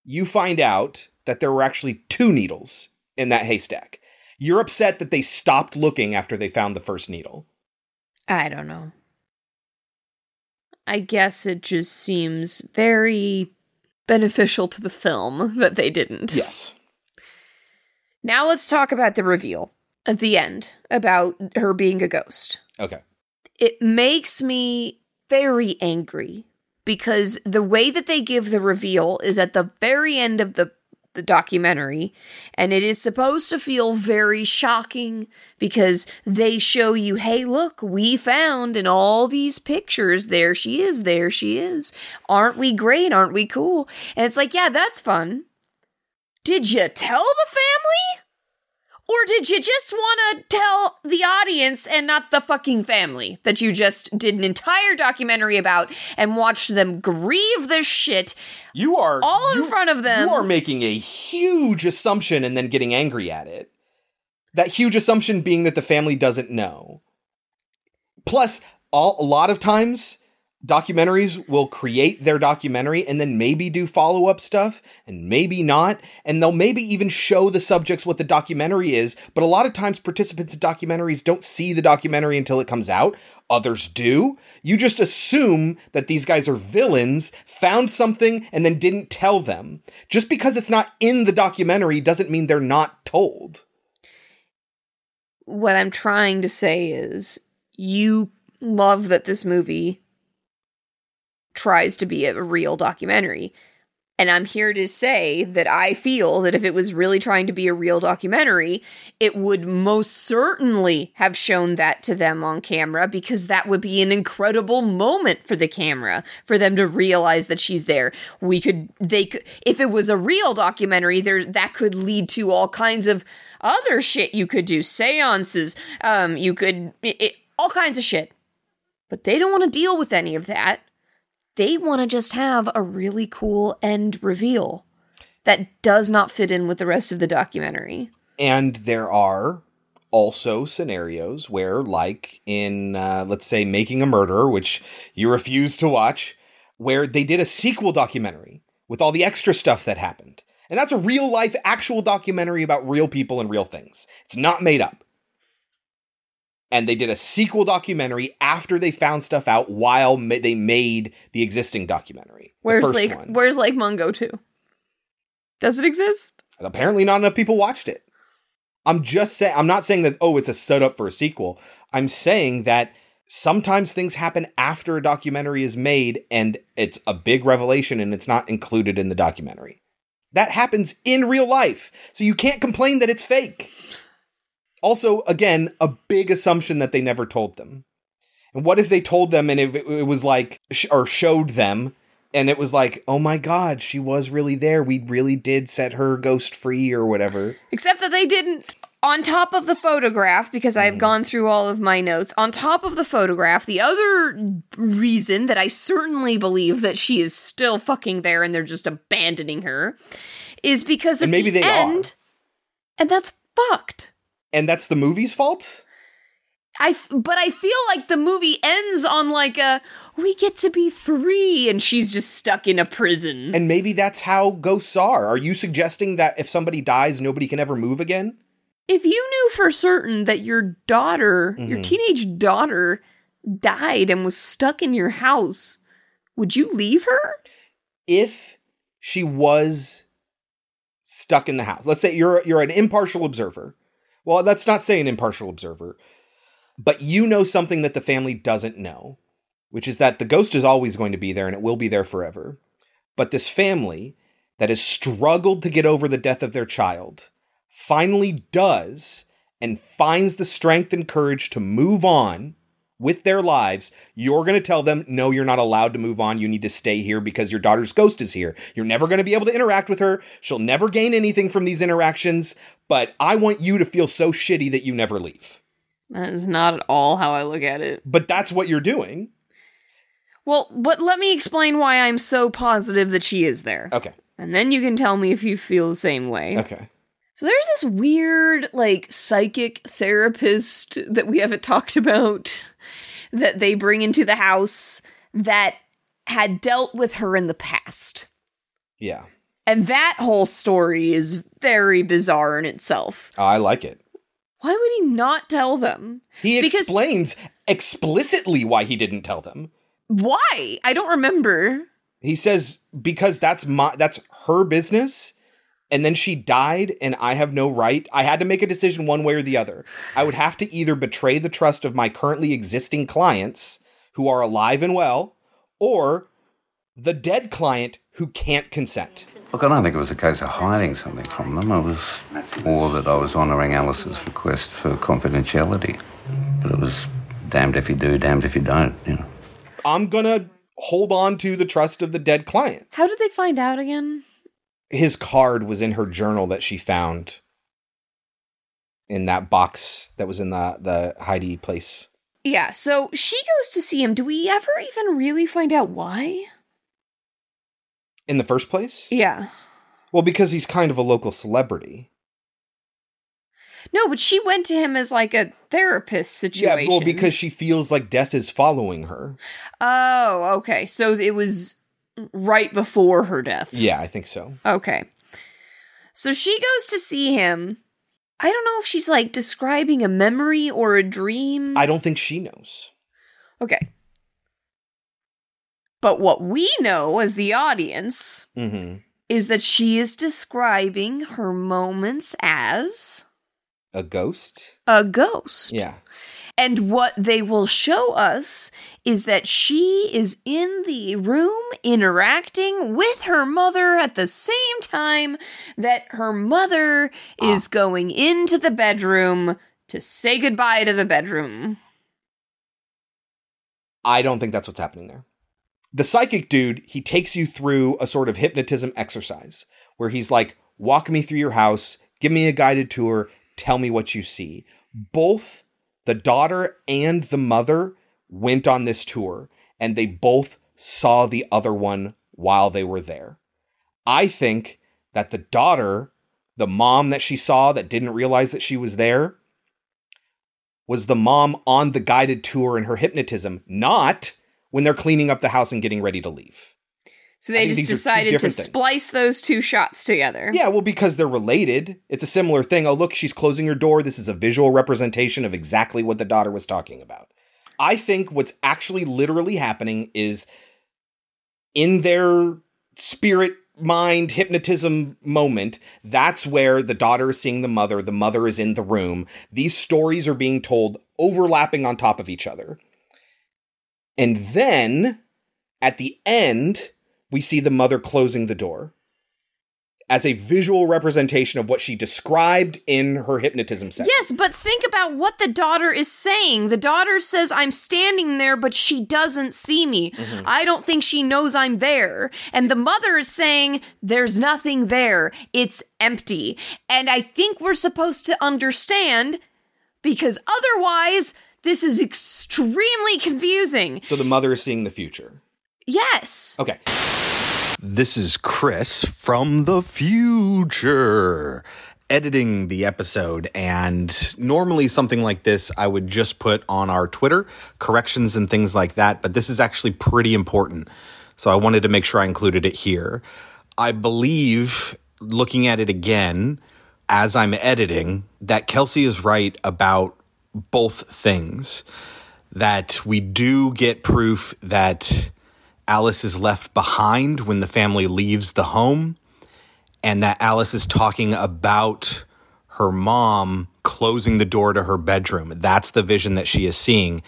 you find out that there were actually two needles in that haystack. You're upset that they stopped looking after they found the first needle. I don't know. I guess it just seems very beneficial to the film that they didn't. Yes. Now let's talk about the reveal at the end about her being a ghost. Okay. It makes me very angry because the way that they give the reveal is at the very end of the the documentary and it is supposed to feel very shocking because they show you hey look we found in all these pictures there she is there she is aren't we great aren't we cool and it's like yeah that's fun did you tell the family or did you just want to tell the audience and not the fucking family that you just did an entire documentary about and watched them grieve the shit You are all in front of them? You are making a huge assumption and then getting angry at it. That huge assumption being that the family doesn't know. Plus, all, a lot of times documentaries will create their documentary and then maybe do follow up stuff and maybe not. And they'll maybe even show the subjects what the documentary is. But a lot of times, participants in documentaries don't see the documentary until it comes out. Others do. You just assume that these guys are villains, found something, and then didn't tell them. Just because it's not in the documentary doesn't mean they're not told. What I'm trying to say is you love that this movie tries to be a real documentary. And I'm here to say that I feel that if it was really trying to be a real documentary, it would most certainly have shown that to them on camera because that would be an incredible moment for the camera for them to realize that she's there. We could, they could, if it was a real documentary, there, that could lead to all kinds of other shit you could do, seances, um, you could, it, all kinds of shit. But they don't want to deal with any of that they want to just have a really cool end reveal that does not fit in with the rest of the documentary. And there are also scenarios where, like in, uh, let's say, Making a Murderer, which you refuse to watch, where they did a sequel documentary with all the extra stuff that happened. And that's a real life, actual documentary about real people and real things. It's not made up and they did a sequel documentary after they found stuff out while ma- they made the existing documentary. Where's Lake one. Where's Lake Mungo 2? Does it exist? And apparently not enough people watched it. I'm just saying I'm not saying that oh it's a setup for a sequel. I'm saying that sometimes things happen after a documentary is made and it's a big revelation and it's not included in the documentary. That happens in real life. So you can't complain that it's fake. Also, again, a big assumption that they never told them. And what if they told them and it, it was like, sh- or showed them, and it was like, oh my god, she was really there. We really did set her ghost free or whatever. Except that they didn't. On top of the photograph, because I've mm. gone through all of my notes, on top of the photograph, the other reason that I certainly believe that she is still fucking there and they're just abandoning her is because at and maybe the they end, are. and that's fucked and that's the movie's fault. I f- but I feel like the movie ends on like a we get to be free and she's just stuck in a prison. And maybe that's how ghosts are. Are you suggesting that if somebody dies nobody can ever move again? If you knew for certain that your daughter, mm-hmm. your teenage daughter died and was stuck in your house, would you leave her? If she was stuck in the house. Let's say you're you're an impartial observer well, let's not say an impartial observer, but you know something that the family doesn't know, which is that the ghost is always going to be there and it will be there forever. But this family that has struggled to get over the death of their child finally does and finds the strength and courage to move on with their lives, you're going to tell them, no, you're not allowed to move on. You need to stay here because your daughter's ghost is here. You're never going to be able to interact with her. She'll never gain anything from these interactions, but I want you to feel so shitty that you never leave. That is not at all how I look at it. But that's what you're doing. Well, but let me explain why I'm so positive that she is there. Okay. And then you can tell me if you feel the same way. Okay. So there's this weird, like, psychic therapist that we haven't talked about that they bring into the house that had dealt with her in the past. Yeah. And that whole story is very bizarre in itself. I like it. Why would he not tell them? He because explains explicitly why he didn't tell them. Why? I don't remember. He says because that's my that's her business and then she died and I have no right. I had to make a decision one way or the other. I would have to either betray the trust of my currently existing clients who are alive and well or the dead client who can't consent. Look, I don't think it was a case of hiding something from them. It was more that I was honouring Alice's request for confidentiality. But it was damned if you do, damned if you don't, you know. I'm gonna hold on to the trust of the dead client. How did they find out again? His card was in her journal that she found in that box that was in the the Heidi place. Yeah, so she goes to see him. Do we ever even really find out why? In the first place? Yeah. Well, because he's kind of a local celebrity. No, but she went to him as like a therapist situation. Yeah, well, because she feels like death is following her. Oh, okay. So it was right before her death. Yeah, I think so. Okay. So she goes to see him. I don't know if she's like describing a memory or a dream. I don't think she knows. Okay. But what we know as the audience Mm-hmm. is that she is describing her moments as A ghost? a ghost. Yeah. And what they will show us is that she is in the room interacting with her mother at the same time that her mother is ah. going into the bedroom to say goodbye to the bedroom. I don't think that's what's happening there. The psychic dude, he takes you through a sort of hypnotism exercise where he's like, walk me through your house, give me a guided tour, tell me what you see. Both the daughter and the mother went on this tour and they both saw the other one while they were there. I think that the daughter, the mom that she saw that didn't realize that she was there, was the mom on the guided tour in her hypnotism, not when they're cleaning up the house and getting ready to leave. So they just these are two decided to things. splice those two shots together. Yeah, well, because they're related. It's a similar thing. Oh, look, she's closing her door. This is a visual representation of exactly what the daughter was talking about. I think what's actually literally happening is in their spirit mind hypnotism moment, that's where the daughter is seeing the mother, the mother is in the room. These stories are being told overlapping on top of each other. And then at the end, we see the mother closing the door as a visual representation of what she described in her hypnotism session. Yes, but think about what the daughter is saying. The daughter says, I'm standing there, but she doesn't see me. Mhm. I don't think she knows I'm there. And the mother is saying, There's nothing there. It's empty. And I think we're supposed to understand because otherwise, this is extremely confusing. So the mother is seeing the future. Yes. Okay. This is Chris from the future editing the episode. And normally, something like this I would just put on our Twitter, corrections and things like that. But this is actually pretty important. So I wanted to make sure I included it here. I believe, looking at it again as I'm editing, that Kelsey is right about both things. That we do get proof that Alice is left behind when the family leaves the home, and that Alice is talking about her mom closing the door to her bedroom. That's the vision that she is seeing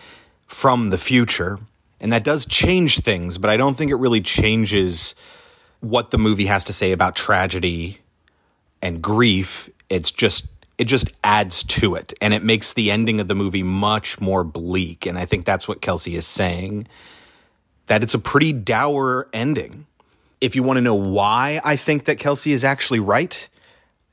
from the future. And that does change things, but I don't think it really changes what the movie has to say about tragedy and grief. It's just it just adds to it and it makes the ending of the movie much more bleak and I think that's what Kelsey is saying that it's a pretty dour ending. If you want to know why I think that Kelsey is actually right,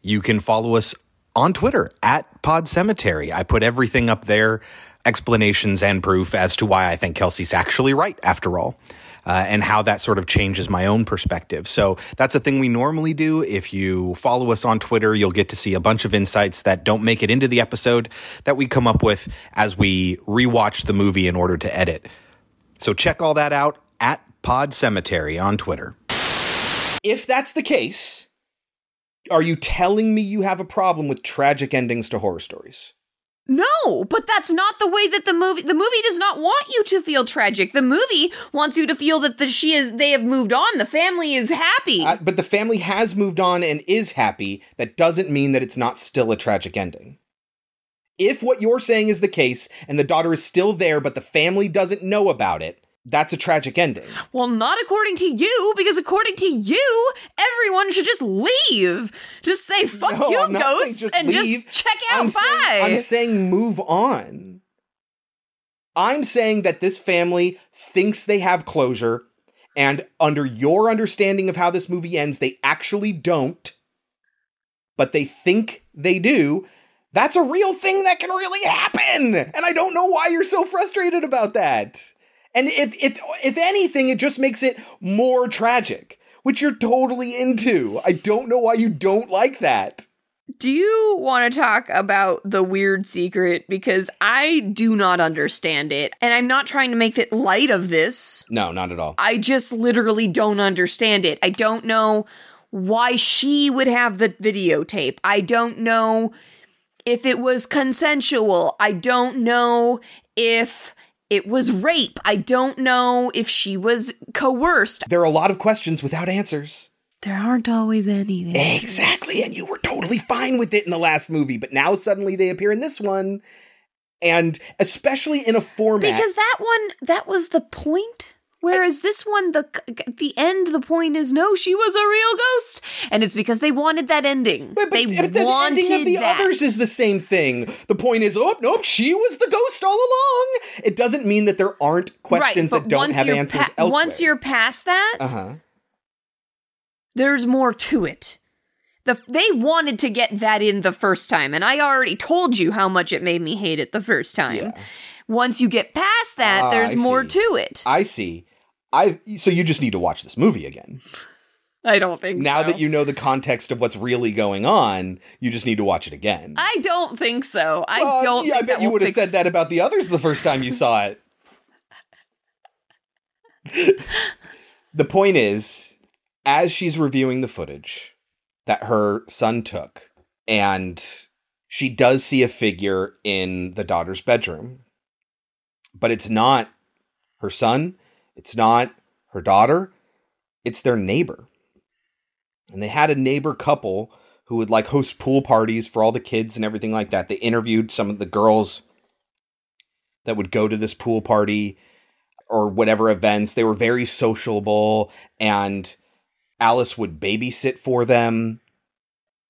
you can follow us on Twitter at Pod Cemetery. I put everything up there, explanations and proof as to why I think Kelsey's actually right after all. Uh, and how that sort of changes my own perspective. So that's a thing we normally do. If you follow us on Twitter, you'll get to see a bunch of insights that don't make it into the episode that we come up with as we rewatch the movie in order to edit. So check all that out at Pod Cemetery on Twitter. If that's the case, are you telling me you have a problem with tragic endings to horror stories? No, but that's not the way that the movie the movie does not want you to feel tragic. The movie wants you to feel that the she is they have moved on. The family is happy. Uh, but the family has moved on and is happy. That doesn't mean that it's not still a tragic ending. If what you're saying is the case and the daughter is still there but the family doesn't know about it, that's a tragic ending. well, not according to you, because according to you, everyone should just leave. Just say fuck No, you, I'm ghosts, just and leave. just check out. I'm bye. saying, I'm saying move on. I'm saying that this family thinks they have closure, and under your understanding of how this movie ends, they actually don't, but they think they do. That's a real thing that can really happen. And I don't know why you're so frustrated about that. And if if if anything, it just makes it more tragic, which you're totally into. I don't know why you don't like that. Do you want to talk about the weird secret? Because I do not understand it. And I'm not trying to make it light of this. No, not at all. I just literally don't understand it. I don't know why she would have the videotape. I don't know if it was consensual. I don't know if it was rape. I don't know if she was coerced. There are a lot of questions without answers. There aren't always any. answers. Exactly, and you were totally fine with it in the last movie, but now suddenly they appear in this one, and especially in a format. Because that one, that was the point. Whereas this one, the the end, the point is no, she was a real ghost, and it's because they wanted that ending. they the, the wanted ending of the that. others is the same thing. The point is, oh nope, she was the ghost all along. It doesn't mean that there aren't questions right, that don't have answers pa- elsewhere. Once you're past that, uh huh. there's more to it. The, they wanted to get that in the first time, and I already told you how much it made me hate it the first time. Once you get past that, Ah, there's more to it. I see. I so you just need to watch this movie again. I don't think so. Now so. that you know the context of what's really going on, you just need to watch it again. I don't think so. I Well, don't yeah, I bet you would have said that about the others the first time you saw it. the point is, as she's reviewing the footage that her son took, and she does see a figure in the daughter's bedroom, but it's not her son, it's not her daughter, it's their neighbor. And they had a neighbor couple who would like host pool parties for all the kids and everything like that. They interviewed some of the girls that would go to this pool party or whatever events. They were very sociable and Alice would babysit for them.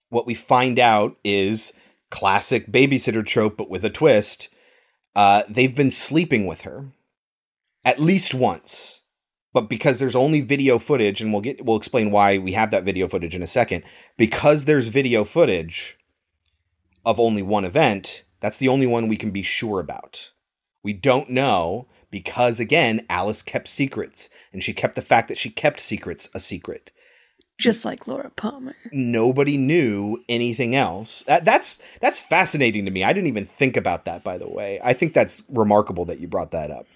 What we find out is classic babysitter trope, but with a twist. Uh, they've been sleeping with her at least once. But because there's only video footage and we'll get we'll explain why we have that video footage in a second. Because there's video footage of only one event that's the only one we can be sure about. We don't know because again Alice kept secrets and she kept the fact that she kept secrets a secret. Just like Laura Palmer. nobody knew anything else. That, that's that's fascinating to me. I didn't even think about that by the way. I think that's remarkable that you brought that up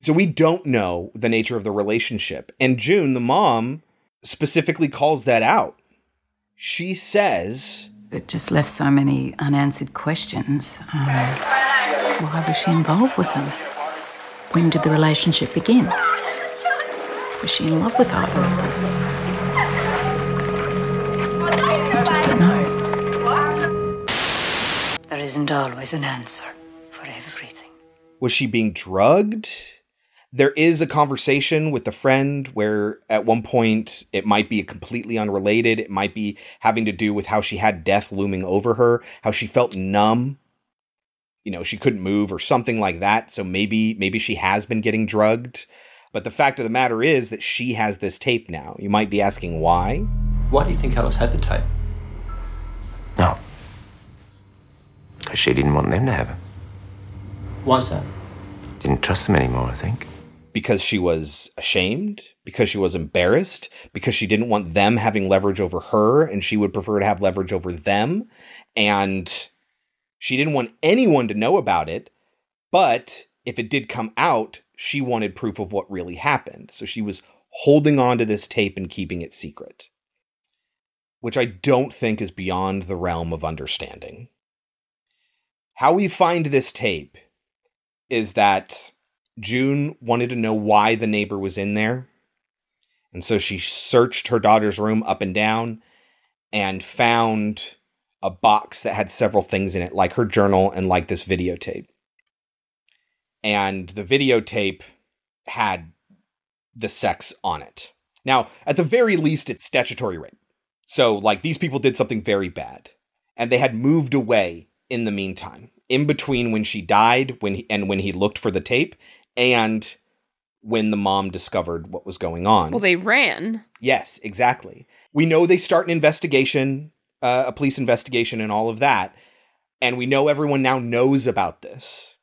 so we don't know the nature of the relationship. And June, the mom, specifically calls that out. She says, It just left so many unanswered questions. Um, why was she involved with him? When did the relationship begin? Was she in love with either of them? I just don't know. There isn't always an answer for everything. was she being drugged? There is a conversation with the friend where at one point it might be completely unrelated. It might be having to do with how she had death looming over her, how she felt numb. You know, she couldn't move or something like that. So maybe maybe she has been getting drugged. But the fact of the matter is that she has this tape now. You might be asking why. Why do you think Alice had the tape? No. Because she didn't want them to have it. Why's that? Didn't trust them anymore, I think. Because she was ashamed, because she was embarrassed, because she didn't want them having leverage over her and she would prefer to have leverage over them. And she didn't want anyone to know about it. But if it did come out, she wanted proof of what really happened. So she was holding on to this tape and keeping it secret, which I don't think is beyond the realm of understanding. How we find this tape is that June wanted to know why the neighbor was in there. And so she searched her daughter's room up and down and found a box that had several things in it, like her journal and like this videotape. And the videotape had the sex on it. Now, at the very least, it's statutory rape. So, like, these people did something very bad. And they had moved away in the meantime, in between when she died when he, and when he looked for the tape, and when the mom discovered what was going on. Well, they ran. Yes, exactly. We know they start an investigation, uh, a police investigation, and all of that. And we know everyone now knows about this.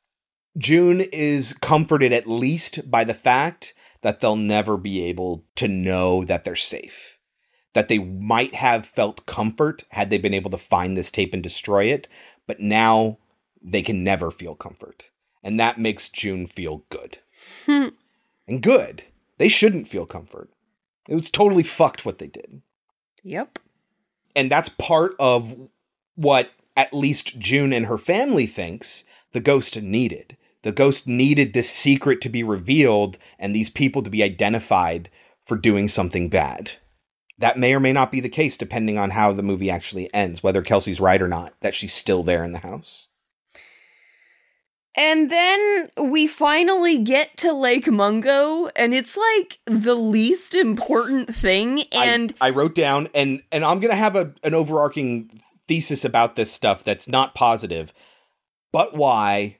June is comforted at least by the fact that they'll never be able to know that they're safe. that they might have felt comfort had they been able to find this tape and destroy it, but now they can never feel comfort. And that makes June feel good. Hmm. and good. They shouldn't feel comfort. It was totally fucked what they did. Yep. And that's part of what at least June and her family thinks the ghost needed. The ghost needed this secret to be revealed and these people to be identified for doing something bad. That may or may not be the case depending on how the movie actually ends, whether Kelsey's right or not, that she's still there in the house. And then we finally get to Lake Mungo, and it's like the least important thing. And I, I wrote down, and and I'm gonna have a an overarching thesis about this stuff that's not positive, but why?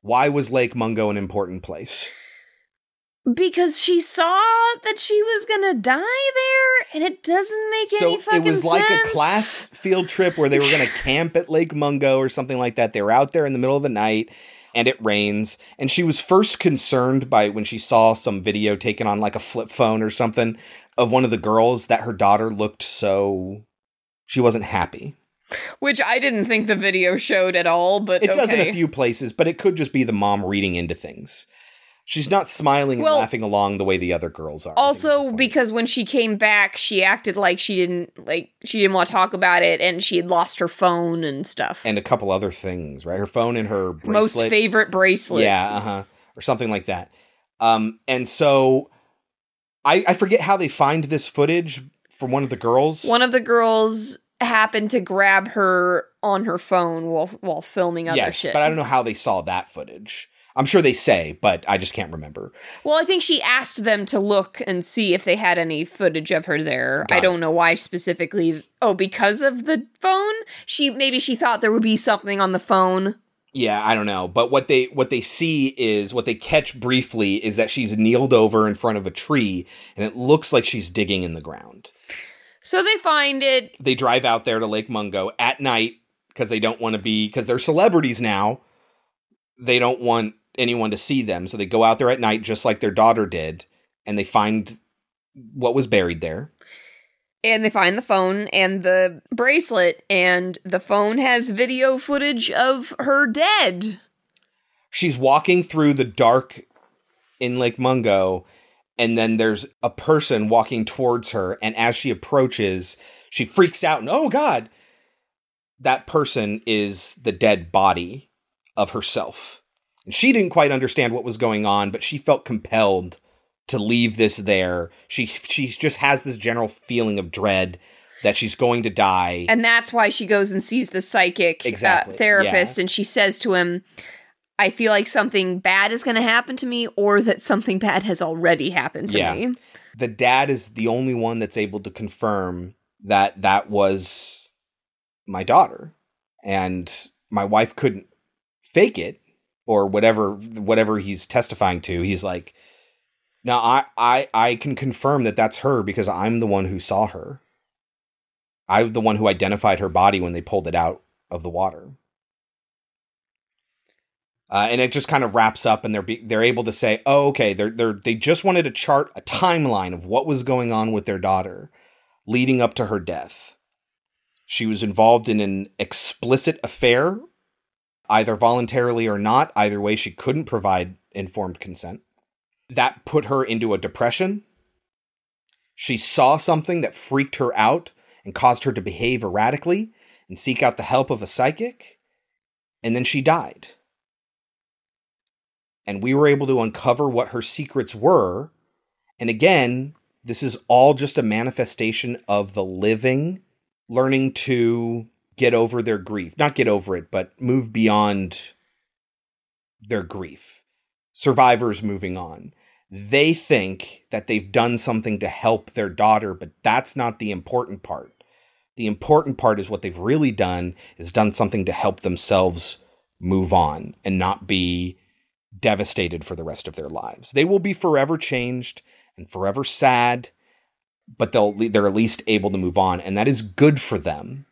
Why was Lake Mungo an important place? Because she saw that she was gonna die there, and it doesn't make So any fucking it was like a class field trip where they were gonna camp at Lake Mungo or something like that. They were out there in the middle of the night. And it rains. And she was first concerned by when she saw some video taken on like a flip phone or something of one of the girls that her daughter looked so. She wasn't happy. which I didn't think the video showed at all. But It does in a few places, but it could just be the mom reading into things. She's not smiling and Well- laughing along the way the other girls are. Also, because when she came back, she acted like she didn't like she didn't want to talk about it, and she had lost her phone and stuff. and a couple other things, right? Her phone and her bracelet. Most favorite bracelet. Yeah, uh huh. Or something like that. Um, and so I, I forget how they find this footage from one of the girls. One of the girls happened to grab her on her phone while while filming other yes, shit. but I don't know how they saw that footage. I'm sure they say, but I just can't remember. Well, I think she asked them to look and see if they had any footage of her there. Got I don't know why specifically. Oh, because of the phone? She maybe she thought there would be something on the phone. Yeah, I don't know, but what they what they see is what they catch briefly is that she's kneeled over in front of a tree, and it looks like she's digging in the ground. So they find it. They drive out there to Lake Mungo at night because they don't want to be because they're celebrities now. They don't want anyone to see them, so they go out there at night just like their daughter did, and they find what was buried there. And they find the phone and the bracelet, and the phone has video footage of her dead. she's walking through the dark in Lake Mungo, and then there's a person walking towards her, and as she approaches, she freaks out and oh god, that person is the dead body of herself. And she didn't quite understand what was going on, but she felt compelled to leave this there. She she just has this general feeling of dread that she's going to die. And that's why she goes and sees the psychic uh, therapist, yeah. and she says to him, I feel like something bad is going to happen to me, or that something bad has already happened to me. The dad is the only one that's able to confirm that that was my daughter. And my wife couldn't fake it or whatever whatever he's testifying to. He's like, now I I I can confirm that that's her because I'm the one who saw her. I'm the one who identified her body when they pulled it out of the water." Uh, and it just kind of wraps up, and they're be- they're able to say, "Oh, okay." They're they're they just wanted to chart a timeline of what was going on with their daughter, leading up to her death. She was involved in an explicit affair, either voluntarily or not. Either way, she couldn't provide informed consent. That put her into a depression. She saw something that freaked her out and caused her to behave erratically and seek out the help of a psychic, and then she died and we were able to uncover what her secrets were. And again, this is all just a manifestation of the living learning to get over their grief. Not get over it, but move beyond their grief. Survivors moving on. They think that they've done something to help their daughter, but that's not the important part. The important part is what they've really done is done something to help themselves move on and not be devastated for the rest of their lives. They will be forever changed and forever sad, but they'll they're at least able to move on, and that is good for them.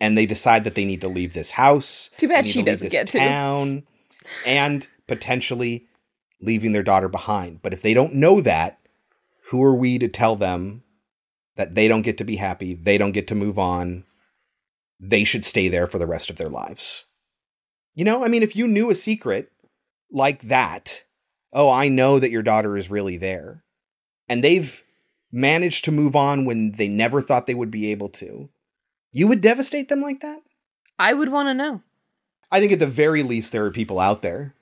And they decide that they need to leave this house. Too bad she leave doesn't get to. town, and potentially leaving their daughter behind. But if they don't know that, who are we to tell them that they don't get to be happy, they don't get to move on. They should stay there for the rest of their lives. You know, I mean, if you knew a secret like that, oh, I know that your daughter is really there, and they've managed to move on when they never thought they would be able to, you would devastate them like that? I would want to know. I think at the very least, there are people out there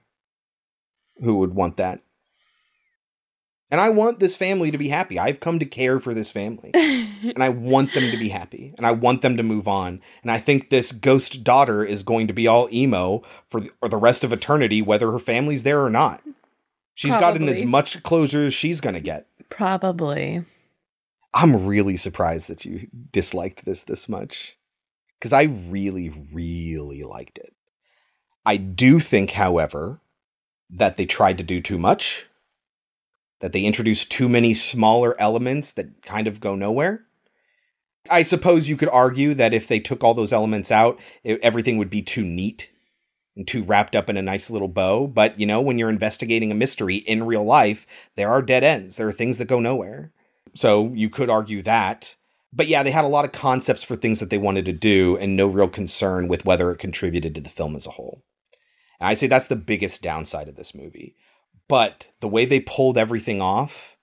who would want that. And I want this family to be happy. I've come to care for this family. and I want them to be happy. And I want them to move on. And I think this ghost daughter is going to be all emo for the, or the rest of eternity, whether her family's there or not. She's gotten as much closure as she's going to get. Probably. I'm really surprised that you disliked this this much. Because I really, really liked it. I do think, however, that they tried to do too much, that they introduced too many smaller elements that kind of go nowhere. I suppose you could argue that if they took all those elements out, it, everything would be too neat and too wrapped up in a nice little bow. But, you know, when you're investigating a mystery in real life, there are dead ends, there are things that go nowhere. So you could argue that. But yeah, they had a lot of concepts for things that they wanted to do and no real concern with whether it contributed to the film as a whole. And I say that's the biggest downside of this movie. But the way they pulled everything off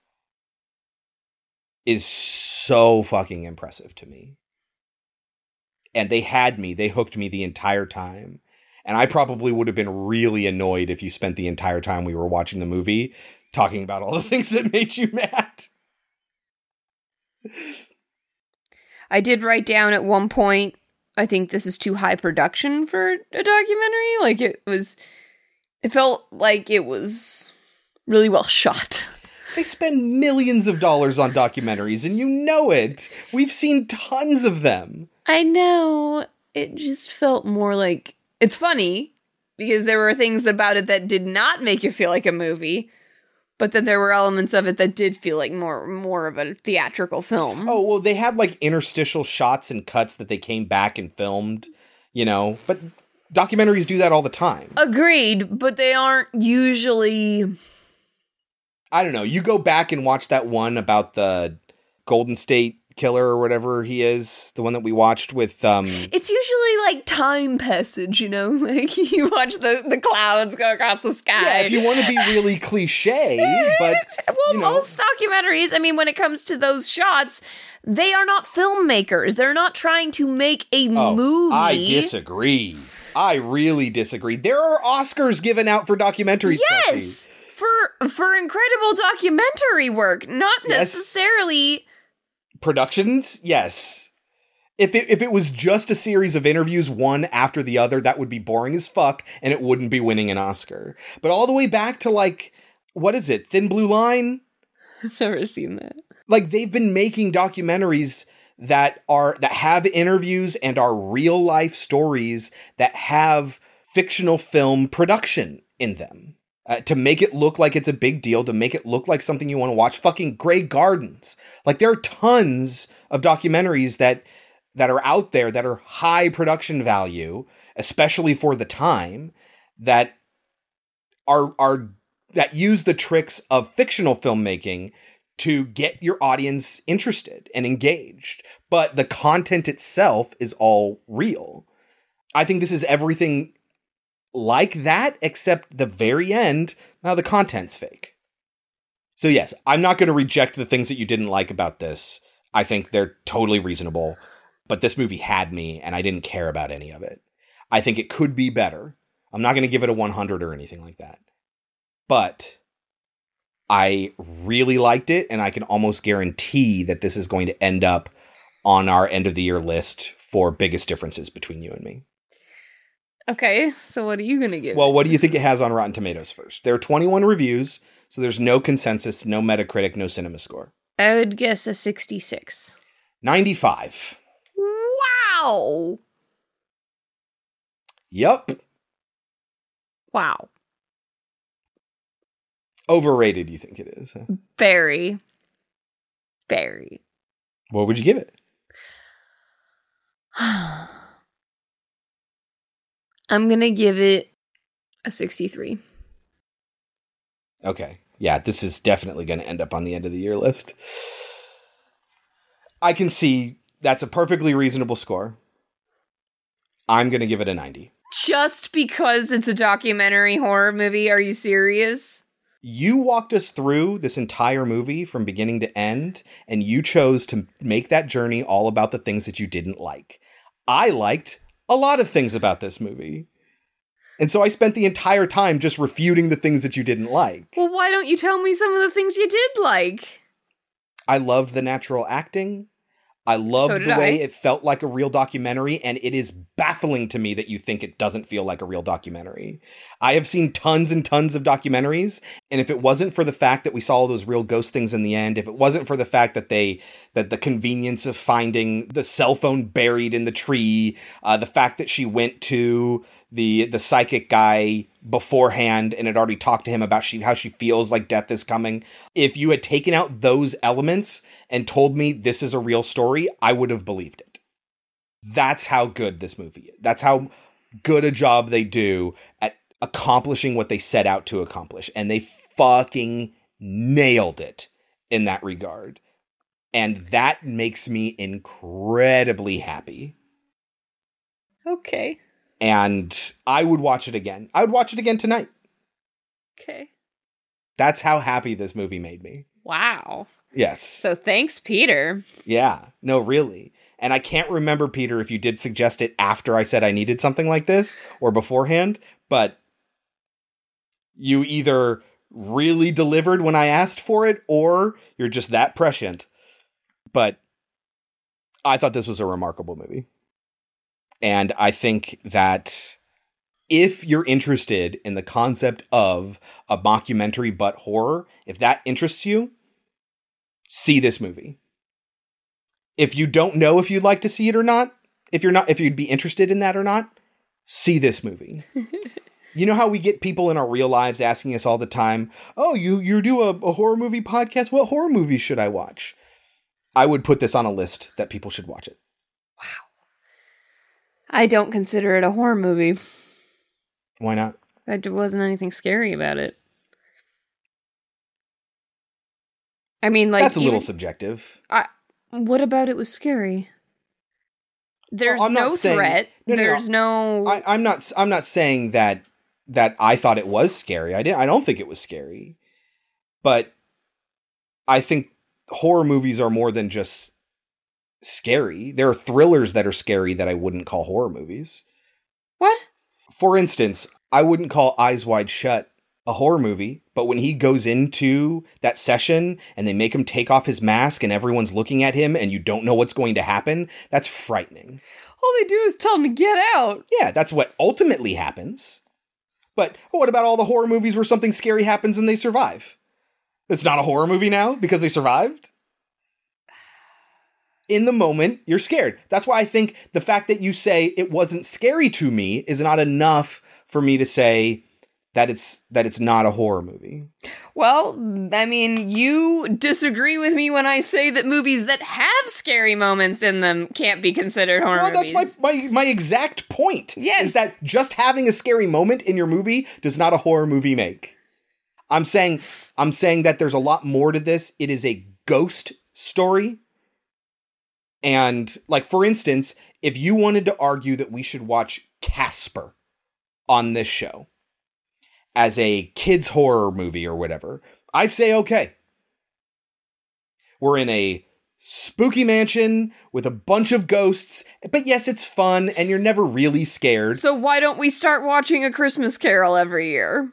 is so fucking impressive to me. And they had me, they hooked me the entire time. And I probably would have been really annoyed if you spent the entire time we were watching the movie talking about all the things that made you mad. I did write down at one point, I think this is too high production for a documentary. Like it was, it felt like it was really well shot. They spend millions of dollars on documentaries, and you know it. We've seen tons of them. I know. It just felt more like it's funny because there were things about it that did not make you feel like a movie, but then there were elements of it that did feel like more more of a theatrical film. Oh, well, they had like interstitial shots and cuts that they came back and filmed, you know, but documentaries do that all the time. Agreed, but they aren't usually I don't know. You go back and watch that one about the Golden State killer or whatever he is, the one that we watched with um It's usually like time passage, you know? Like you watch the, the clouds go across the sky. Yeah, if you want to be really cliche, but well, most documentaries, I mean, when it comes to those shots, they are not filmmakers. They're not trying to make a movie. Oh, I disagree. I really disagree. There are Oscars given out for documentaries. Yes, for for incredible documentary work, not Yes. necessarily. Productions, yes. If it, if it was just a series of interviews, one after the other, that would be boring as fuck, and it wouldn't be winning an Oscar. But all the way back to like, what is it, Thin Blue Line? I've never seen that. Like they've been making documentaries that are that have interviews and are real life stories that have fictional film production in them. Uh, to make it look like it's a big deal, to make it look like something you want to watch. Fucking Grey Gardens. Like there are tons of documentaries that that are out there that are high production value, especially for the time, that are are that use the tricks of fictional filmmaking to get your audience interested and engaged. But the content itself is all real. I think this is everything like that, except the very end, now the content's fake. So, yes, I'm not going to reject the things that you didn't like about this. I think they're totally reasonable. But this movie had me, and I didn't care about any of it. I think it could be better. I'm not going to give it a 100 or anything like that. But I really liked it, and I can almost guarantee that this is going to end up on our end of the year list for biggest differences between you and me. Okay, so what are you gonna give? Well, what do you think it has on Rotten Tomatoes first? There are 21 reviews, so there's no consensus, no Metacritic, no cinema score. I would guess a sixty-six. 95. Wow! Yep. Wow! Overrated, you think it is? huh? Very, very. What would you give it? I'm gonna give it a sixty-three. Okay. Yeah, this is definitely going to end up on the end of the year list. I can see that's a perfectly reasonable score. I'm going to give it a 90. Just because it's a documentary horror movie? Are you serious? You walked us through this entire movie from beginning to end, and you chose to make that journey all about the things that you didn't like. I liked a lot of things about this movie. And so I spent the entire time just refuting the things that you didn't like. Well, why don't you tell me some of the things you did like? I loved the natural acting. I loved So the way I. it felt like a real documentary, and it is baffling to me that you think it doesn't feel like a real documentary. I have seen tons and tons of documentaries, and if it wasn't for the fact that we saw all those real ghost things in the end, if it wasn't for the fact that they that the convenience of finding the cell phone buried in the tree, uh, the fact that she went to the the psychic guy beforehand and had already talked to him about she how she feels like death is coming. If you had taken out those elements and told me this is a real story, I would have believed it. That's how good this movie is. That's how good a job they do at accomplishing what they set out to accomplish. And they fucking nailed it in that regard. And that makes me incredibly happy. Okay. And I would watch it again. I would watch it again tonight. Okay. That's how happy this movie made me. Wow. Yes. So thanks, Peter. Yeah. No, really. And I can't remember, Peter, if you did suggest it after I said I needed something like this or beforehand, but you either really delivered when I asked for it or you're just that prescient. But I thought this was a remarkable movie. And I think that if you're interested in the concept of a mockumentary but horror, if that interests you, see this movie. If you don't know if you'd like to see it or not, if you're not if you'd be interested in that or not, see this movie. you know how we get people in our real lives asking us all the time, "Oh, you you do a, a horror movie podcast? What horror movie should I watch?" I would put this on a list that people should watch it. I don't consider it a horror movie. Why not? There wasn't anything scary about it. I mean, like That's a little even- subjective. I, what about it was scary? There's I'm no saying- threat. No, no, no. There's no. I, I'm not. I'm not saying that that I thought it was scary. I didn't. I don't think it was scary, but I think horror movies are more than just scary. There are thrillers that are scary that I wouldn't call horror movies. What? For instance, I wouldn't call Eyes Wide Shut a horror movie, but when he goes into that session and they make him take off his mask and everyone's looking at him and you don't know what's going to happen, that's frightening. All they do is tell him to get out. Yeah, that's what ultimately happens. But what about all the horror movies where something scary happens and they survive? It's not a horror movie now because they survived? In the moment, you're scared. That's why I think the fact that you say it wasn't scary to me is not enough for me to say that it's that it's not a horror movie. Well, I mean, you disagree with me when I say that movies that have scary moments in them can't be considered horror Well, movies. that's my, my my exact point. Yes. Is that just having a scary moment in your movie does not a horror movie make. I'm saying I'm saying that there's a lot more to this. It is a ghost story. And like for instance, if you wanted to argue that we should watch Casper on this show as a kids horror movie or whatever, I'd say okay. We're in a spooky mansion with a bunch of ghosts, but yes, it's fun and you're never really scared. So why don't we start watching A Christmas Carol every year?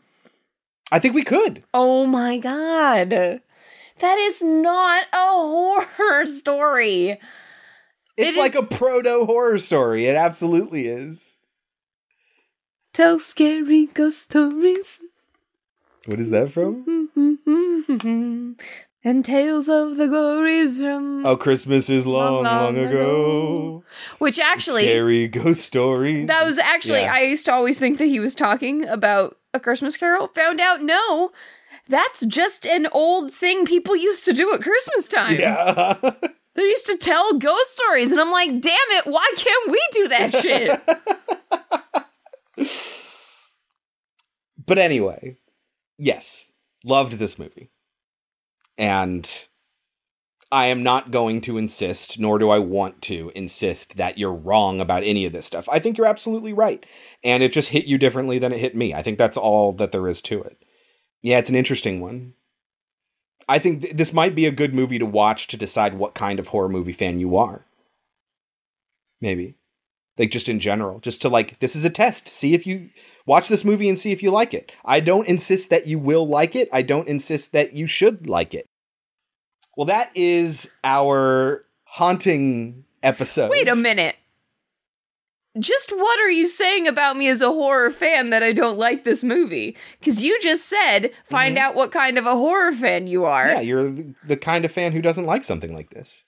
I think we could. Oh my god. That is not a horror story. It's It like is- a proto horror story. It absolutely is. Tell scary ghost stories. What is that from? and tales of the glories from Oh, Christmas is long, long, long ago. which actually Scary ghost stories. that was actually Yeah. I used to always think that he was talking about a Christmas Carol. Found out no, that's just an old thing people used to do at Christmas time. Yeah. They used to tell ghost stories, and I'm like, damn it, why can't we do that shit? But anyway, yes, loved this movie. And I am not going to insist, nor do I want to insist that you're wrong about any of this stuff. I think you're absolutely right. And it just hit you differently than it hit me. I think that's all that there is to it. Yeah, it's an interesting one. I think th- this might be a good movie to watch to decide what kind of horror movie fan you are. Maybe. Like just in general, just to like this is a test. See if you watch this movie and see if you like it. I don't insist that you will like it. I don't insist that you should like it. Well, that is our haunting episode. Wait a minute. Just what are you saying about me as a horror fan that I don't like this movie? Because you just said find out what kind of a horror fan you are. Mm-hmm. Yeah, you're the- the kind of fan who doesn't like something like this.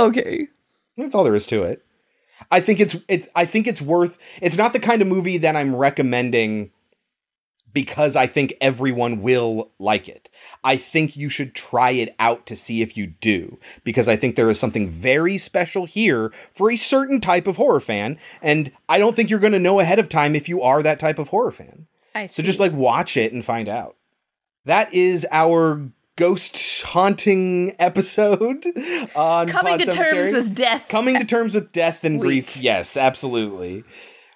Okay. That's all there is to it. I think it's it's I think it's worth it's not the kind of movie that I'm recommending because I think everyone will like it. I think you should try it out to see if you do because I think there is something very special here for a certain type of horror fan and I don't think you're going to know ahead of time if you are that type of horror fan. I So just like watch it and find out. That is our ghost haunting episode on Coming Pod to Cemetery. terms with death. Coming to terms with death and grief. Yes, absolutely.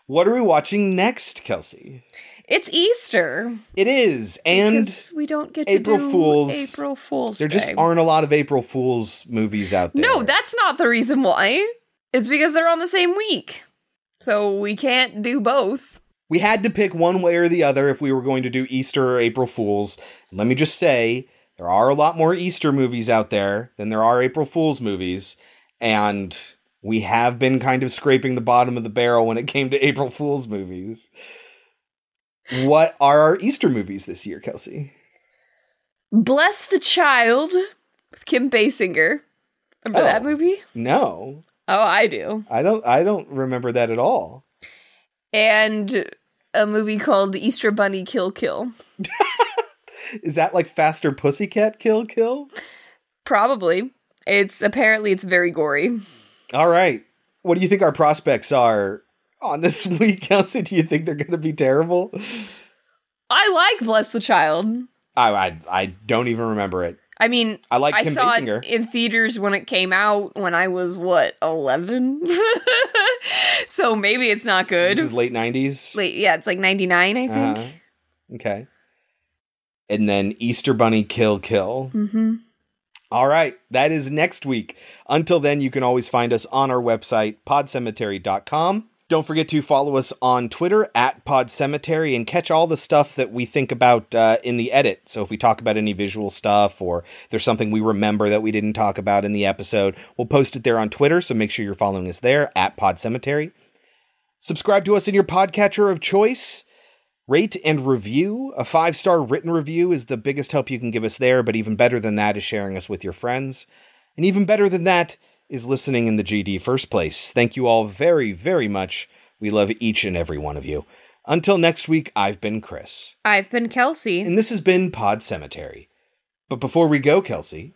What are we watching next, Kelsey? It's Easter. It is, and Because we don't get April to do Fools. April Fools. there just aren't a lot of April Fools movies out there. No, that's not the reason why. It's because they're on the same week. So we can't do both. we had to pick one way or the other if we were going to do Easter or April Fools. Let me just say, there are a lot more Easter movies out there than there are April Fools movies, and we have been kind of scraping the bottom of the barrel when it came to April Fools movies. What are our Easter movies this year, Kelsey? Bless the Child with Kim Basinger. Remember Oh. that movie? No, Oh, I do. I don't. I don't remember that at all. And a movie called Easter Bunny Kill Kill. Is that like Faster Pussycat Kill Kill? Probably. It's apparently it's very gory. All right. What do you think our prospects are on this week, Kelsey? Do you think they're going to be terrible? I like Bless the Child. I, I I don't even remember it. I mean, I like I Kim saw Basinger. it in theaters when it came out when I was what eleven. so maybe it's not good. This is late nineties. Late, yeah, it's like ninety nine, I think. Uh, okay. And then Easter Bunny Kill Kill. Mm-hmm. All right, that is next week. Until then, you can always find us on our website, podcemetery.com. Don't forget to follow us on Twitter at Pod Cemetery and catch all the stuff that we think about uh, in the edit. So if we talk about any visual stuff or there's something we remember that we didn't talk about in the episode, we'll post it there on Twitter. So make sure you're following us there at Pod Cemetery. Subscribe to us in your podcatcher of choice. Rate and review. A five star written review is the biggest help you can give us there, but even better than that is sharing us with your friends. And even better than that is listening in the GD first place. Thank you all very, very much. We love each and every one of you. Until next week, I've been Chris. I've been Kelsey. And this has been Pod Cemetery. But before we go, Kelsey,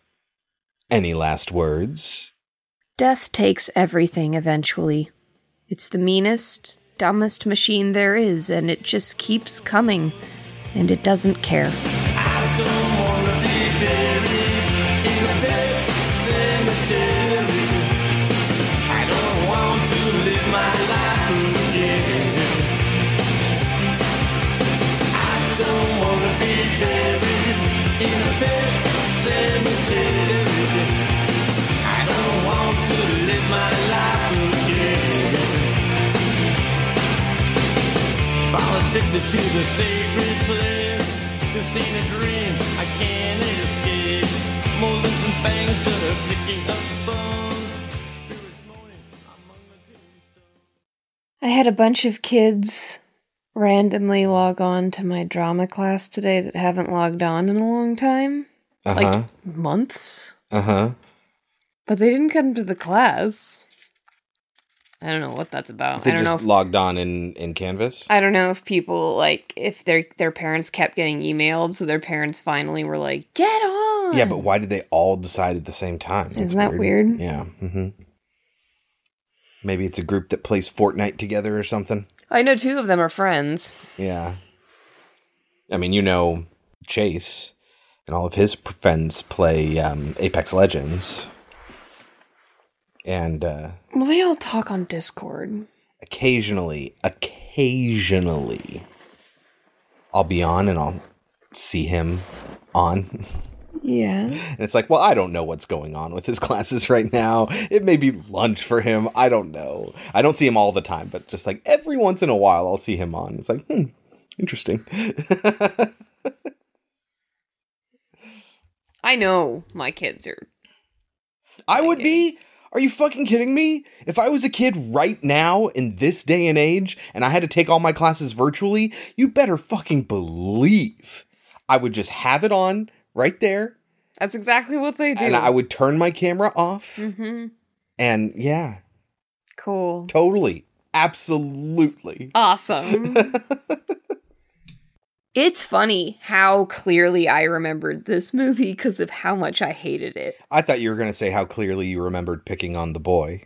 any last words? Death takes everything eventually. It's the meanest, dumbest machine there is, and it just keeps coming, and it doesn't care. Fall addicted to the sacred place. This ain't a dream, I can't escape. Molars and fangs that are picking up bones. I had a bunch of kids randomly log on to my drama class today that haven't logged on in a long time. Uh-huh. Like months. Uh huh. But they didn't come to the class. I don't know what that's about. They I don't just know. If, logged on in, in Canvas. I don't know if people like if their their parents kept getting emailed, so their parents finally were like, "Get on." Yeah, but why did they all decide at the same time? Isn't that weird? Yeah. Mm-hmm. Maybe it's a group that plays Fortnite together or something. I know two of them are friends. Yeah. I mean, you know Chase. and all of his friends play um, Apex Legends. And uh, Well, they all talk on Discord. occasionally, occasionally, I'll be on and I'll see him on. Yeah. And it's like, well, I don't know what's going on with his classes right now. It may be lunch for him. I don't know. I don't see him all the time, but just like every once in a while, I'll see him on. It's like, hmm, interesting. I know my kids are. I would be. Are you fucking kidding me? If I was a kid right now in this day and age and I had to take all my classes virtually, you better fucking believe I would just have it on right there That's exactly what they do. and I would turn my camera off Mm-hmm. and yeah, Cool. totally. Absolutely. Awesome. it's funny how clearly I remembered this movie because of how much I hated it. I thought you were going to say how clearly you remembered picking on the boy.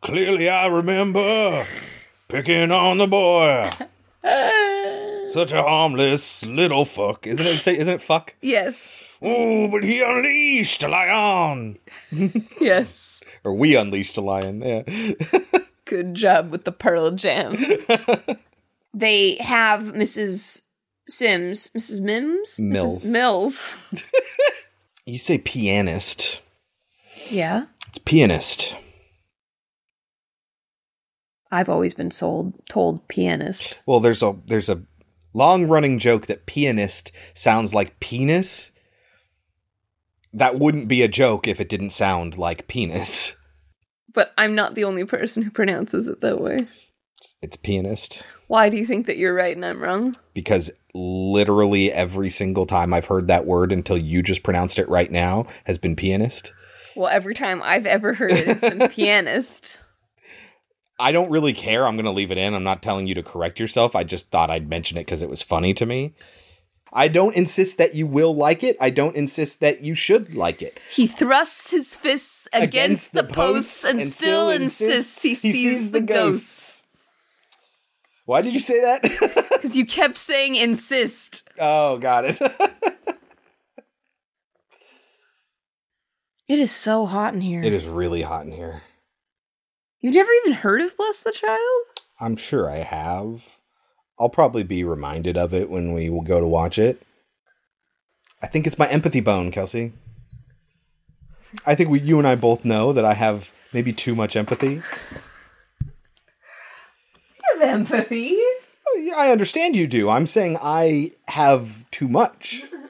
Clearly, I remember picking on the boy. Such a harmless little fuck, isn't it? Say, isn't it fuck? Yes. Oh, but he unleashed a lion. Yes. Or we unleashed a lion. Yeah. Good job with the Pearl Jam. They have Mrs. Sims, Mrs. Mims, Mills. Mrs. Mills. You say pianist. Yeah. It's pianist. I've always been sold told pianist. Well, there's a there's a long running joke that pianist sounds like penis. That wouldn't be a joke if it didn't sound like penis. But I'm not the only person who pronounces it that way. It's pianist Why do you think that you're right and I'm wrong? because literally every single time I've heard that word until you just pronounced it right now has been pianist. Well, every time I've ever heard it, it's been pianist. I don't really care. I'm going to leave it in. I'm not telling you to correct yourself. I just thought I'd mention it because it was funny to me. I don't insist that you will like it. I don't insist that you should like it. He thrusts his fists against, the, posts and, still insists he, sees, the ghosts. Why did you say that? Because you kept saying insist. oh, got it. It is so hot in here. it is really hot in here. You've never even heard of Bless the Child? I'm sure I have. I'll probably be reminded of it when we will go to watch it. I think it's my empathy bone, Kelsey. I think we, you and I both know that I have maybe too much empathy. Have empathy. Oh, yeah, I understand you do. I'm saying I have too much.